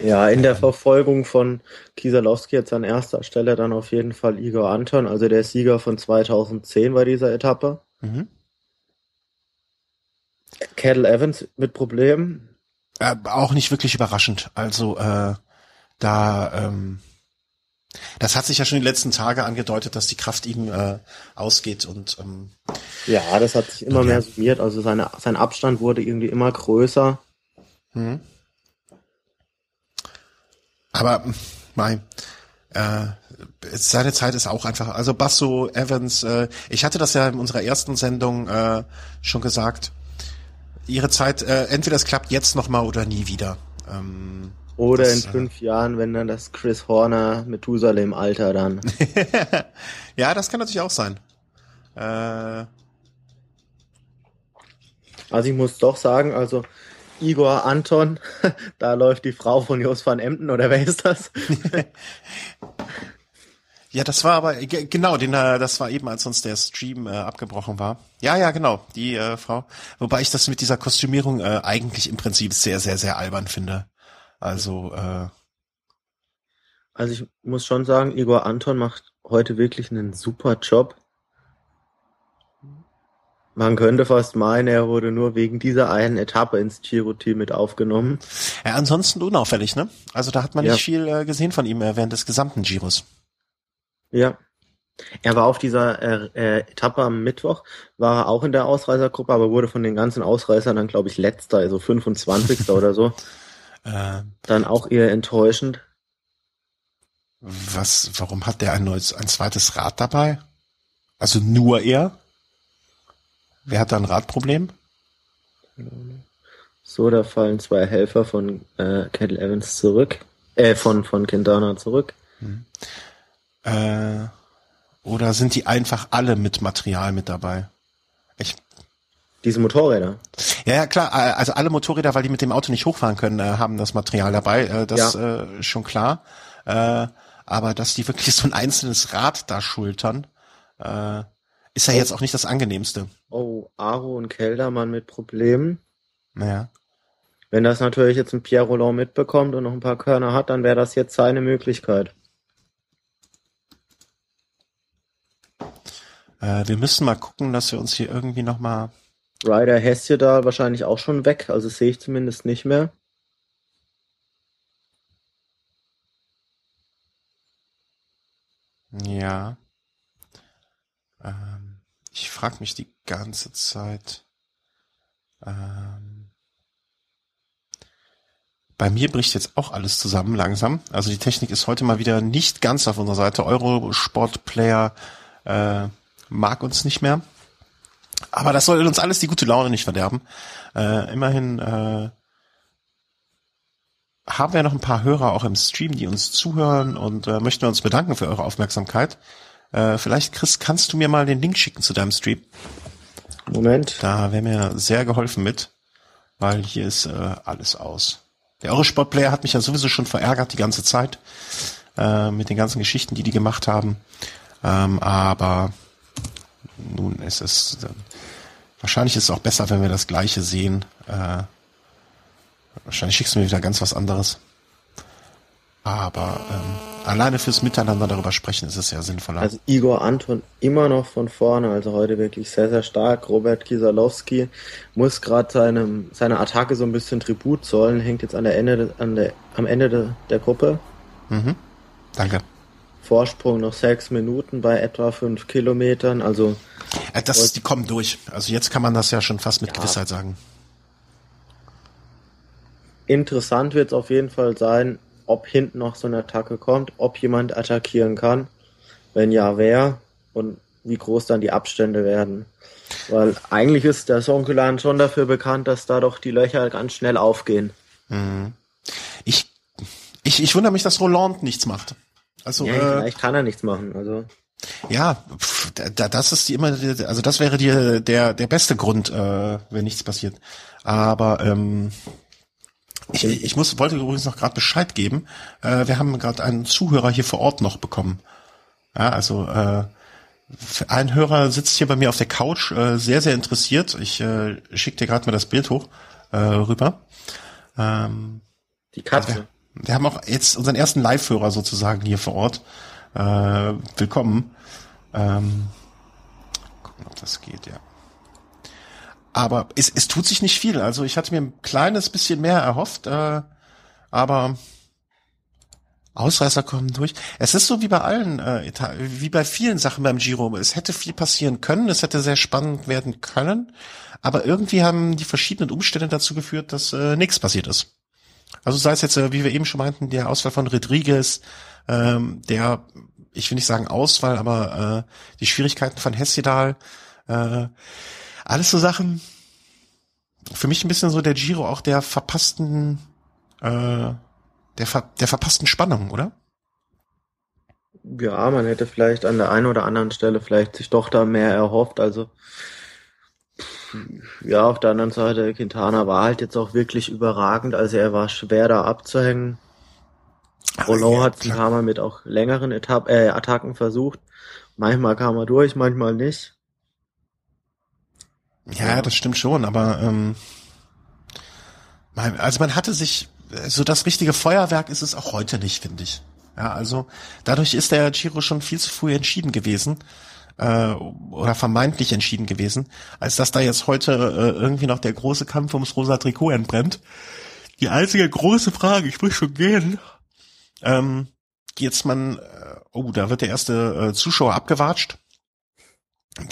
ja, in der Verfolgung von Kieselowski jetzt an erster Stelle dann auf jeden Fall Igor Anton, also der Sieger von 2010 bei dieser Etappe. Mhm. Kettle Evans mit Problemen. Äh, auch nicht wirklich überraschend. Also äh, da ähm, das hat sich ja schon die letzten Tage angedeutet, dass die Kraft ihm äh, ausgeht und ähm, ja, das hat sich immer ja. mehr summiert. Also seine, sein Abstand wurde irgendwie immer größer. Mhm. Aber mein, äh, seine Zeit ist auch einfach. Also Basso, Evans. Äh, ich hatte das ja in unserer ersten Sendung äh, schon gesagt ihre Zeit, äh, entweder es klappt jetzt nochmal oder nie wieder. Ähm, oder das, in äh, fünf äh, Jahren, wenn dann das Chris Horner Methusalem-Alter dann. ja, das kann natürlich auch sein. Äh, also ich muss doch sagen, also Igor Anton, da läuft die Frau von Jos van Emden oder wer ist das? Ja, das war aber genau, den äh, das war eben, als uns der Stream äh, abgebrochen war. Ja, ja, genau, die äh, Frau. Wobei ich das mit dieser Kostümierung äh, eigentlich im Prinzip sehr, sehr, sehr albern finde. Also äh, also ich muss schon sagen, Igor Anton macht heute wirklich einen super Job. Man könnte fast meinen, er wurde nur wegen dieser einen Etappe ins Giro-Team mit aufgenommen. Ja, ansonsten unauffällig, ne? Also da hat man ja. nicht viel äh, gesehen von ihm äh, während des gesamten Giros. Ja. Er war auf dieser äh, äh, Etappe am Mittwoch, war er auch in der Ausreißergruppe, aber wurde von den ganzen Ausreißern dann, glaube ich, letzter, also 25. oder so. Äh, dann auch eher enttäuschend. Was, warum hat der ein neues, ein zweites Rad dabei? Also nur er? Wer hat da ein Radproblem? So, da fallen zwei Helfer von äh, Kettle Evans zurück, äh, von, von Quintana zurück. Hm. Äh, oder sind die einfach alle mit Material mit dabei? Ich diese Motorräder. Ja, ja, klar. Äh, also alle Motorräder, weil die mit dem Auto nicht hochfahren können, äh, haben das Material dabei. Äh, das ja. äh, schon klar. Äh, aber dass die wirklich so ein einzelnes Rad da schultern, äh, ist ja oh. jetzt auch nicht das angenehmste. Oh, Aro und Keldermann mit Problemen. Naja. Wenn das natürlich jetzt ein Pierre Roland mitbekommt und noch ein paar Körner hat, dann wäre das jetzt seine Möglichkeit. Äh, wir müssen mal gucken, dass wir uns hier irgendwie nochmal. Ryder da wahrscheinlich auch schon weg, also sehe ich zumindest nicht mehr. Ja. Ähm, ich frage mich die ganze Zeit. Ähm, bei mir bricht jetzt auch alles zusammen langsam. Also die Technik ist heute mal wieder nicht ganz auf unserer Seite. Eurosport Player äh, mag uns nicht mehr. Aber das soll uns alles die gute Laune nicht verderben. Äh, immerhin äh, haben wir noch ein paar Hörer auch im Stream, die uns zuhören und äh, möchten uns bedanken für eure Aufmerksamkeit. Äh, vielleicht, Chris, kannst du mir mal den Link schicken zu deinem Stream? Moment. Da wäre mir sehr geholfen mit, weil hier ist äh, alles aus. Der Eurosport-Player hat mich ja sowieso schon verärgert die ganze Zeit äh, mit den ganzen Geschichten, die die gemacht haben. Ähm, aber nun ist es äh, wahrscheinlich ist es auch besser, wenn wir das Gleiche sehen. Äh, wahrscheinlich schickst du mir wieder ganz was anderes. Aber ähm, alleine fürs Miteinander darüber sprechen ist es ja sinnvoller. Also Igor Anton immer noch von vorne, also heute wirklich sehr, sehr stark. Robert Kisalowski muss gerade seinem seine Attacke so ein bisschen Tribut zollen, hängt jetzt an der Ende an der, am Ende de, der Gruppe. Mhm. Danke. Vorsprung noch sechs Minuten bei etwa fünf Kilometern, also äh, das ist, die kommen durch. Also jetzt kann man das ja schon fast mit ja. Gewissheit sagen. Interessant wird es auf jeden Fall sein, ob hinten noch so eine Attacke kommt, ob jemand attackieren kann, wenn ja, wer und wie groß dann die Abstände werden. Weil eigentlich ist der Sonkelan schon dafür bekannt, dass da doch die Löcher ganz schnell aufgehen. Mhm. Ich, ich, ich wundere mich, dass Roland nichts macht. Also, ja, äh, vielleicht kann er nichts machen. Also ja, pff, da, das ist die immer, also das wäre dir der der beste Grund, äh, wenn nichts passiert. Aber ähm, ich, ich muss, wollte übrigens noch gerade Bescheid geben. Äh, wir haben gerade einen Zuhörer hier vor Ort noch bekommen. Ja, also äh, ein Hörer sitzt hier bei mir auf der Couch, äh, sehr, sehr interessiert. Ich äh, schicke dir gerade mal das Bild hoch äh, rüber. Ähm, Die Katze. Also wir, wir haben auch jetzt unseren ersten Live-Hörer sozusagen hier vor Ort. Äh, willkommen. Ähm, gucken, ob das geht, ja. Aber es, es tut sich nicht viel. Also ich hatte mir ein kleines bisschen mehr erhofft, äh, aber Ausreißer kommen durch. Es ist so wie bei allen, äh, wie bei vielen Sachen beim Giro. Es hätte viel passieren können, es hätte sehr spannend werden können, aber irgendwie haben die verschiedenen Umstände dazu geführt, dass äh, nichts passiert ist. Also sei es jetzt, äh, wie wir eben schon meinten, der Ausfall von Rodriguez, ähm, der, ich will nicht sagen Ausfall, aber äh, die Schwierigkeiten von Hessedal, äh, alles so Sachen, für mich ein bisschen so der Giro auch der verpassten, äh, der, ver der verpassten Spannung, oder? Ja, man hätte vielleicht an der einen oder anderen Stelle vielleicht sich doch da mehr erhofft. Also ja, auf der anderen Seite, Quintana war halt jetzt auch wirklich überragend. Also er war schwer da abzuhängen. Roland ja, hat es ein paar Mal mit auch längeren Etapp äh, Attacken versucht. Manchmal kam er durch, manchmal nicht. Ja, das stimmt schon, aber ähm, also man hatte sich so das richtige Feuerwerk ist es auch heute nicht, finde ich. Ja, also dadurch ist der Giro schon viel zu früh entschieden gewesen äh, oder vermeintlich entschieden gewesen, als dass da jetzt heute äh, irgendwie noch der große Kampf ums rosa Trikot entbrennt. Die einzige große Frage, ich muss schon gehen, ähm, jetzt man, äh, oh, da wird der erste äh, Zuschauer abgewatscht,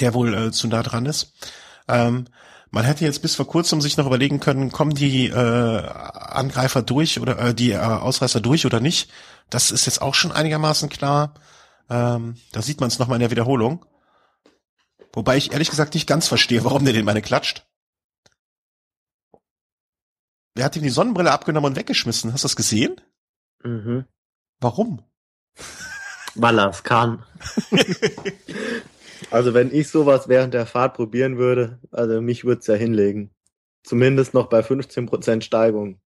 der wohl äh, zu nah dran ist. Ähm, man hätte jetzt bis vor kurzem sich noch überlegen können, kommen die äh, Angreifer durch oder äh, die äh, Ausreißer durch oder nicht. Das ist jetzt auch schon einigermaßen klar. Ähm, da sieht man es nochmal in der Wiederholung. Wobei ich ehrlich gesagt nicht ganz verstehe, warum der den meine klatscht. Wer hat ihm die Sonnenbrille abgenommen und weggeschmissen? Hast du das gesehen? Mhm. Warum? Weil er es kann. Also wenn ich sowas während der Fahrt probieren würde, also mich würde es ja hinlegen. Zumindest noch bei 15% Steigung.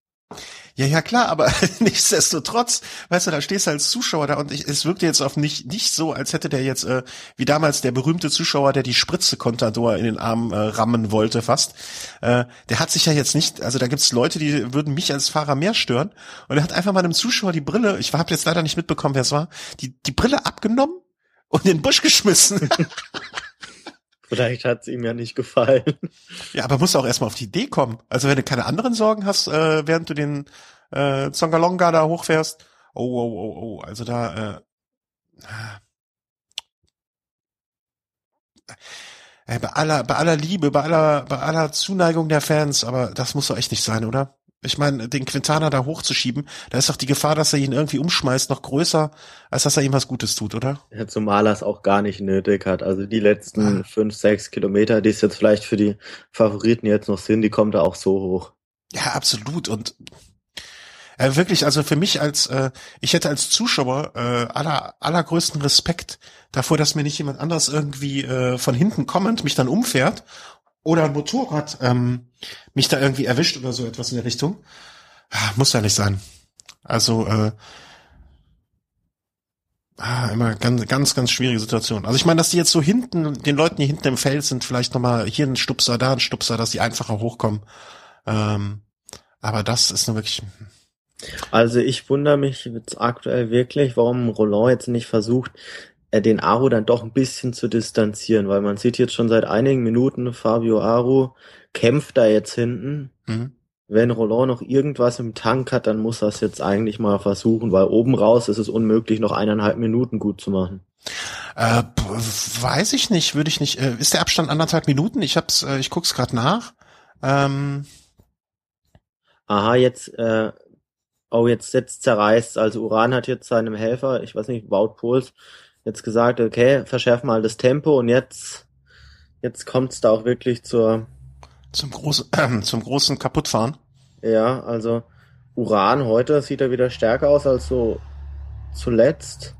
Ja, ja, klar, aber nichtsdestotrotz, weißt du, da stehst du als Zuschauer da und ich, es wirkte jetzt auf nicht, nicht so, als hätte der jetzt, äh, wie damals der berühmte Zuschauer, der die Spritze Contador in den Arm äh, rammen wollte fast. Äh, der hat sich ja jetzt nicht, also da gibt's Leute, die würden mich als Fahrer mehr stören und er hat einfach mal einem Zuschauer die Brille, ich habe jetzt leider nicht mitbekommen, wer es war, die, die Brille abgenommen und in den Busch geschmissen. Vielleicht hat's ihm ja nicht gefallen. Ja, aber musst du auch erstmal auf die Idee kommen. Also wenn du keine anderen Sorgen hast, äh, während du den äh, Zongalonga da hochfährst. Oh, oh, oh, oh. Also da äh, äh, bei aller, bei aller Liebe, bei aller, bei aller Zuneigung der Fans, aber das muss doch echt nicht sein, oder? Ich meine, den Quintana da hochzuschieben, da ist doch die Gefahr, dass er ihn irgendwie umschmeißt, noch größer, als dass er ihm was Gutes tut, oder? Ja, zumal er es auch gar nicht nötig hat. Also die letzten ah. fünf, sechs Kilometer, die es jetzt vielleicht für die Favoriten jetzt noch sind, die kommt da auch so hoch. Ja, absolut. Und äh, wirklich, also für mich als, äh, ich hätte als Zuschauer äh, aller, allergrößten Respekt davor, dass mir nicht jemand anders irgendwie äh, von hinten kommend mich dann umfährt oder ein Motorrad ähm, mich da irgendwie erwischt oder so etwas in der Richtung. Ah, muss ja nicht sein. Also äh, ah, immer ganz, ganz, ganz schwierige Situation. Also ich meine, dass die jetzt so hinten, den Leuten, die hinten im Feld sind, vielleicht nochmal hier ein Stupser, da ein Stupser, dass die einfacher hochkommen. Ähm, aber das ist nur wirklich. Also ich wundere mich jetzt aktuell wirklich, warum Roland jetzt nicht versucht, den Aru dann doch ein bisschen zu distanzieren, weil man sieht jetzt schon seit einigen Minuten, Fabio Aru kämpft da jetzt hinten. Mhm wenn Roland noch irgendwas im Tank hat, dann muss er es jetzt eigentlich mal versuchen, weil oben raus ist es unmöglich, noch eineinhalb Minuten gut zu machen. Äh, weiß ich nicht, würde ich nicht. Äh, ist der Abstand anderthalb Minuten? Ich hab's, äh, ich guck's gerade nach. Ähm. Aha, jetzt, äh, oh, jetzt, jetzt zerreißt. Also Uran hat jetzt seinem Helfer, ich weiß nicht, Wout Pols, jetzt gesagt, okay, verschärf mal das Tempo und jetzt, jetzt kommt's da auch wirklich zur zum großen, äh, zum großen Kaputtfahren. Ja, also Uran heute sieht er wieder stärker aus als so zuletzt.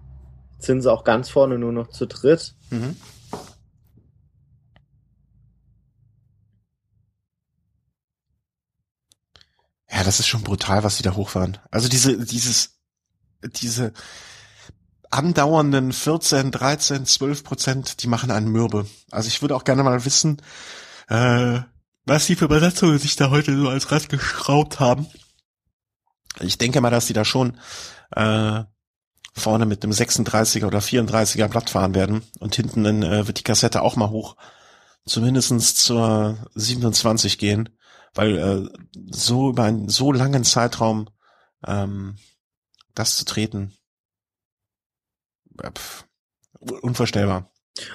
Jetzt sind sie auch ganz vorne nur noch zu dritt. Mhm. Ja, das ist schon brutal, was sie da hochfahren. Also diese, dieses, diese andauernden 14, 13, 12 Prozent, die machen einen mürbe. Also ich würde auch gerne mal wissen, äh, was die für Übersetzungen sich da heute so als Rad geschraubt haben. Ich denke mal, dass die da schon äh, vorne mit einem 36er oder 34er Blatt fahren werden und hinten dann äh, wird die Kassette auch mal hoch, zumindestens zur 27 gehen, weil äh, so über einen so langen Zeitraum ähm, das zu treten, pff, unvorstellbar.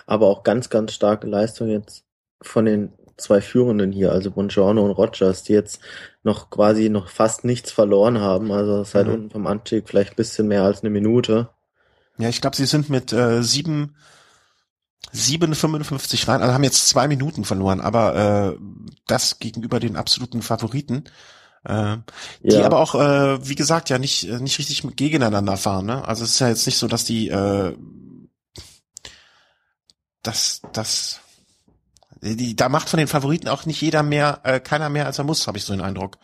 Aber auch ganz, ganz starke Leistung jetzt von den zwei Führenden hier, also Bongiorno und Rogers, die jetzt noch quasi noch fast nichts verloren haben. Also seit mhm. unten vom Anstieg vielleicht bisschen mehr als eine Minute. Ja, ich glaube, sie sind mit äh, sieben 7,55 rein, also haben jetzt zwei Minuten verloren, aber äh, das gegenüber den absoluten Favoriten, äh, die ja. aber auch, äh, wie gesagt, ja nicht äh, nicht richtig gegeneinander fahren. Ne? Also es ist ja jetzt nicht so, dass die äh, das das die, da macht von den Favoriten auch nicht jeder mehr, äh, keiner mehr als er muss, habe ich so den Eindruck.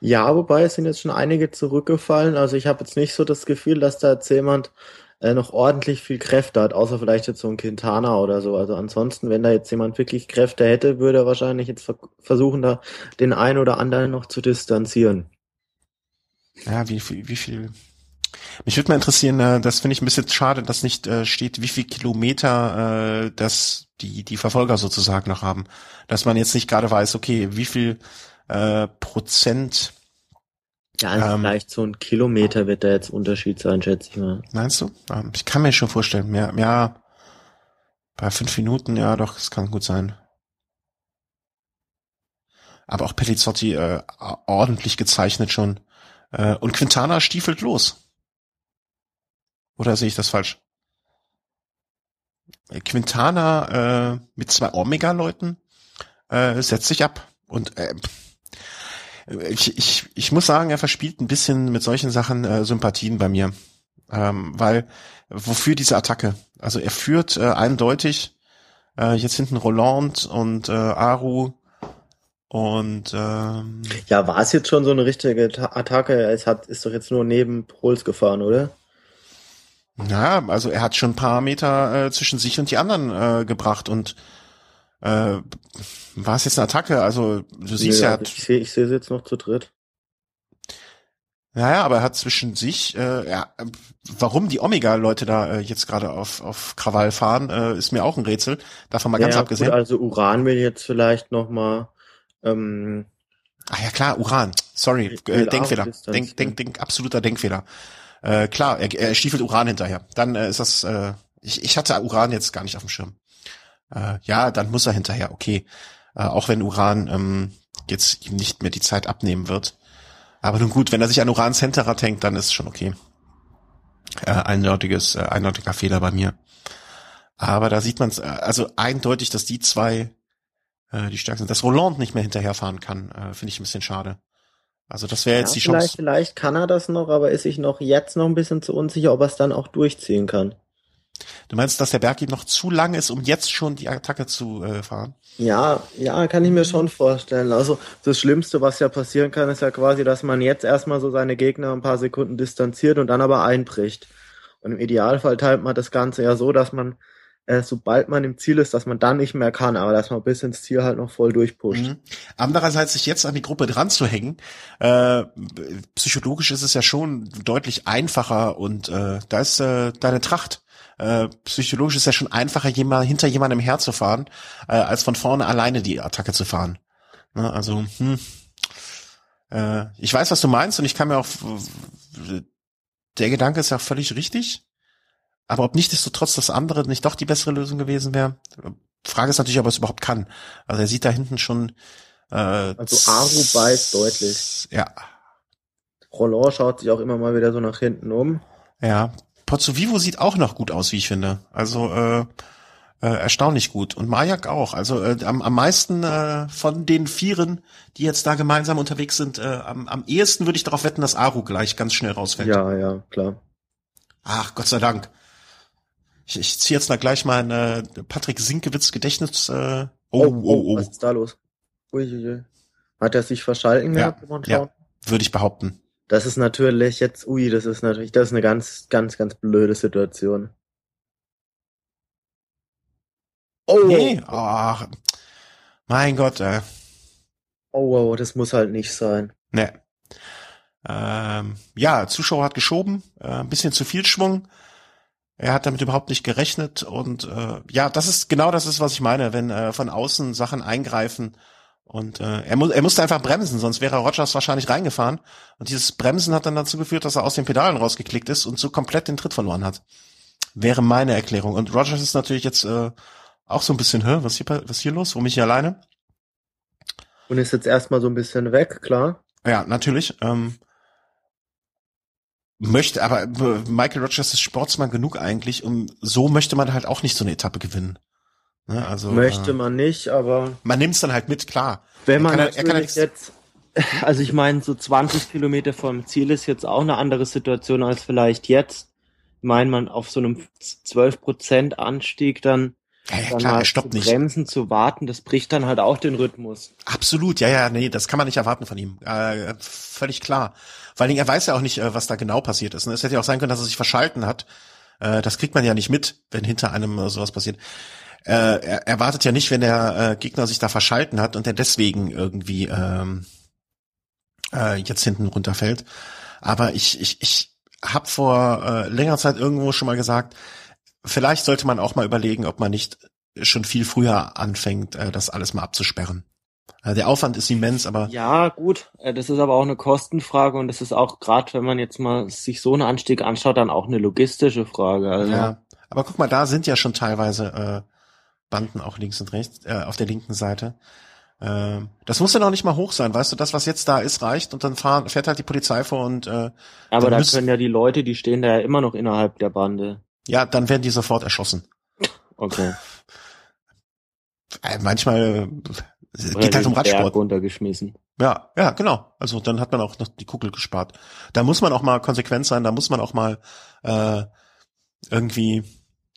Ja, wobei es sind jetzt schon einige zurückgefallen. Also ich habe jetzt nicht so das Gefühl, dass da jetzt jemand äh, noch ordentlich viel Kräfte hat, außer vielleicht jetzt so ein Quintana oder so. Also ansonsten, wenn da jetzt jemand wirklich Kräfte hätte, würde er wahrscheinlich jetzt ver versuchen, da den einen oder anderen noch zu distanzieren. Ja, wie viel, wie viel mich würde mal interessieren, äh, das finde ich ein bisschen schade, dass nicht äh, steht, wie viel Kilometer äh, das die die Verfolger sozusagen noch haben, dass man jetzt nicht gerade weiß, okay, wie viel äh, Prozent ja, also ähm, vielleicht so ein Kilometer wird da jetzt Unterschied sein, schätze ich mal. Meinst du? Ähm, ich kann mir schon vorstellen, mehr, ja, bei fünf Minuten, ja doch, es kann gut sein. Aber auch Pellizzotti äh, ordentlich gezeichnet schon. Äh, und Quintana stiefelt los. Oder sehe ich das falsch? Quintana äh, mit zwei Omega-Leuten äh, setzt sich ab. Und äh, ich, ich, ich muss sagen, er verspielt ein bisschen mit solchen Sachen äh, Sympathien bei mir. Ähm, weil, wofür diese Attacke? Also er führt äh, eindeutig äh, jetzt hinten Roland und äh, Aru und ähm, ja, war es jetzt schon so eine richtige Attacke? Es hat ist doch jetzt nur neben Pols gefahren, oder? Ja, also er hat schon ein paar Meter äh, zwischen sich und die anderen äh, gebracht und äh, war es jetzt eine Attacke? Also du siehst ja, ja ich sehe ich sehe es jetzt noch zu dritt. Naja, aber er hat zwischen sich, äh, ja, warum die Omega-Leute da äh, jetzt gerade auf, auf Krawall fahren, äh, ist mir auch ein Rätsel. Davon mal ganz ja, abgesehen. Gut, also Uran will jetzt vielleicht noch mal. Ähm, Ach ja klar, Uran. Sorry, äh, Denkfehler. Denk, denk, denk, absoluter Denkfehler. Äh, klar, er, er stiefelt Uran hinterher. Dann äh, ist das, äh, ich, ich hatte Uran jetzt gar nicht auf dem Schirm. Äh, ja, dann muss er hinterher, okay. Äh, auch wenn Uran ähm, jetzt ihm nicht mehr die Zeit abnehmen wird. Aber nun gut, wenn er sich an Urans Hinterrad hängt, dann ist es schon okay. Äh, eindeutiges, äh, eindeutiger Fehler bei mir. Aber da sieht man es, äh, also eindeutig, dass die zwei äh, die stärksten sind. Dass Roland nicht mehr hinterherfahren kann, äh, finde ich ein bisschen schade. Also das wäre jetzt ja, die Chance. Vielleicht, vielleicht kann er das noch, aber ist sich noch jetzt noch ein bisschen zu unsicher, ob er es dann auch durchziehen kann. Du meinst, dass der Berghieb noch zu lang ist, um jetzt schon die Attacke zu äh, fahren? Ja, ja, kann ich mir schon vorstellen. Also das Schlimmste, was ja passieren kann, ist ja quasi, dass man jetzt erstmal so seine Gegner ein paar Sekunden distanziert und dann aber einbricht. Und im Idealfall teilt man das Ganze ja so, dass man, äh, sobald man im Ziel ist, dass man dann nicht mehr kann, aber dass man bis ins Ziel halt noch voll durchpusht. Mhm. Andererseits sich jetzt an die Gruppe dran zu hängen, äh, psychologisch ist es ja schon deutlich einfacher und äh, da ist äh, deine Tracht äh, psychologisch ist ja schon einfacher, jemand, hinter jemandem herzufahren, äh, als von vorne alleine die Attacke zu fahren. Ne, also, hm, äh, ich weiß, was du meinst und ich kann mir auch, der Gedanke ist ja völlig richtig. Aber ob nicht desto trotz das andere nicht doch die bessere Lösung gewesen wäre, Frage ist natürlich, ob er es überhaupt kann. Also er sieht da hinten schon. Äh, also Aru beißt deutlich. Ja. Roland schaut sich auch immer mal wieder so nach hinten um. Ja, Pozzo Vivo sieht auch noch gut aus, wie ich finde. Also äh, äh, erstaunlich gut. Und Majak auch. Also äh, am, am meisten äh, von den Vieren, die jetzt da gemeinsam unterwegs sind, äh, am, am ehesten würde ich darauf wetten, dass Aru gleich ganz schnell rausfällt. Ja, ja, klar. Ach, Gott sei Dank. Ich, ich ziehe jetzt mal gleich mein äh, Patrick Sinkewitz Gedächtnis. Äh, oh, oh, oh, oh. Was ist da los? Uiuiui. Hat er sich verschalten ja, gehabt? Ja, würde ich behaupten. Das ist natürlich jetzt, ui, das ist natürlich, das ist eine ganz, ganz, ganz blöde Situation. Oh! Nee, ach, mein Gott, ey. Oh, wow, das muss halt nicht sein. Nee. Ähm, ja, Zuschauer hat geschoben, äh, ein bisschen zu viel Schwung. Er hat damit überhaupt nicht gerechnet und äh, ja, das ist genau das ist, was ich meine, wenn äh, von außen Sachen eingreifen und äh, er, mu er musste einfach bremsen, sonst wäre Rogers wahrscheinlich reingefahren. Und dieses Bremsen hat dann dazu geführt, dass er aus den Pedalen rausgeklickt ist und so komplett den Tritt verloren hat. Wäre meine Erklärung. Und Rogers ist natürlich jetzt äh, auch so ein bisschen, hä, was hier, was hier los? Warum ich hier alleine? Und ist jetzt erstmal so ein bisschen weg, klar. Ja, natürlich. Ähm, möchte, aber äh, Michael Rogers ist Sportsmann genug eigentlich, um so möchte man halt auch nicht so eine Etappe gewinnen. Ne? Also, Möchte äh, man nicht, aber. Man nimmt es dann halt mit, klar. Wenn man er kann, er jetzt, also ich meine, so 20 Kilometer vom Ziel ist jetzt auch eine andere Situation als vielleicht jetzt. Ich meine, man auf so einem 12 Prozent Anstieg dann ja, ja klar, er stoppt nicht. Bremsen zu warten, das bricht dann halt auch den Rhythmus. Absolut, ja, ja, nee, das kann man nicht erwarten von ihm. Äh, völlig klar. Vor allen Dingen, er weiß ja auch nicht, äh, was da genau passiert ist. Ne? Es hätte ja auch sein können, dass er sich verschalten hat. Äh, das kriegt man ja nicht mit, wenn hinter einem äh, sowas passiert äh, er erwartet ja nicht, wenn der äh, Gegner sich da verschalten hat und er deswegen irgendwie ähm, äh, jetzt hinten runterfällt. Aber ich, ich, ich habe vor äh, längerer Zeit irgendwo schon mal gesagt, vielleicht sollte man auch mal überlegen, ob man nicht schon viel früher anfängt, äh, das alles mal abzusperren. Äh, der Aufwand ist immens, aber. Ja, gut. Äh, das ist aber auch eine Kostenfrage und das ist auch gerade, wenn man jetzt mal sich so einen Anstieg anschaut, dann auch eine logistische Frage. Also. Ja, aber guck mal, da sind ja schon teilweise äh, Banden auch links und rechts, äh, auf der linken Seite. Äh, das muss ja noch nicht mal hoch sein, weißt du, das, was jetzt da ist, reicht und dann fahren, fährt halt die Polizei vor und äh, Aber da können ja die Leute, die stehen da ja immer noch innerhalb der Bande. Ja, dann werden die sofort erschossen. Okay. Äh, manchmal äh, geht halt um Radsport. Berg runtergeschmissen. Ja, ja, genau. Also dann hat man auch noch die Kugel gespart. Da muss man auch mal konsequent sein, da muss man auch mal äh, irgendwie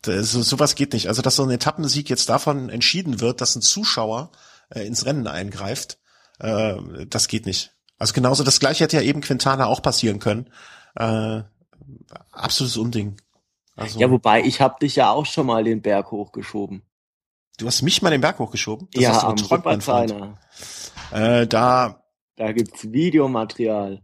so, sowas geht nicht. Also, dass so ein Etappensieg jetzt davon entschieden wird, dass ein Zuschauer äh, ins Rennen eingreift, äh, das geht nicht. Also genauso das gleiche hätte ja eben Quintana auch passieren können. Äh, absolutes Unding. Also, ja, wobei ich habe dich ja auch schon mal den Berg hochgeschoben. Du hast mich mal den Berg hochgeschoben? Das ja, am Wuppertaler. Äh, da. Da gibt's Videomaterial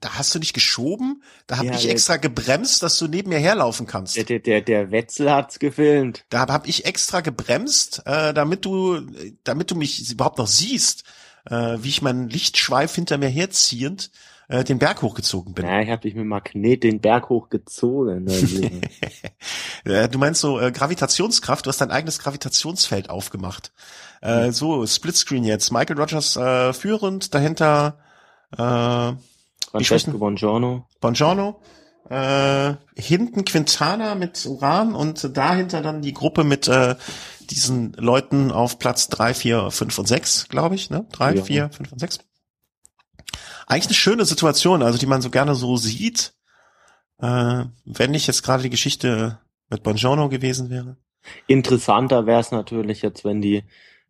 da hast du nicht geschoben? Da habe ja, ich extra gebremst, dass du neben mir herlaufen kannst. Der, der, der Wetzel hat's gefilmt. Da habe ich extra gebremst, äh, damit du, damit du mich überhaupt noch siehst, äh, wie ich meinen Lichtschweif hinter mir herziehend äh, den Berg hochgezogen bin. Ja, ich habe dich mit Magnet den Berg hochgezogen. du meinst so äh, Gravitationskraft, du hast dein eigenes Gravitationsfeld aufgemacht. Äh, so, Splitscreen jetzt. Michael Rogers äh, führend, dahinter äh, Francesco Bongiorno. Bongiorno. Äh, hinten Quintana mit Uran und dahinter dann die Gruppe mit äh, diesen Leuten auf Platz drei, vier, fünf und sechs, glaube ich, ne? Drei, ja. vier, fünf und sechs. Eigentlich eine schöne Situation, also die man so gerne so sieht, äh, wenn nicht jetzt gerade die Geschichte mit Bongiorno gewesen wäre. Interessanter wäre es natürlich jetzt, wenn die,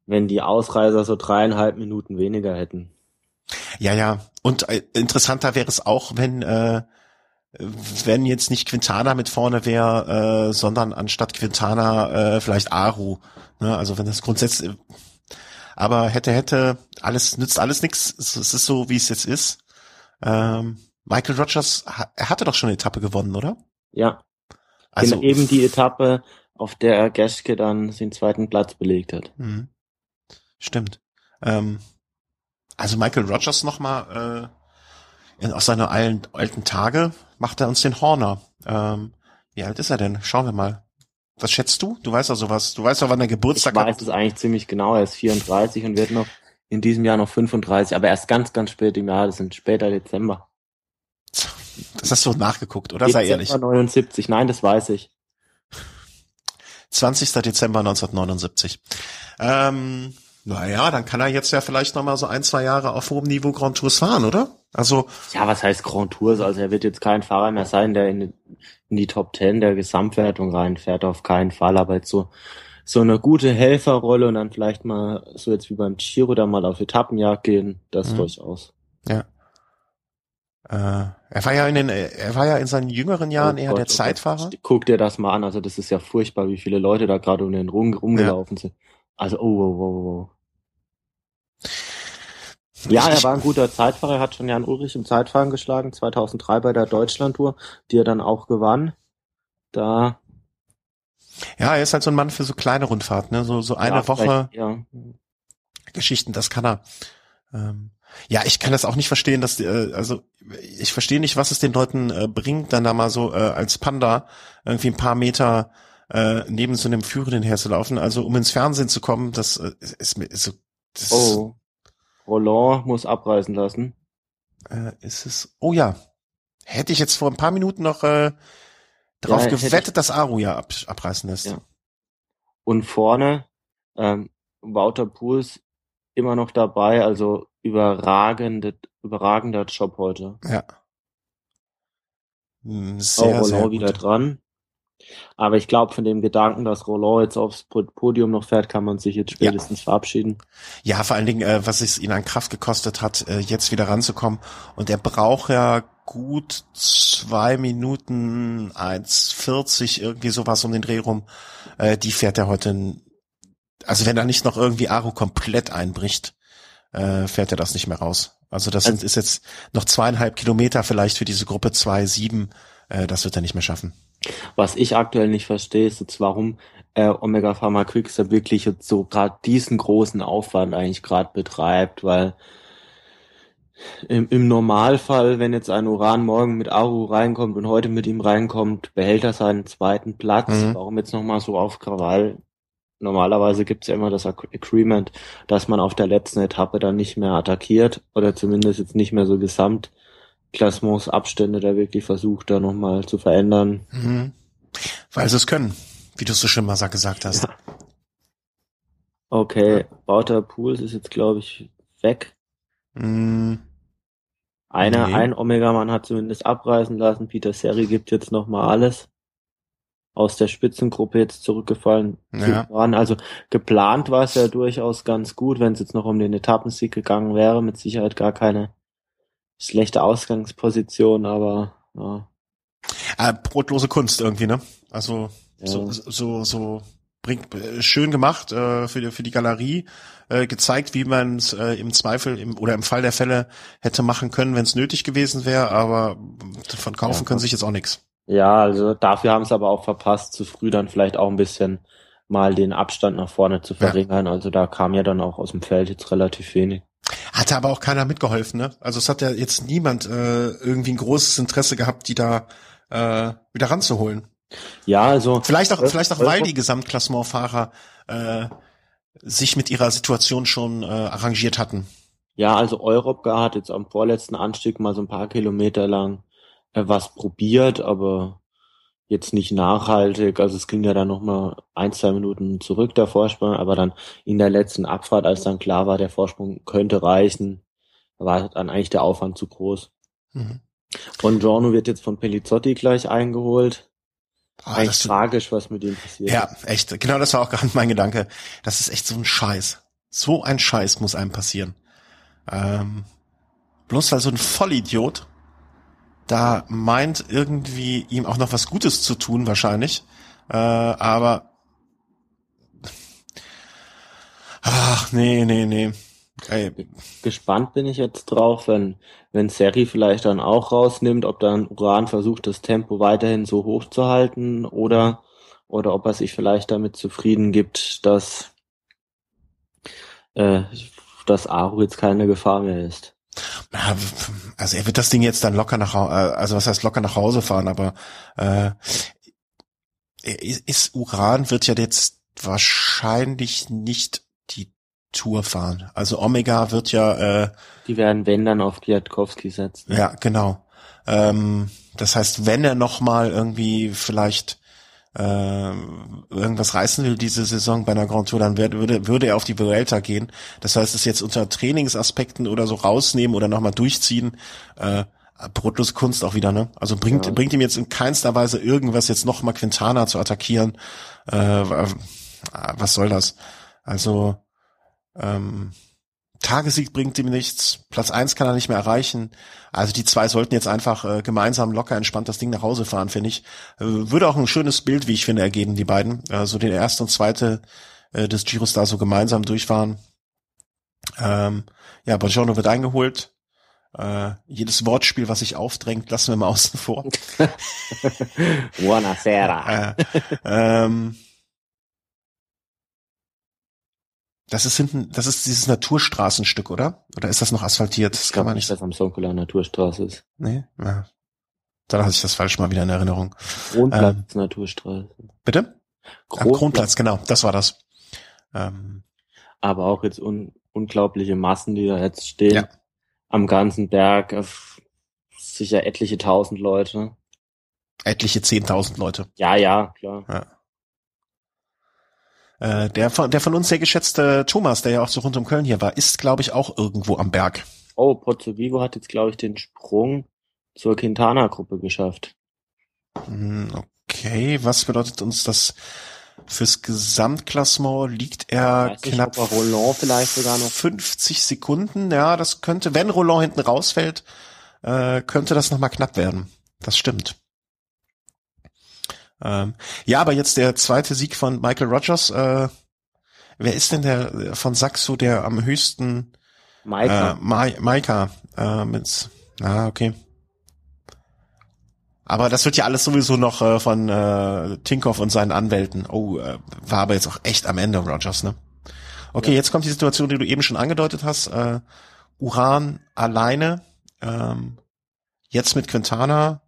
wenn die Ausreißer so dreieinhalb Minuten weniger hätten. Ja, ja. Und äh, interessanter wäre es auch, wenn äh, wenn jetzt nicht Quintana mit vorne wäre, äh, sondern anstatt Quintana äh, vielleicht Aru. Ne? Also wenn das grundsätzlich, aber hätte hätte alles nützt alles nichts. Es ist so, wie es jetzt ist. Ähm, Michael Rogers, er hatte doch schon eine Etappe gewonnen, oder? Ja. Also eben die Etappe, auf der Geschke dann den zweiten Platz belegt hat. Mhm. Stimmt. Ähm, also Michael Rogers nochmal äh, aus seiner alten, alten Tage macht er uns den Horner. Ähm, wie alt ist er denn? Schauen wir mal. Was schätzt du? Du weißt ja sowas. Du weißt ja, wann der Geburtstag hat. Ich weiß es eigentlich ziemlich genau. Er ist 34 und wird noch in diesem Jahr noch 35, aber erst ganz, ganz spät im Jahr. Das sind später Dezember. Das hast du nachgeguckt, oder? Dezember Sei ehrlich. 79. Nein, das weiß ich. 20. Dezember 1979. Ähm, naja, dann kann er jetzt ja vielleicht noch mal so ein, zwei Jahre auf hohem Niveau Grand Tours fahren, oder? Also. Ja, was heißt Grand Tours? Also er wird jetzt kein Fahrer mehr sein, der in, in die Top Ten der Gesamtwertung reinfährt, auf keinen Fall. Aber jetzt so, so eine gute Helferrolle und dann vielleicht mal so jetzt wie beim Giro da mal auf Etappenjagd gehen, das mhm. durchaus. Ja. Äh, er war ja in den, er war ja in seinen jüngeren Jahren oh eher Gott, der oh Zeitfahrer. Guck dir das mal an, also das ist ja furchtbar, wie viele Leute da gerade um den rum, rumgelaufen ja. sind. Also, oh, oh, oh, oh. Ja, er war ein guter Zeitfahrer, er hat schon Jan Ulrich im Zeitfahren geschlagen, 2003 bei der Deutschlandtour, die er dann auch gewann. Da. Ja, er ist halt so ein Mann für so kleine Rundfahrten, ne? so, so eine ja, Woche ja. Geschichten, das kann er. Ähm, ja, ich kann das auch nicht verstehen, dass äh, also ich verstehe nicht, was es den Leuten äh, bringt, dann da mal so äh, als Panda irgendwie ein paar Meter äh, neben so einem Führenden herzulaufen. Also um ins Fernsehen zu kommen, das äh, ist mir so. Das oh, Roland muss abreißen lassen. Äh, ist es? Oh ja, hätte ich jetzt vor ein paar Minuten noch äh, darauf ja, gewettet, dass Aru ja ab, abreißen lässt. Ja. Und vorne ähm, Wouter Pools immer noch dabei, also überragende, überragender Job heute. Ja. Hm, sehr, Auch sehr wieder dran. Aber ich glaube, von dem Gedanken, dass Roland jetzt aufs Podium noch fährt, kann man sich jetzt spätestens ja. verabschieden. Ja, vor allen Dingen, äh, was es ihn an Kraft gekostet hat, äh, jetzt wieder ranzukommen. Und er braucht ja gut zwei Minuten 1,40, irgendwie sowas um den Dreh rum. Äh, die fährt er heute, also wenn er nicht noch irgendwie Aro komplett einbricht, äh, fährt er das nicht mehr raus. Also das also, ist jetzt noch zweieinhalb Kilometer vielleicht für diese Gruppe 2-7. Äh, das wird er nicht mehr schaffen. Was ich aktuell nicht verstehe, ist jetzt, warum äh, Omega Pharma Quickstep wirklich jetzt so gerade diesen großen Aufwand eigentlich gerade betreibt, weil im, im Normalfall, wenn jetzt ein Uran morgen mit Aru reinkommt und heute mit ihm reinkommt, behält er seinen zweiten Platz. Mhm. Warum jetzt nochmal so auf Krawall? Normalerweise gibt's ja immer das Agreement, dass man auf der letzten Etappe dann nicht mehr attackiert oder zumindest jetzt nicht mehr so gesamt Klassementsabstände da wirklich versucht, da nochmal zu verändern. Mhm. Weil sie es können, wie du es so schön mal gesagt hast. Ja. Okay, Bauter Pools ist jetzt, glaube ich, weg. Mhm. Einer, nee. ein Omega-Mann hat zumindest abreißen lassen. Peter Seri gibt jetzt nochmal alles. Aus der Spitzengruppe jetzt zurückgefallen. Ja. Also geplant war es ja durchaus ganz gut, wenn es jetzt noch um den Etappensieg gegangen wäre. Mit Sicherheit gar keine schlechte Ausgangsposition, aber ja. Äh, brotlose Kunst irgendwie, ne? Also ja. so, so, so bringt schön gemacht äh, für die für die Galerie äh, gezeigt, wie man es äh, im Zweifel im, oder im Fall der Fälle hätte machen können, wenn es nötig gewesen wäre, aber von kaufen ja, können sich jetzt auch nichts. Ja, also dafür haben es aber auch verpasst, zu früh dann vielleicht auch ein bisschen mal den Abstand nach vorne zu verringern. Ja. Also da kam ja dann auch aus dem Feld jetzt relativ wenig. Hatte aber auch keiner mitgeholfen, ne? Also es hat ja jetzt niemand äh, irgendwie ein großes Interesse gehabt, die da äh, wieder ranzuholen. Ja, also vielleicht auch, vielleicht auch, weil die Gesamtklassementfahrer äh, sich mit ihrer Situation schon äh, arrangiert hatten. Ja, also Europcar hat jetzt am vorletzten Anstieg mal so ein paar Kilometer lang äh, was probiert, aber jetzt nicht nachhaltig. Also es ging ja dann nochmal ein, zwei Minuten zurück, der Vorsprung, aber dann in der letzten Abfahrt, als dann klar war, der Vorsprung könnte reichen, war dann eigentlich der Aufwand zu groß. Mhm. Von Giorno wird jetzt von Pelizzotti gleich eingeholt. Oh, Eigentlich tragisch, was mit ihm passiert. Ja, echt. Genau, das war auch gerade mein Gedanke. Das ist echt so ein Scheiß. So ein Scheiß muss einem passieren. Ähm, bloß weil so ein Vollidiot da meint irgendwie ihm auch noch was Gutes zu tun wahrscheinlich. Äh, aber ach nee, nee, nee. Ey. Gespannt bin ich jetzt drauf, wenn wenn Seri vielleicht dann auch rausnimmt, ob dann Uran versucht, das Tempo weiterhin so hoch zu halten oder oder ob er sich vielleicht damit zufrieden gibt, dass äh, dass Aru jetzt keine Gefahr mehr ist. Also er wird das Ding jetzt dann locker nach äh, also was heißt locker nach Hause fahren, aber äh, ist Uran wird ja jetzt wahrscheinlich nicht die Tour fahren. Also Omega wird ja äh, die werden wenn dann auf Kwiatkowski setzen. Ja, genau. Ähm, das heißt, wenn er noch mal irgendwie vielleicht äh, irgendwas reißen will diese Saison bei einer Grand Tour, dann würde, würde er auf die Vuelta gehen. Das heißt, es jetzt unter Trainingsaspekten oder so rausnehmen oder nochmal durchziehen, äh, brotlose Kunst auch wieder, ne? Also bringt, ja. bringt ihm jetzt in keinster Weise irgendwas, jetzt nochmal Quintana zu attackieren. Äh, was soll das? Also, ähm, Tagessieg bringt ihm nichts, Platz eins kann er nicht mehr erreichen. Also die zwei sollten jetzt einfach äh, gemeinsam locker entspannt das Ding nach Hause fahren, finde ich. Äh, würde auch ein schönes Bild, wie ich finde, ergeben, die beiden. Also den erste und zweite äh, des Giros da so gemeinsam durchfahren. Ähm, ja, Bongiorno wird eingeholt. Äh, jedes Wortspiel, was sich aufdrängt, lassen wir mal außen vor. Buonasera. äh, ähm, Das ist hinten, das ist dieses Naturstraßenstück, oder? Oder ist das noch asphaltiert? Das kann man nicht. Dass am Sonkola Naturstraße ist. Nee, ja. Dann hatte ich das falsch mal wieder in Erinnerung. Kronplatz ähm, Naturstraße. Bitte? Kronplatz. Am Kronplatz, genau, das war das. Ähm, Aber auch jetzt un unglaubliche Massen, die da jetzt stehen. Ja. Am ganzen Berg, sicher etliche tausend Leute. Etliche zehntausend Leute. Ja, ja, klar. Ja. Äh, der, von, der von uns sehr geschätzte Thomas, der ja auch so rund um Köln hier war, ist, glaube ich, auch irgendwo am Berg. Oh, Pozzo Vivo hat jetzt, glaube ich, den Sprung zur Quintana-Gruppe geschafft. Hm, okay, was bedeutet uns das fürs Gesamtklassement? Liegt er Weiß knapp nicht, Roland vielleicht sogar noch 50 Sekunden? Ja, das könnte, wenn Roland hinten rausfällt, äh, könnte das nochmal knapp werden. Das stimmt. Ähm, ja, aber jetzt der zweite Sieg von Michael Rogers. Äh, wer ist denn der von Saxo der am höchsten? Maika. Äh, Ma Maika. Äh, mit, ah, okay. Aber das wird ja alles sowieso noch äh, von äh, Tinkoff und seinen Anwälten. Oh, äh, war aber jetzt auch echt am Ende Rogers, ne? Okay, ja. jetzt kommt die Situation, die du eben schon angedeutet hast. Äh, Uran alleine. Ähm, jetzt mit Quintana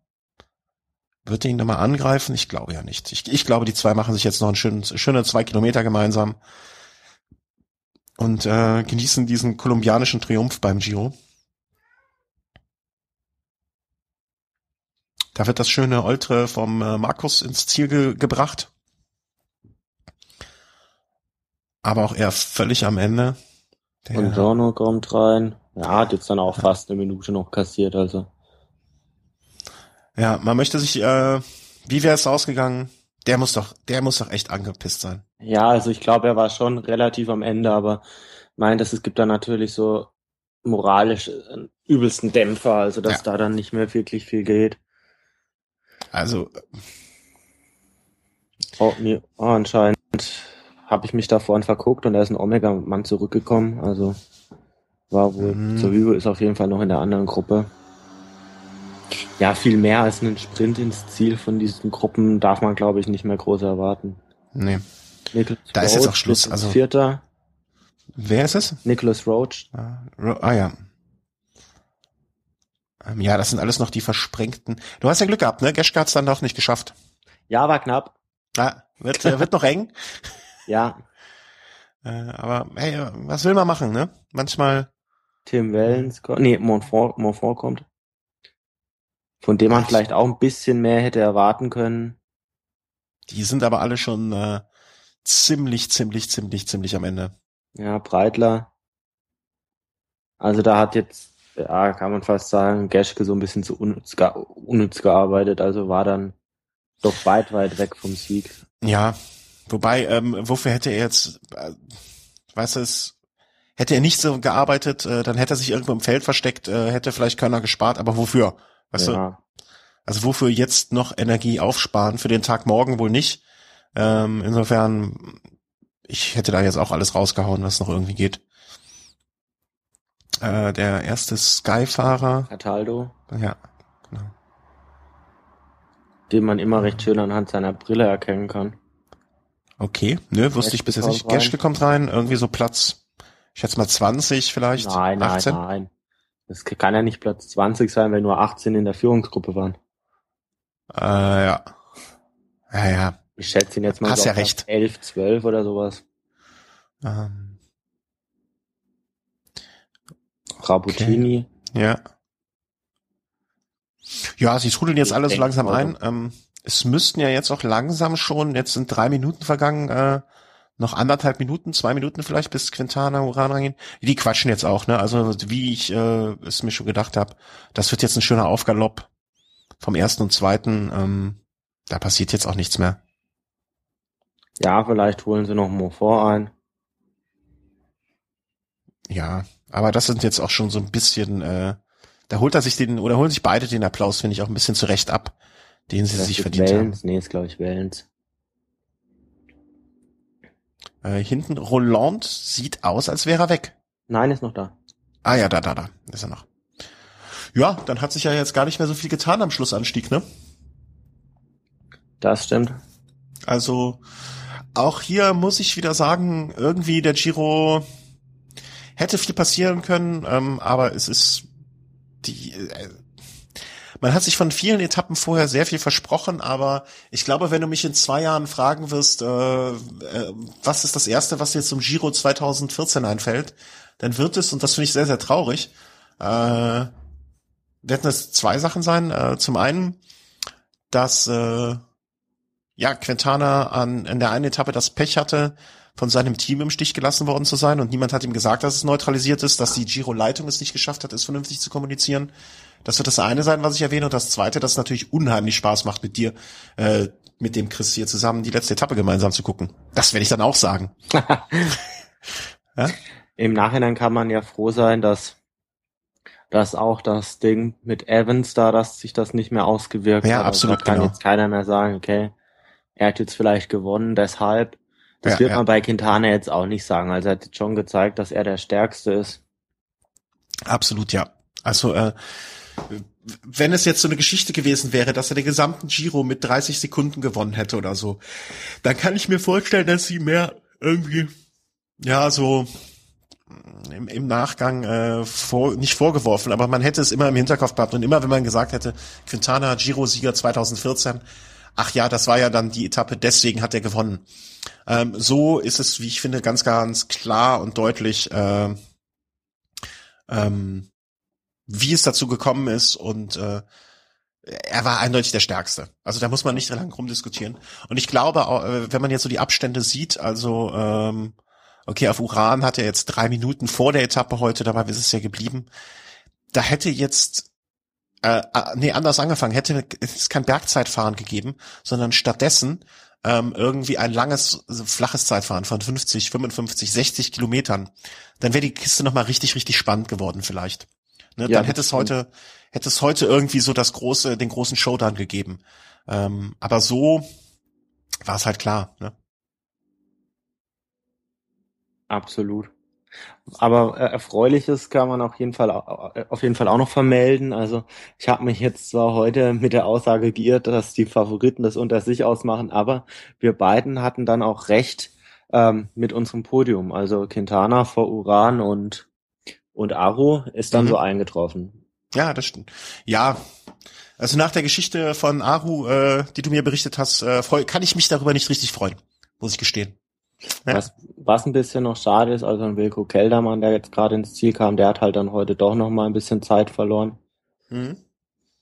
wird er ihn nochmal angreifen? Ich glaube ja nicht. Ich, ich glaube, die zwei machen sich jetzt noch einen schönen, schöne zwei Kilometer gemeinsam und äh, genießen diesen kolumbianischen Triumph beim Giro. Da wird das schöne Oltre vom äh, Markus ins Ziel ge gebracht. Aber auch er völlig am Ende. Der und Giorno kommt rein. Ja, hat jetzt dann auch fast eine Minute noch kassiert, also. Ja, man möchte sich, äh, wie wäre es ausgegangen? Der muss doch, der muss doch echt angepisst sein. Ja, also ich glaube, er war schon relativ am Ende, aber meint, dass es gibt da natürlich so moralisch einen übelsten Dämpfer, also dass ja. da dann nicht mehr wirklich viel geht. Also oh, nee, oh, anscheinend habe ich mich da vorhin verguckt und da ist ein Omega-Mann zurückgekommen, also war wohl, mhm. zur Übel ist auf jeden Fall noch in der anderen Gruppe. Ja, viel mehr als einen Sprint ins Ziel von diesen Gruppen darf man, glaube ich, nicht mehr groß erwarten. Nee. Nicholas da Roach ist jetzt auch Schluss. Also Vierter. Wer ist es? Nicholas Roach. Ah, ah ja. Ähm, ja, das sind alles noch die versprengten. Du hast ja Glück gehabt, ne? Geschke hat's dann doch nicht geschafft. Ja, war knapp. Ah, wird, äh, wird noch eng. ja. Äh, aber hey, was will man machen, ne? Manchmal. Tim Wellens, nee, Montfort, Montfort kommt von dem man vielleicht auch ein bisschen mehr hätte erwarten können. Die sind aber alle schon äh, ziemlich, ziemlich, ziemlich, ziemlich am Ende. Ja, Breitler. Also da hat jetzt, ja, kann man fast sagen, Geschke so ein bisschen zu unnütz, unnütz gearbeitet. Also war dann Doch weit, weit weg vom Sieg. Ja, wobei, ähm, wofür hätte er jetzt, äh, weißt du, es, hätte er nicht so gearbeitet, äh, dann hätte er sich irgendwo im Feld versteckt, äh, hätte vielleicht Körner gespart, aber wofür? Weißt ja. du? Also wofür jetzt noch Energie aufsparen? Für den Tag morgen wohl nicht. Ähm, insofern, ich hätte da jetzt auch alles rausgehauen, was noch irgendwie geht. Äh, der erste Sky-Fahrer. Cataldo. Ja, genau. Den man immer recht schön anhand seiner Brille erkennen kann. Okay, nö, wusste ich bis jetzt nicht. Geschke kommt rein, irgendwie so Platz, ich schätze mal 20 vielleicht. Nein, 18? nein, nein. Das kann ja nicht Platz 20 sein, weil nur 18 in der Führungsgruppe waren. Äh, ja. Ja, ja. Ich schätze ihn jetzt mal Hast ja recht. 11, 12 oder sowas. Ähm. Rabutini. Okay. Ja. Ja, sie trudeln jetzt ich alles so langsam ein. Ähm, es müssten ja jetzt auch langsam schon, jetzt sind drei Minuten vergangen, äh, noch anderthalb Minuten, zwei Minuten vielleicht, bis Quintana Uran reingehen. Die quatschen jetzt auch, ne? Also wie ich äh, es mir schon gedacht habe, das wird jetzt ein schöner Aufgalopp vom ersten und zweiten. Ähm, da passiert jetzt auch nichts mehr. Ja, vielleicht holen sie noch Montfort ein. Ja, aber das sind jetzt auch schon so ein bisschen, äh, da holt er sich den, oder holen sich beide den Applaus, finde ich, auch ein bisschen zurecht ab, den sie das sich verdient Wellens. haben. Nee, ist glaube ich Wellens. Äh, hinten Roland sieht aus, als wäre er weg. Nein, ist noch da. Ah ja, da, da, da, ist er noch. Ja, dann hat sich ja jetzt gar nicht mehr so viel getan am Schlussanstieg, ne? Das stimmt. Also auch hier muss ich wieder sagen, irgendwie der Giro hätte viel passieren können, ähm, aber es ist die äh, man hat sich von vielen Etappen vorher sehr viel versprochen, aber ich glaube, wenn du mich in zwei Jahren fragen wirst, äh, äh, was ist das Erste, was dir zum Giro 2014 einfällt, dann wird es, und das finde ich sehr, sehr traurig, äh, werden das zwei Sachen sein. Äh, zum einen, dass äh, ja Quintana an in der einen Etappe das Pech hatte, von seinem Team im Stich gelassen worden zu sein und niemand hat ihm gesagt, dass es neutralisiert ist, dass die Giro-Leitung es nicht geschafft hat, es vernünftig zu kommunizieren. Das wird das eine sein, was ich erwähne. Und das zweite, dass es natürlich unheimlich Spaß macht, mit dir, äh, mit dem Chris hier zusammen die letzte Etappe gemeinsam zu gucken. Das werde ich dann auch sagen. ja? Im Nachhinein kann man ja froh sein, dass dass auch das Ding mit Evans da, dass sich das nicht mehr ausgewirkt ja, hat. Ja, also absolut. Da kann genau. jetzt keiner mehr sagen, okay, er hat jetzt vielleicht gewonnen, deshalb. Das ja, wird ja. man bei Quintana jetzt auch nicht sagen. Also er hat jetzt schon gezeigt, dass er der Stärkste ist. Absolut, ja. Also äh, wenn es jetzt so eine Geschichte gewesen wäre, dass er den gesamten Giro mit 30 Sekunden gewonnen hätte oder so, dann kann ich mir vorstellen, dass sie mehr irgendwie, ja, so im, im Nachgang äh, vor, nicht vorgeworfen, aber man hätte es immer im Hinterkopf gehabt und immer wenn man gesagt hätte, Quintana Giro-Sieger 2014, ach ja, das war ja dann die Etappe, deswegen hat er gewonnen. Ähm, so ist es, wie ich finde, ganz, ganz klar und deutlich äh, ähm, wie es dazu gekommen ist und äh, er war eindeutig der Stärkste. Also da muss man nicht lang rumdiskutieren. Und ich glaube, äh, wenn man jetzt so die Abstände sieht, also ähm, okay, auf Uran hat er jetzt drei Minuten vor der Etappe heute, dabei ist es ja geblieben. Da hätte jetzt äh, nee, anders angefangen, hätte es kein Bergzeitfahren gegeben, sondern stattdessen ähm, irgendwie ein langes, flaches Zeitfahren von 50, 55, 60 Kilometern. Dann wäre die Kiste nochmal richtig, richtig spannend geworden vielleicht. Ne, ja, dann hätte es heute, hätte es heute irgendwie so das große, den großen Showdown gegeben. Ähm, aber so war es halt klar. Ne? Absolut. Aber äh, erfreuliches kann man auf jeden Fall äh, auf jeden Fall auch noch vermelden. Also ich habe mich jetzt zwar heute mit der Aussage geirrt, dass die Favoriten das unter sich ausmachen, aber wir beiden hatten dann auch recht ähm, mit unserem Podium. Also Quintana vor Uran und und Aro ist dann mhm. so eingetroffen. Ja, das stimmt. Ja, also nach der Geschichte von Aru, äh, die du mir berichtet hast, äh, freu, kann ich mich darüber nicht richtig freuen, muss ich gestehen. Ja. Was, was ein bisschen noch schade ist, also ein Wilko Keldermann, der jetzt gerade ins Ziel kam, der hat halt dann heute doch noch mal ein bisschen Zeit verloren. Mhm.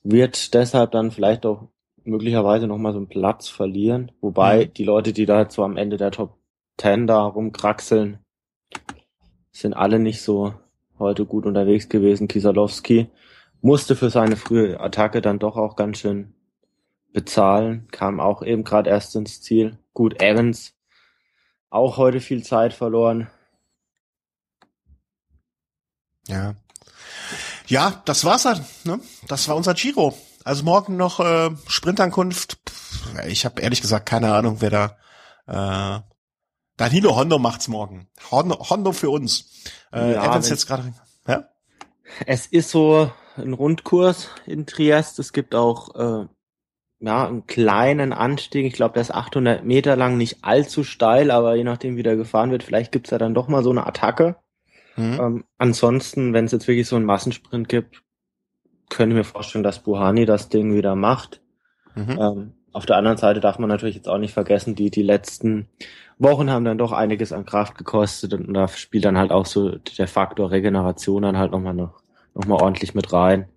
Wird deshalb dann vielleicht auch möglicherweise noch mal so einen Platz verlieren. Wobei mhm. die Leute, die da jetzt so am Ende der Top Ten da rumkraxeln, sind alle nicht so heute gut unterwegs gewesen. Kisalowski musste für seine frühe Attacke dann doch auch ganz schön bezahlen. Kam auch eben gerade erst ins Ziel. Gut, Evans auch heute viel Zeit verloren. Ja. Ja, das war's halt. Ne? Das war unser Giro. Also morgen noch äh, Sprintankunft. Ich habe ehrlich gesagt keine Ahnung, wer da. Äh, Danilo Hondo macht's morgen. Hondo, Hondo für uns. Äh, ja, Evans jetzt gerade. Ja? Es ist so ein Rundkurs in Triest. Es gibt auch äh, ja einen kleinen Anstieg. Ich glaube, der ist 800 Meter lang, nicht allzu steil, aber je nachdem, wie der gefahren wird, vielleicht gibt's ja dann doch mal so eine Attacke. Mhm. Ähm, ansonsten, wenn es jetzt wirklich so einen Massensprint gibt, könnte ich mir vorstellen, dass Buhani das Ding wieder macht. Mhm. Ähm, auf der anderen Seite darf man natürlich jetzt auch nicht vergessen, die, die letzten Wochen haben dann doch einiges an Kraft gekostet und da spielt dann halt auch so der Faktor Regeneration dann halt nochmal noch, noch mal ordentlich mit rein.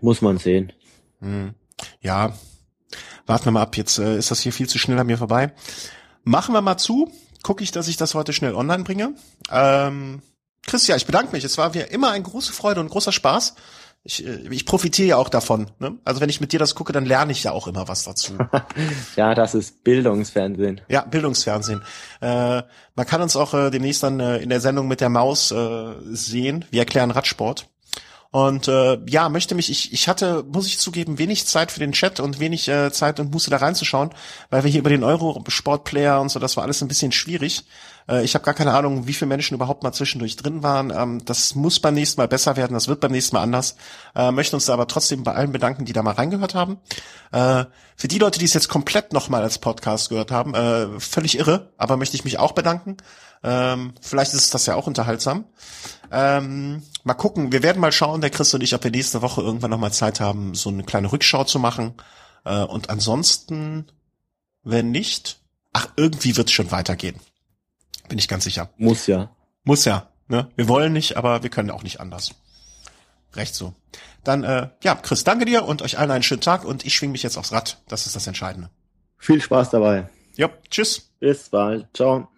Muss man sehen. Mhm. Ja, warten wir mal ab. Jetzt äh, ist das hier viel zu schnell an mir vorbei. Machen wir mal zu. Gucke ich, dass ich das heute schnell online bringe. Ähm, Christian, ich bedanke mich. Es war wie immer eine große Freude und großer Spaß. Ich, äh, ich profitiere ja auch davon. Ne? Also wenn ich mit dir das gucke, dann lerne ich ja auch immer was dazu. ja, das ist Bildungsfernsehen. Ja, Bildungsfernsehen. Äh, man kann uns auch äh, demnächst dann äh, in der Sendung mit der Maus äh, sehen. Wir erklären Radsport. Und äh, ja, möchte mich, ich, ich hatte, muss ich zugeben, wenig Zeit für den Chat und wenig äh, Zeit und Muße da reinzuschauen, weil wir hier über den Eurosport-Player und so, das war alles ein bisschen schwierig. Äh, ich habe gar keine Ahnung, wie viele Menschen überhaupt mal zwischendurch drin waren. Ähm, das muss beim nächsten Mal besser werden, das wird beim nächsten Mal anders. Äh, möchten uns aber trotzdem bei allen bedanken, die da mal reingehört haben. Äh, für die Leute, die es jetzt komplett nochmal als Podcast gehört haben, äh, völlig irre, aber möchte ich mich auch bedanken. Ähm, vielleicht ist das ja auch unterhaltsam. Ähm, mal gucken, wir werden mal schauen, der Chris und ich, ob wir nächste Woche irgendwann nochmal Zeit haben, so eine kleine Rückschau zu machen. Äh, und ansonsten, wenn nicht, ach, irgendwie wird es schon weitergehen. Bin ich ganz sicher. Muss ja. Muss ja. Ne? Wir wollen nicht, aber wir können auch nicht anders. Recht so. Dann, äh, ja, Chris, danke dir und euch allen einen schönen Tag und ich schwing mich jetzt aufs Rad. Das ist das Entscheidende. Viel Spaß dabei. Ja, tschüss. Bis bald. Ciao.